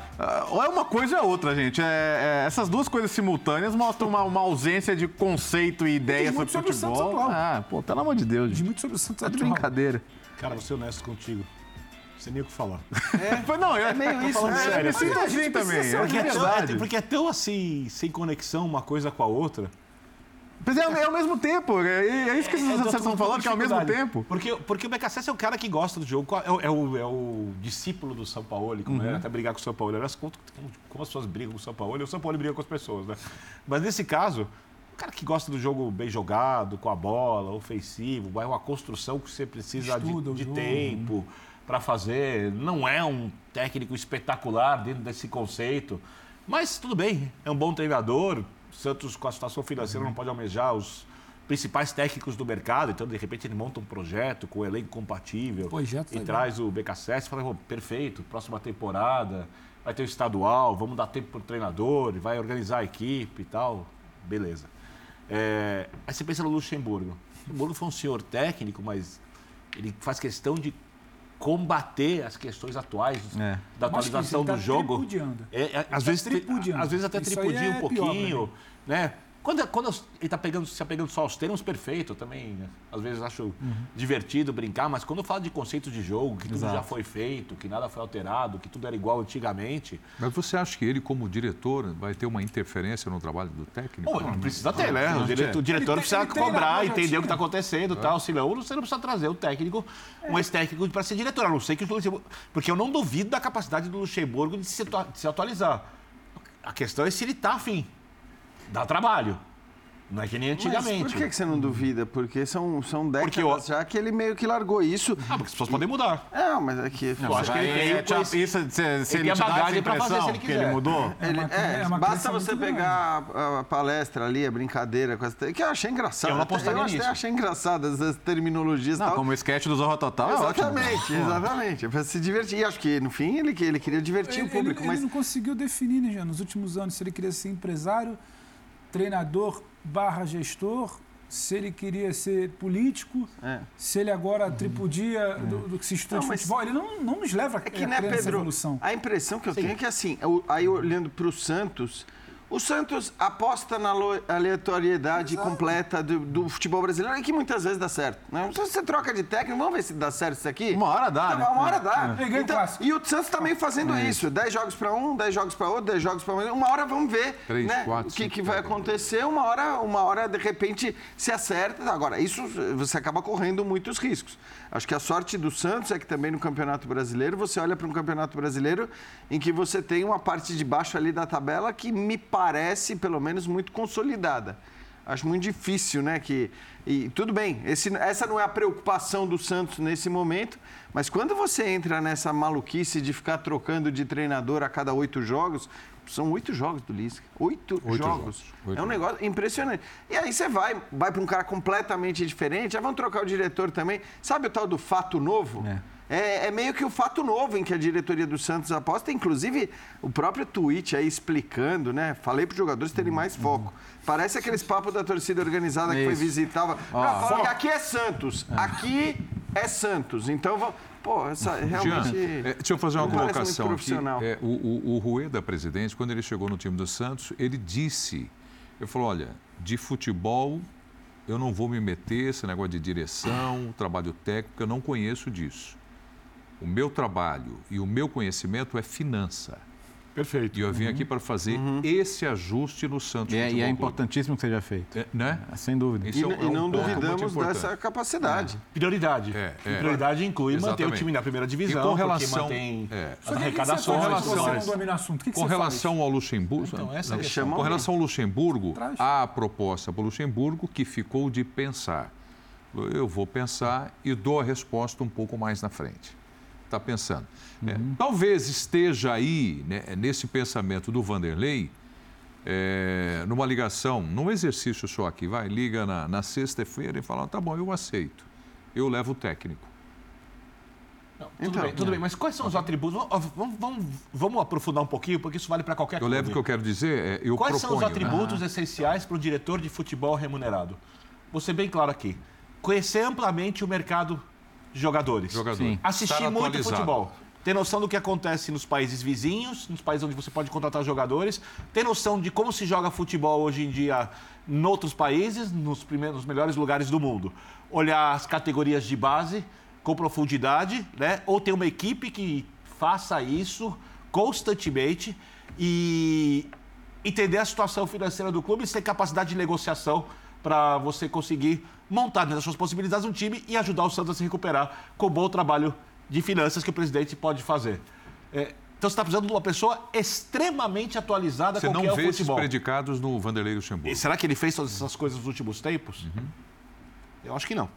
Ou é uma coisa ou é outra, gente. essas duas coisas simultâneas mostram uma uma ausência de conceito e ideia sobre, sobre futebol. Ah, pô, pelo amor de Deus. Diz muito sobre o Santos Tá de brincadeira. Cara, vou ser honesto contigo. Sem nem o que falar. É, não, é, é meio isso. Falando é, sério, eu me sinto assim também. É, porque, é, tão, porque é tão assim, sem conexão uma coisa com a outra. Mas é, é ao mesmo tempo, é, é isso que vocês é, estão falando, que é ao mesmo tempo. Porque, porque o BKSS é o cara que gosta do jogo, é, o, é o, é o discípulo do São Paulo, como uhum. é até brigar com o São Paulo. Aliás, como, como as pessoas brigam com o São Paulo, e o São Paulo briga com as pessoas, né? Mas nesse caso, o cara que gosta do jogo bem jogado, com a bola, ofensivo, é uma construção que você precisa Estuda de, de tempo para fazer. Não é um técnico espetacular dentro desse conceito. Mas tudo bem, é um bom treinador, Santos, com a situação financeira, não pode almejar os principais técnicos do mercado, então de repente ele monta um projeto com o elenco compatível projeto e traz o BKSS e fala, perfeito, próxima temporada vai ter o estadual, vamos dar tempo para o treinador, vai organizar a equipe e tal, beleza. É, aí você pensa no Luxemburgo. O Luxemburgo foi um senhor técnico, mas ele faz questão de combater as questões atuais é. da atualização do tá jogo. É, é, às, tá vezes, às vezes até tripudia é um pouquinho, pior, né? Quando, quando ele está pegando, se apegando só aos termos, perfeito. Eu também, né? às vezes, acho uhum. divertido brincar, mas quando eu falo de conceitos de jogo, que tudo Exato. já foi feito, que nada foi alterado, que tudo era igual antigamente. Mas você acha que ele, como diretor, vai ter uma interferência no trabalho do técnico? Bom, não precisa ter, né? O diretor, o diretor precisa cobrar, entender o que está acontecendo e é. tal. Se não, você não precisa trazer o técnico, é. um ex-técnico para ser diretor. A não sei que o Luxemburgo. Porque eu não duvido da capacidade do Luxemburgo de se, de se atualizar. A questão é se ele está afim dá trabalho. Não é que nem antigamente. Mas por que, que você não duvida? Porque são, são décadas Porque eu... já que ele meio que largou isso. Ah, porque as pessoas podem mudar. É, mas é que... eu acho que ele tem, é, isso, se, se ele, ele tem a bagagem para fazer se ele quiser. Que ele mudou. É ele, é, é basta você pegar a, a, palestra ali, a brincadeira, com essa, que eu achei engraçado. Eu não apostaria eu nisso. achei engraçado essas terminologias. Não, tal. como o sketch do Zorro Total Exatamente, é exatamente. Para se divertir. E acho que, no fim, ele, ele queria divertir ele, o público. Ele, mas... ele não conseguiu definir, né, Jean, nos últimos anos, se ele queria ser empresário, treinador barra gestor, se ele queria ser político, é. se ele agora tripudia é. do, do, que se estuda não, futebol, ele não, não nos leva é que, a né, Pedro, evolução. A impressão que eu Sim. tenho é que, assim, eu, aí olhando para o Santos, o Santos aposta na aleatoriedade Exato. completa do, do, futebol brasileiro, que muitas vezes dá certo. Né? Se você troca de técnico, vamos ver se dá certo isso aqui. Uma hora dá, então, né? Uma hora dá. É. Então, e o Santos também tá fazendo é. isso. 10 jogos para um, 10 jogos para outro, 10 jogos para outro. Uma hora vamos ver Três, né? quatro, o que, que vai acontecer. Uma hora, uma hora, de repente, se acerta. Agora, isso você acaba correndo muitos riscos. Acho que a sorte do Santos é que também no Campeonato Brasileiro, você olha para um Campeonato Brasileiro em que você tem uma parte de baixo ali da tabela que me parece, pelo menos, muito consolidada. Acho muito difícil, né? Que, e tudo bem, esse, essa não é a preocupação do Santos nesse momento, mas quando você entra nessa maluquice de ficar trocando de treinador a cada oito jogos, são oito jogos do Lisca. Oito, oito jogos. jogos. Oito é um negócio impressionante. E aí você vai, vai para um cara completamente diferente, já vão trocar o diretor também. Sabe o tal do fato novo? É. É, é, meio que o fato novo em que a diretoria do Santos aposta, inclusive o próprio tweet aí explicando, né? Falei para os jogadores terem mais foco. Parece aqueles papos da torcida organizada que foi visitar. Fala que aqui é Santos, aqui é Santos. Então vamos. Pô, essa realmente. Jean, é, deixa eu fazer uma colocação aqui. É, o, o, o Rueda, presidente, quando ele chegou no time do Santos, ele disse: ele falou, olha, de futebol eu não vou me meter, esse negócio de direção, trabalho técnico, eu não conheço disso. O meu trabalho e o meu conhecimento é finança. Perfeito. E eu vim uhum. aqui para fazer uhum. esse ajuste no Santos e é, e é importantíssimo que seja feito. É, né? É, sem dúvida. E, é um, e, não duvidamos dessa capacidade. É. Prioridade. É, Prioridade inclui Exatamente. manter o time na primeira divisão, e com relação, mantém as arrecadações. Com relação, com relação ao Luxemburgo, então, essa não, com relação ao Luxemburgo, há a proposta para o Luxemburgo que ficou de pensar. Eu vou pensar e dou a resposta um pouco mais na frente está pensando. É, uhum. É, talvez esteja aí, né, nesse pensamento do Vanderlei, é, numa ligação, num exercício só aqui, vai, liga na, na sexta-feira e fala, tá bom, eu aceito, eu levo o técnico. Não, tudo, então, bem, tudo bem, mas quais são os atributos? Vamos, vamos, vamos aprofundar um pouquinho, porque isso vale para qualquer coisa. Eu levo o que eu quero dizer, é, eu Quais proponho, são os atributos né? essenciais para o diretor de futebol remunerado? Vou ser bem claro aqui. Conhecer amplamente o mercado jogadores. Jogador. Assistir muito futebol. Ter noção do que acontece nos países vizinhos, nos países onde você pode contratar jogadores. Ter noção de como se joga futebol hoje em dia em outros países, nos, primeiros, nos melhores lugares do mundo. Olhar as categorias de base com profundidade, né? Ou ter uma equipe que faça isso constantemente e entender a situação financeira do clube e ter capacidade de negociação para você conseguir montar dentro das suas possibilidades um time e ajudar o Santos a se recuperar com o bom trabalho de finanças que o presidente pode fazer. É, então você está precisando de uma pessoa extremamente atualizada você com o que é o futebol. Você não vê esses predicados no Vanderlei Luxemburgo. E será que ele fez todas essas coisas nos últimos tempos? Uhum. Eu acho que não.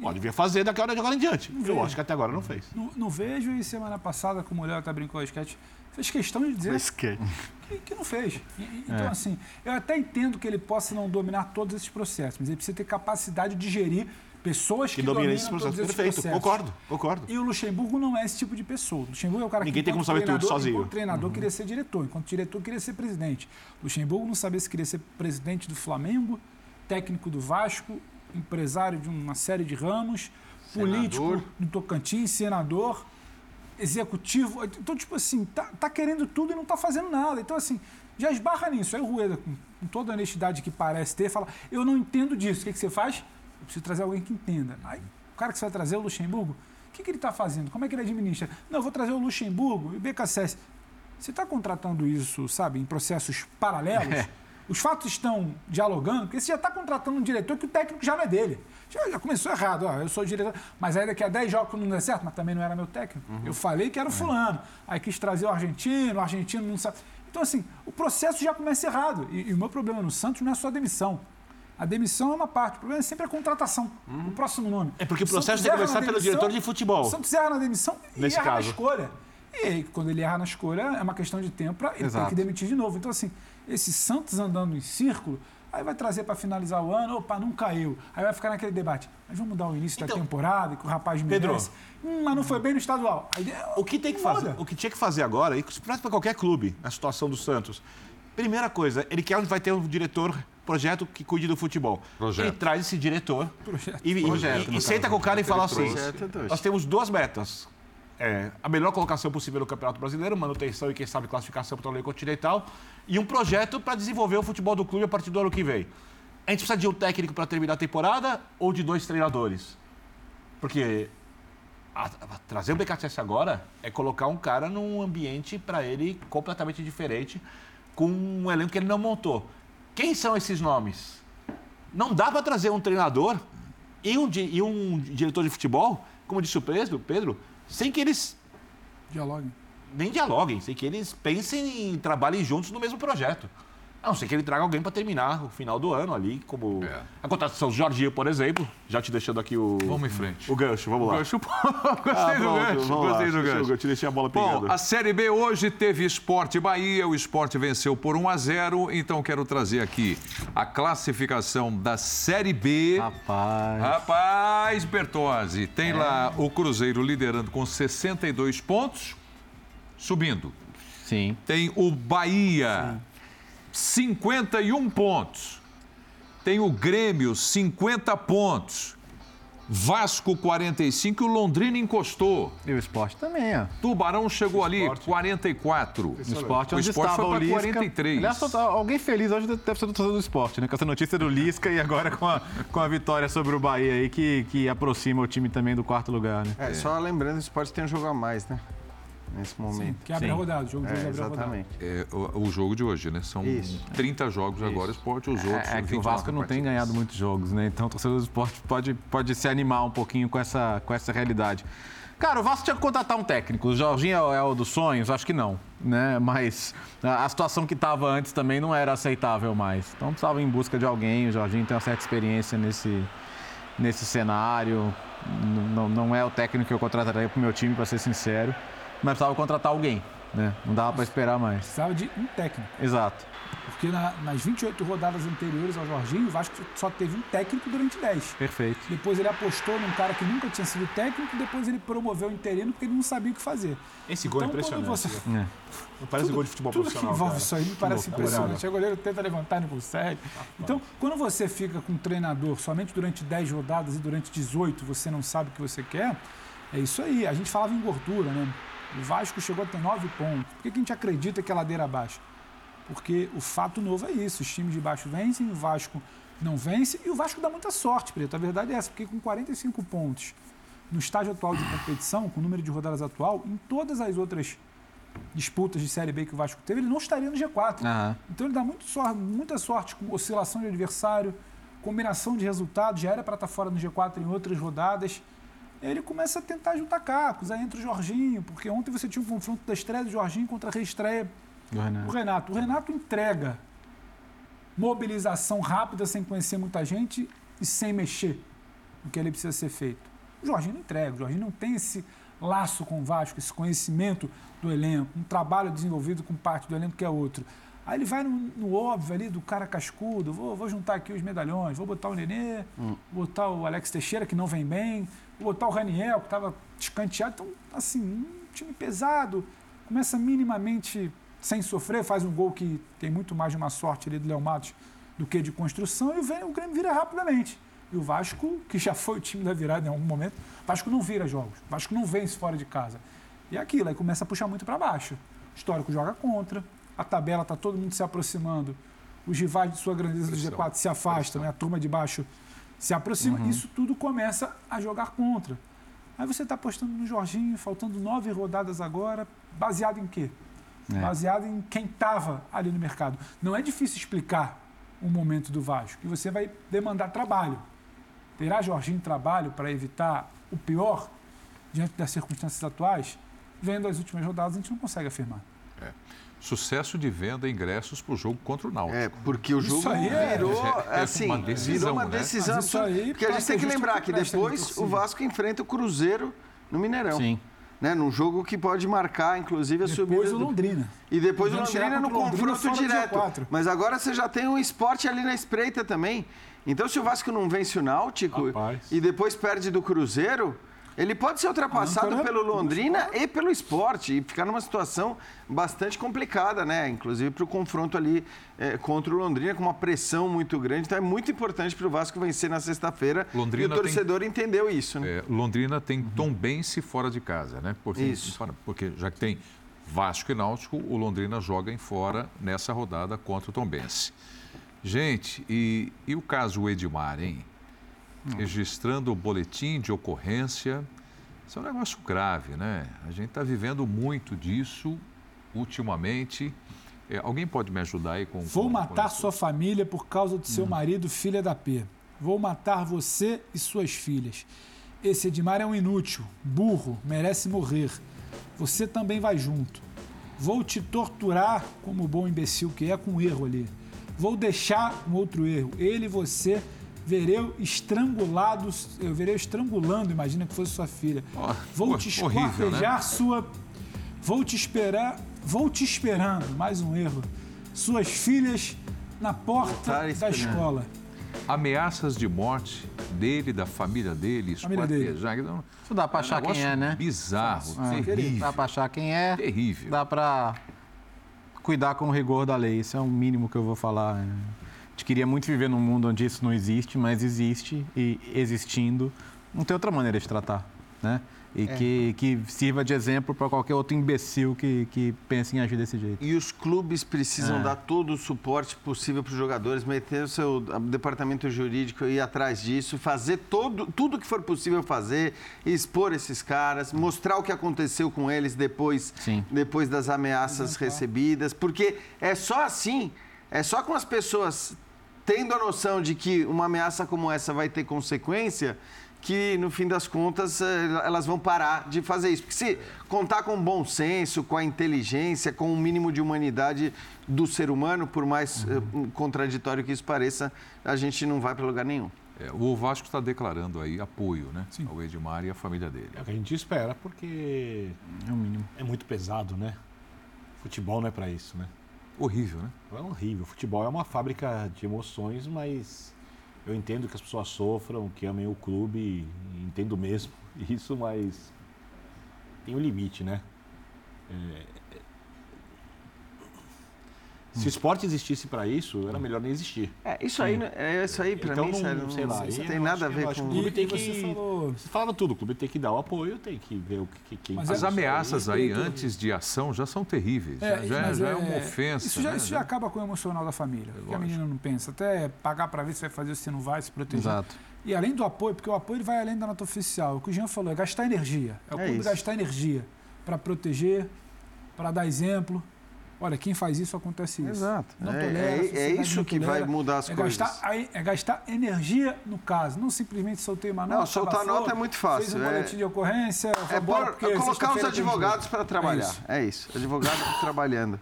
Pode vir fazer daqui a hora de agora em diante. Não Eu vejo. acho que até agora não fez. Não, não vejo e semana passada, como o Léo até brincou a sketch, fez questão de dizer que, que, não fez. E, então, é. assim, eu até entendo que ele possa não dominar todos esses processos, mas ele precisa ter capacidade de gerir pessoas que, que dominam esse processo. Perfeito, processos. concordo, concordo. E o Luxemburgo não é esse tipo de pessoa. O Luxemburgo é o cara Ninguém que tem como saber tudo sozinho. Enquanto treinador uhum. queria ser diretor, enquanto diretor queria ser presidente. O Luxemburgo não sabia se queria ser presidente do Flamengo, técnico do Vasco, empresário de uma série de ramos, senador. político do Tocantins, senador executivo. Então, tipo assim, tá, tá querendo tudo e não tá fazendo nada. Então, assim, já esbarra nisso. Aí o Rueda, com, com toda a honestidade que parece ter, fala: Eu não entendo disso. O que, que você faz? Eu preciso trazer alguém que entenda. Aí o cara que você vai trazer, o Luxemburgo, o que, que ele está fazendo? Como é que ele administra? Não, eu vou trazer o Luxemburgo e o BKSS. Você está contratando isso, sabe, em processos paralelos? É. Os fatos estão dialogando, porque você já está contratando um diretor que o técnico já não é dele. Já, começou errado, ó, eu sou diretor, mas aí daqui a 10 jogos não der certo, mas também não era meu técnico. Eu falei que era o fulano. Aí quis trazer o argentino, o argentino não sabe. Então, assim, o processo já começa errado. E, e o meu problema no Santos não é só a demissão. A demissão é uma parte, o problema é sempre a contratação. O próximo nome. É porque o processo tem que começar pelo diretor de futebol. O Santos erra na demissão e Nesse erra caso. na escolha. E aí, quando ele erra na escolha, é uma questão de tempo para ele ter que demitir de novo. Então, assim, esse Santos andando em círculo, aí vai trazer para finalizar o ano, opa, não caiu. Aí vai ficar naquele debate. Mas vamos dar o início da Então, temporada, que o rapaz Pedro. merece. Hum, mas não foi bem no estadual. Aí, O que tem que muda. fazer? O que tinha que fazer agora, e para qualquer clube, a situação do Santos. Primeira coisa, ele quer onde vai ter um diretor, projeto que cuide do futebol. Projeto. Ele traz esse diretor Projeto. e, e- Projeto, e- no e senta com o cara e fala assim: Projeto é nós temos duas metas. É, a melhor colocação possível no Campeonato Brasileiro, manutenção e, quem sabe, classificação para o torneio continental, e um projeto para desenvolver o futebol do clube a partir do ano que vem. A gente precisa de um técnico para terminar a temporada ou de dois treinadores? Porque a- a- trazer o BKSS agora é colocar um cara num ambiente para ele completamente diferente, com um elenco que ele não montou. Quem são esses nomes? Não dá para trazer um treinador e um, e um diretor de futebol, como disse o Pedro, Pedro, sem que eles Dialogue. nem dialoguem, sem que eles pensem e trabalhem juntos no mesmo projeto. A não ser que ele traga alguém para terminar o final do ano ali, como É. a contratação do Jorginho, por exemplo. Já te deixando aqui o, Vamos em frente. o gancho, vamos lá. Gancho, Ah, gostei do pronto, gancho. vamos lá. Gostei do gancho. Eu te deixei a bola pingando. Bom, a Série B hoje teve Esporte Bahia, o Esporte venceu por 1 a 0, então quero trazer aqui a classificação da Série B. Rapaz. Rapaz, Bertozzi, tem É. lá o Cruzeiro liderando com 62 pontos, subindo. Sim. Tem o Bahia, 51 pontos. Tem o Grêmio, 50 pontos. Vasco, 45 e o Londrina encostou. E o esporte também, ó. Tubarão chegou ali, 44. O esporte O onde esporte estava foi Lisca. 43. Aliás, tá- alguém feliz hoje deve ser do torcedor do esporte, né? Com essa notícia do Lisca e agora com a, com a vitória sobre o Bahia aí, que, que aproxima o time também do quarto lugar, né? É, só lembrando, o esporte tem um jogo a mais, né? Nesse momento. Que abre a Sim. rodada, o jogo de hoje É, abre a rodada. exatamente. É, o, o jogo de hoje, né? São Isso. 30 jogos agora, esporte, os outros. É, é que o 29 Vasco não tem partidas. ganhado muitos jogos, né? Então o torcedor do esporte pode, pode se animar um pouquinho com essa, com essa realidade. Cara, o Vasco tinha que contratar um técnico. O Jorginho é o- é dos sonhos? Acho que não, né? Mas a, a situação que estava antes também não era aceitável mais. Então precisava ir em busca de alguém. O Jorginho tem uma certa experiência nesse, nesse cenário. N- Não, não é o técnico que eu contrataria para o meu time, para ser sincero. Mas precisava contratar alguém, né? Não dava para esperar mais. Precisava de um técnico. Exato. Porque na- nas 28 rodadas anteriores ao Jorginho, o Vasco só teve um técnico durante 10. Perfeito. Depois ele apostou num cara que nunca tinha sido técnico, depois ele promoveu o interino porque ele não sabia o que fazer. Esse gol é Então, impressionante. você- Não parece gol de futebol Tudo que profissional. envolve cara. isso aí me parece impressionante. O goleiro tenta levantar e não consegue. Então, quando você fica com um treinador somente durante 10 rodadas e durante 18 você não sabe o que você quer, é isso aí. A gente falava em gordura, né? O Vasco chegou a ter 9 pontos. Por que que a gente acredita que é ladeira abaixo? Porque o fato novo é isso. Os times de baixo vencem, o Vasco não vence e o Vasco dá muita sorte, Preto. A verdade é essa, porque com 45 pontos no estágio atual de competição, com o número de rodadas atual, em todas as outras disputas de Série B que o Vasco teve, ele não estaria no G4. Aham. Então ele dá muito sorte, muita sorte com oscilação de adversário, combinação de resultados, já era para estar fora no G4 em outras rodadas. Aí ele começa a tentar juntar cacos, aí entra o Jorginho, porque ontem você tinha um confronto da estreia do Jorginho contra a reestreia Do Renato. o Renato. O Renato entrega mobilização rápida, sem conhecer muita gente e sem mexer no que ele precisa ser feito. O Jorginho não entrega, o Jorginho não tem esse laço com o Vasco, esse conhecimento do elenco, um trabalho desenvolvido com parte do elenco que é outro. Aí ele vai no, no óbvio ali do cara cascudo, vou, vou juntar aqui os medalhões, vou botar o Nenê, vou botar o Alex Teixeira, que não vem bem, botar o Raniel, que estava escanteado. Então, assim, um time pesado, começa minimamente sem sofrer, faz um gol que tem muito mais de uma sorte ali do Léo Matos do que de construção, e o Grêmio vira rapidamente. E o Vasco, que já foi o time da virada em algum momento, o Vasco não vira jogos, o Vasco não vence fora de casa. E é aquilo, aí começa a puxar muito para baixo. O histórico joga contra, a tabela está todo mundo se aproximando, os rivais de sua grandeza do G4 se afastam, né? a turma de baixo se aproxima, isso tudo começa a jogar contra. Aí você está apostando no Jorginho, faltando nove rodadas agora, baseado em quê? É. Baseado em quem estava ali no mercado. Não é difícil explicar o momento do Vasco, e você vai demandar trabalho. Terá Jorginho trabalho para evitar o pior diante das circunstâncias atuais? Vendo as últimas rodadas, a gente não consegue afirmar. É. Sucesso de venda ingressos para o jogo contra o Náutico. É, porque o jogo virou, é, assim, uma decisão, virou uma decisão. Né? Porque a gente tem que lembrar que depois o Vasco enfrenta o Cruzeiro no Mineirão. Sim. Né, num jogo que pode marcar, inclusive, a depois subida. Depois o Londrina. E depois o Londrina no confronto direto. Mas agora você já tem um esporte ali na espreita também. Então, se o Vasco não vence o Náutico Rapaz. e depois perde do Cruzeiro, ele pode ser ultrapassado pelo Londrina e pelo esporte e ficar numa situação bastante complicada, né? Inclusive para o confronto ali é, contra o Londrina, com uma pressão muito grande. Então é muito importante para o Vasco vencer na sexta-feira. E o torcedor tem, entendeu isso, né? É, Londrina tem Tom Bense fora de casa, né? Porque, isso. Porque já que tem Vasco e Náutico, o Londrina joga em fora nessa rodada contra o Tom Bense. Gente, e, e o caso Edmar, hein? Registrando o boletim de ocorrência. Isso é um negócio grave, né? A gente está vivendo muito disso ultimamente. É, alguém pode me ajudar aí com. Vou com, matar com sua família por causa do seu hum. marido, filha da P. Vou matar você e suas filhas. Esse Edmar é um inútil, burro, merece morrer. Você também vai junto. Vou te torturar como bom imbecil que é com um erro ali. Vou deixar um outro erro. Ele e você verei estrangulados, eu verei estrangulando, imagina que fosse sua filha. Oh, vou te esquartejar né? sua. Vou te esperar, vou te esperando, mais um erro. Suas filhas na porta da escola. Ameaças de morte dele, da família dele, família dele. Isso dá pra achar é um quem é, né? Bizarro, é. terrível. Dá pra achar quem é. Terrível. Dá pra cuidar com o rigor da lei. Isso é o mínimo que eu vou falar. Né? A gente queria muito viver num mundo onde isso não existe, mas existe e existindo, não tem outra maneira de tratar, né? E é. que, que sirva de exemplo para qualquer outro imbecil que, que pense em agir desse jeito. E os clubes precisam é. dar todo o suporte possível para os jogadores, meter o seu departamento jurídico ir atrás disso, fazer todo, tudo que for possível fazer, expor esses caras, mostrar o que aconteceu com eles depois, depois das ameaças recebidas, porque é só assim, é só com as pessoas tendo a noção de que uma ameaça como essa vai ter consequência, que no fim das contas eh, elas vão parar de fazer isso. Porque se contar com bom senso, com a inteligência, com o um mínimo de humanidade do ser humano, por mais uhum. contraditório que isso pareça, a gente não vai para lugar nenhum. É, o Vasco está declarando aí apoio né, Sim. ao Edmar e à família dele. É o que a gente espera, porque é, o mínimo. é muito pesado, né? Futebol não é para isso, né? Horrível, né? É horrível. Futebol é uma fábrica de emoções, mas eu entendo que as pessoas sofram, que amem o clube, entendo mesmo isso, mas tem um limite, né? É, se o esporte existisse para isso, era melhor nem existir. É, isso aí, é isso aí para então, mim, não, sério, sei lá, não tem nada a ver com... O clube tem que... Você falou... Você falava tudo, o clube tem que dar o apoio, tem que ver o que... que mas as ameaças aí, antes de ação, já são terríveis. É, já, já é, é, uma ofensa. Isso já, né? isso já acaba com o emocional da família. É, a menina não pensa. Até pagar para ver se vai fazer, se não vai, se proteger. Exato. E além do apoio, porque o apoio ele vai além da nota oficial. O que o Jean falou é gastar energia. É o é clube isso. gastar energia para proteger, para dar exemplo. Olha, quem faz isso acontece isso. Exato. Não é, tolera, é, é isso que vai mudar as é coisas. Gastar, é gastar energia no caso, não simplesmente soltei uma nota. Não, soltar nota é muito fácil. Fez um é, boletim de ocorrência. É por, colocar os advogados para trabalhar. É isso. é isso. Advogados trabalhando.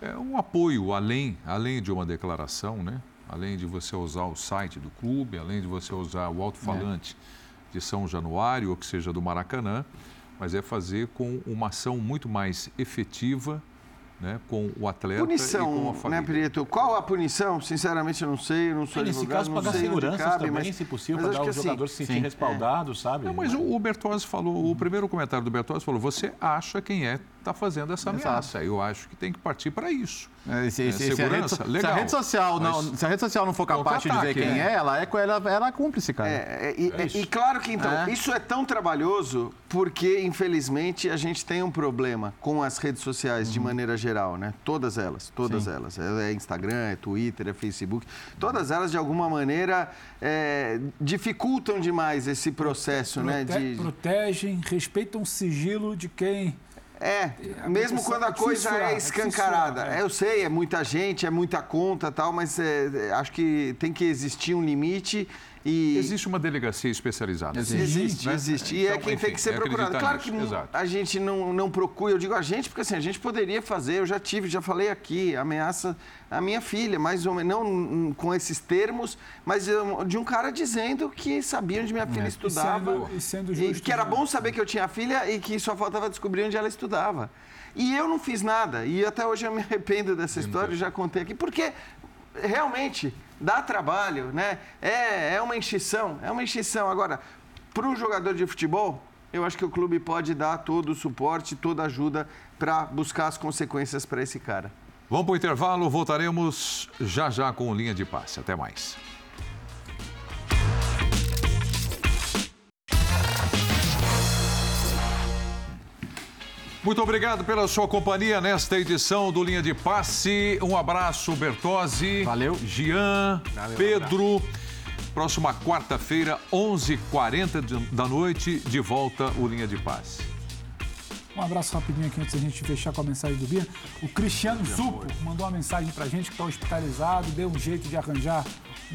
É um apoio além, além de uma declaração, né? Além de você usar o site do clube, além de você usar o alto-falante é. de São Januário, ou que seja do Maracanã mas é fazer com uma ação muito mais efetiva né, com o atleta punição, e com a né, família. né, Prieto? Qual a punição? Sinceramente, eu não sei, eu não sou Nesse advogado, caso, pagar segurança também, mas, se possível, para dar o assim, jogador se sentir sim, respaldado, é. sabe? Não, mas o, o Bertozzi falou, o primeiro comentário do Bertozzi falou, você acha quem é está fazendo essa ameaça. Exato. Eu acho que tem que partir para isso. É, se, é, se, segurança, se a rede, legal. Se a rede social não, se a rede social não for capaz de dizer quem é, ela é, ela, ela é cúmplice, cara. É, é e, é e, claro que então, é. isso é tão trabalhoso porque, infelizmente, a gente tem um problema com as redes sociais de uhum. maneira geral, né? Todas elas, todas Sim. elas. É Instagram, é Twitter, é Facebook. Todas elas, de alguma maneira, dificultam demais esse processo, Prote né? De... Protegem, respeitam o sigilo de quem é, mesmo quando a coisa é escancarada. É. Eu sei, é muita gente, é muita conta tal, mas é, acho que tem que existir um limite E... Existe uma delegacia especializada. Existe, existe. Né? existe. E é então, é quem enfim, tem que ser procurado. Claro que Exato. a gente não, não procura, eu digo a gente, porque assim, a gente poderia fazer, eu já tive, já falei aqui, ameaça a minha filha, mais ou menos, não com esses termos, mas de um cara dizendo que sabia onde minha filha é. estudava. E sendo, e sendo que era bom saber que eu tinha filha e que só faltava descobrir onde ela estudava. E eu não fiz nada. E até hoje eu me arrependo dessa história, já contei aqui, porque realmente dá trabalho, né? É, é uma enchição, é uma enchição. Agora, para um jogador de futebol, eu acho que o clube pode dar todo o suporte, toda a ajuda para buscar as consequências para esse cara. Vamos para o intervalo, voltaremos já já com linha de passe. Até mais. Muito obrigado pela sua companhia nesta edição do Linha de Passe. Um abraço, Bertozzi. Valeu. Gian, Valeu, Pedro. Próxima quarta-feira, 11h40 da noite, de volta o Linha de Passe. Um abraço rapidinho aqui antes da gente fechar com a mensagem do Bia. O Cristiano Zupo mandou uma mensagem pra gente que está hospitalizado, deu um jeito de arranjar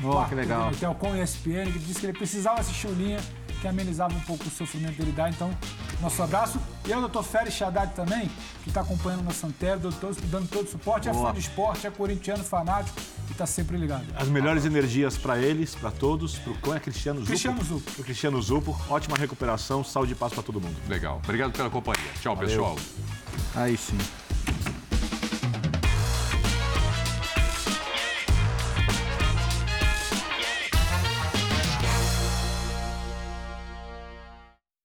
um oh, que legal. hotel com ESPN, que disse que ele precisava assistir o Linha que amenizava um pouco o sofrimento dele dá. Então, nosso abraço. E ao doutor Félix Haddad também, que está acompanhando na Santério, dando, dando todo o suporte. É Boa. É fã de esporte, é corintiano, fanático e está sempre ligado. As melhores energias para eles, para todos, para o cão é Cristiano Zupo. Cristiano Zupo. O Cristiano Zupo. Ótima recuperação, saúde e paz para todo mundo. Legal. Obrigado pela companhia. Tchau, Valeu. pessoal. Aí sim.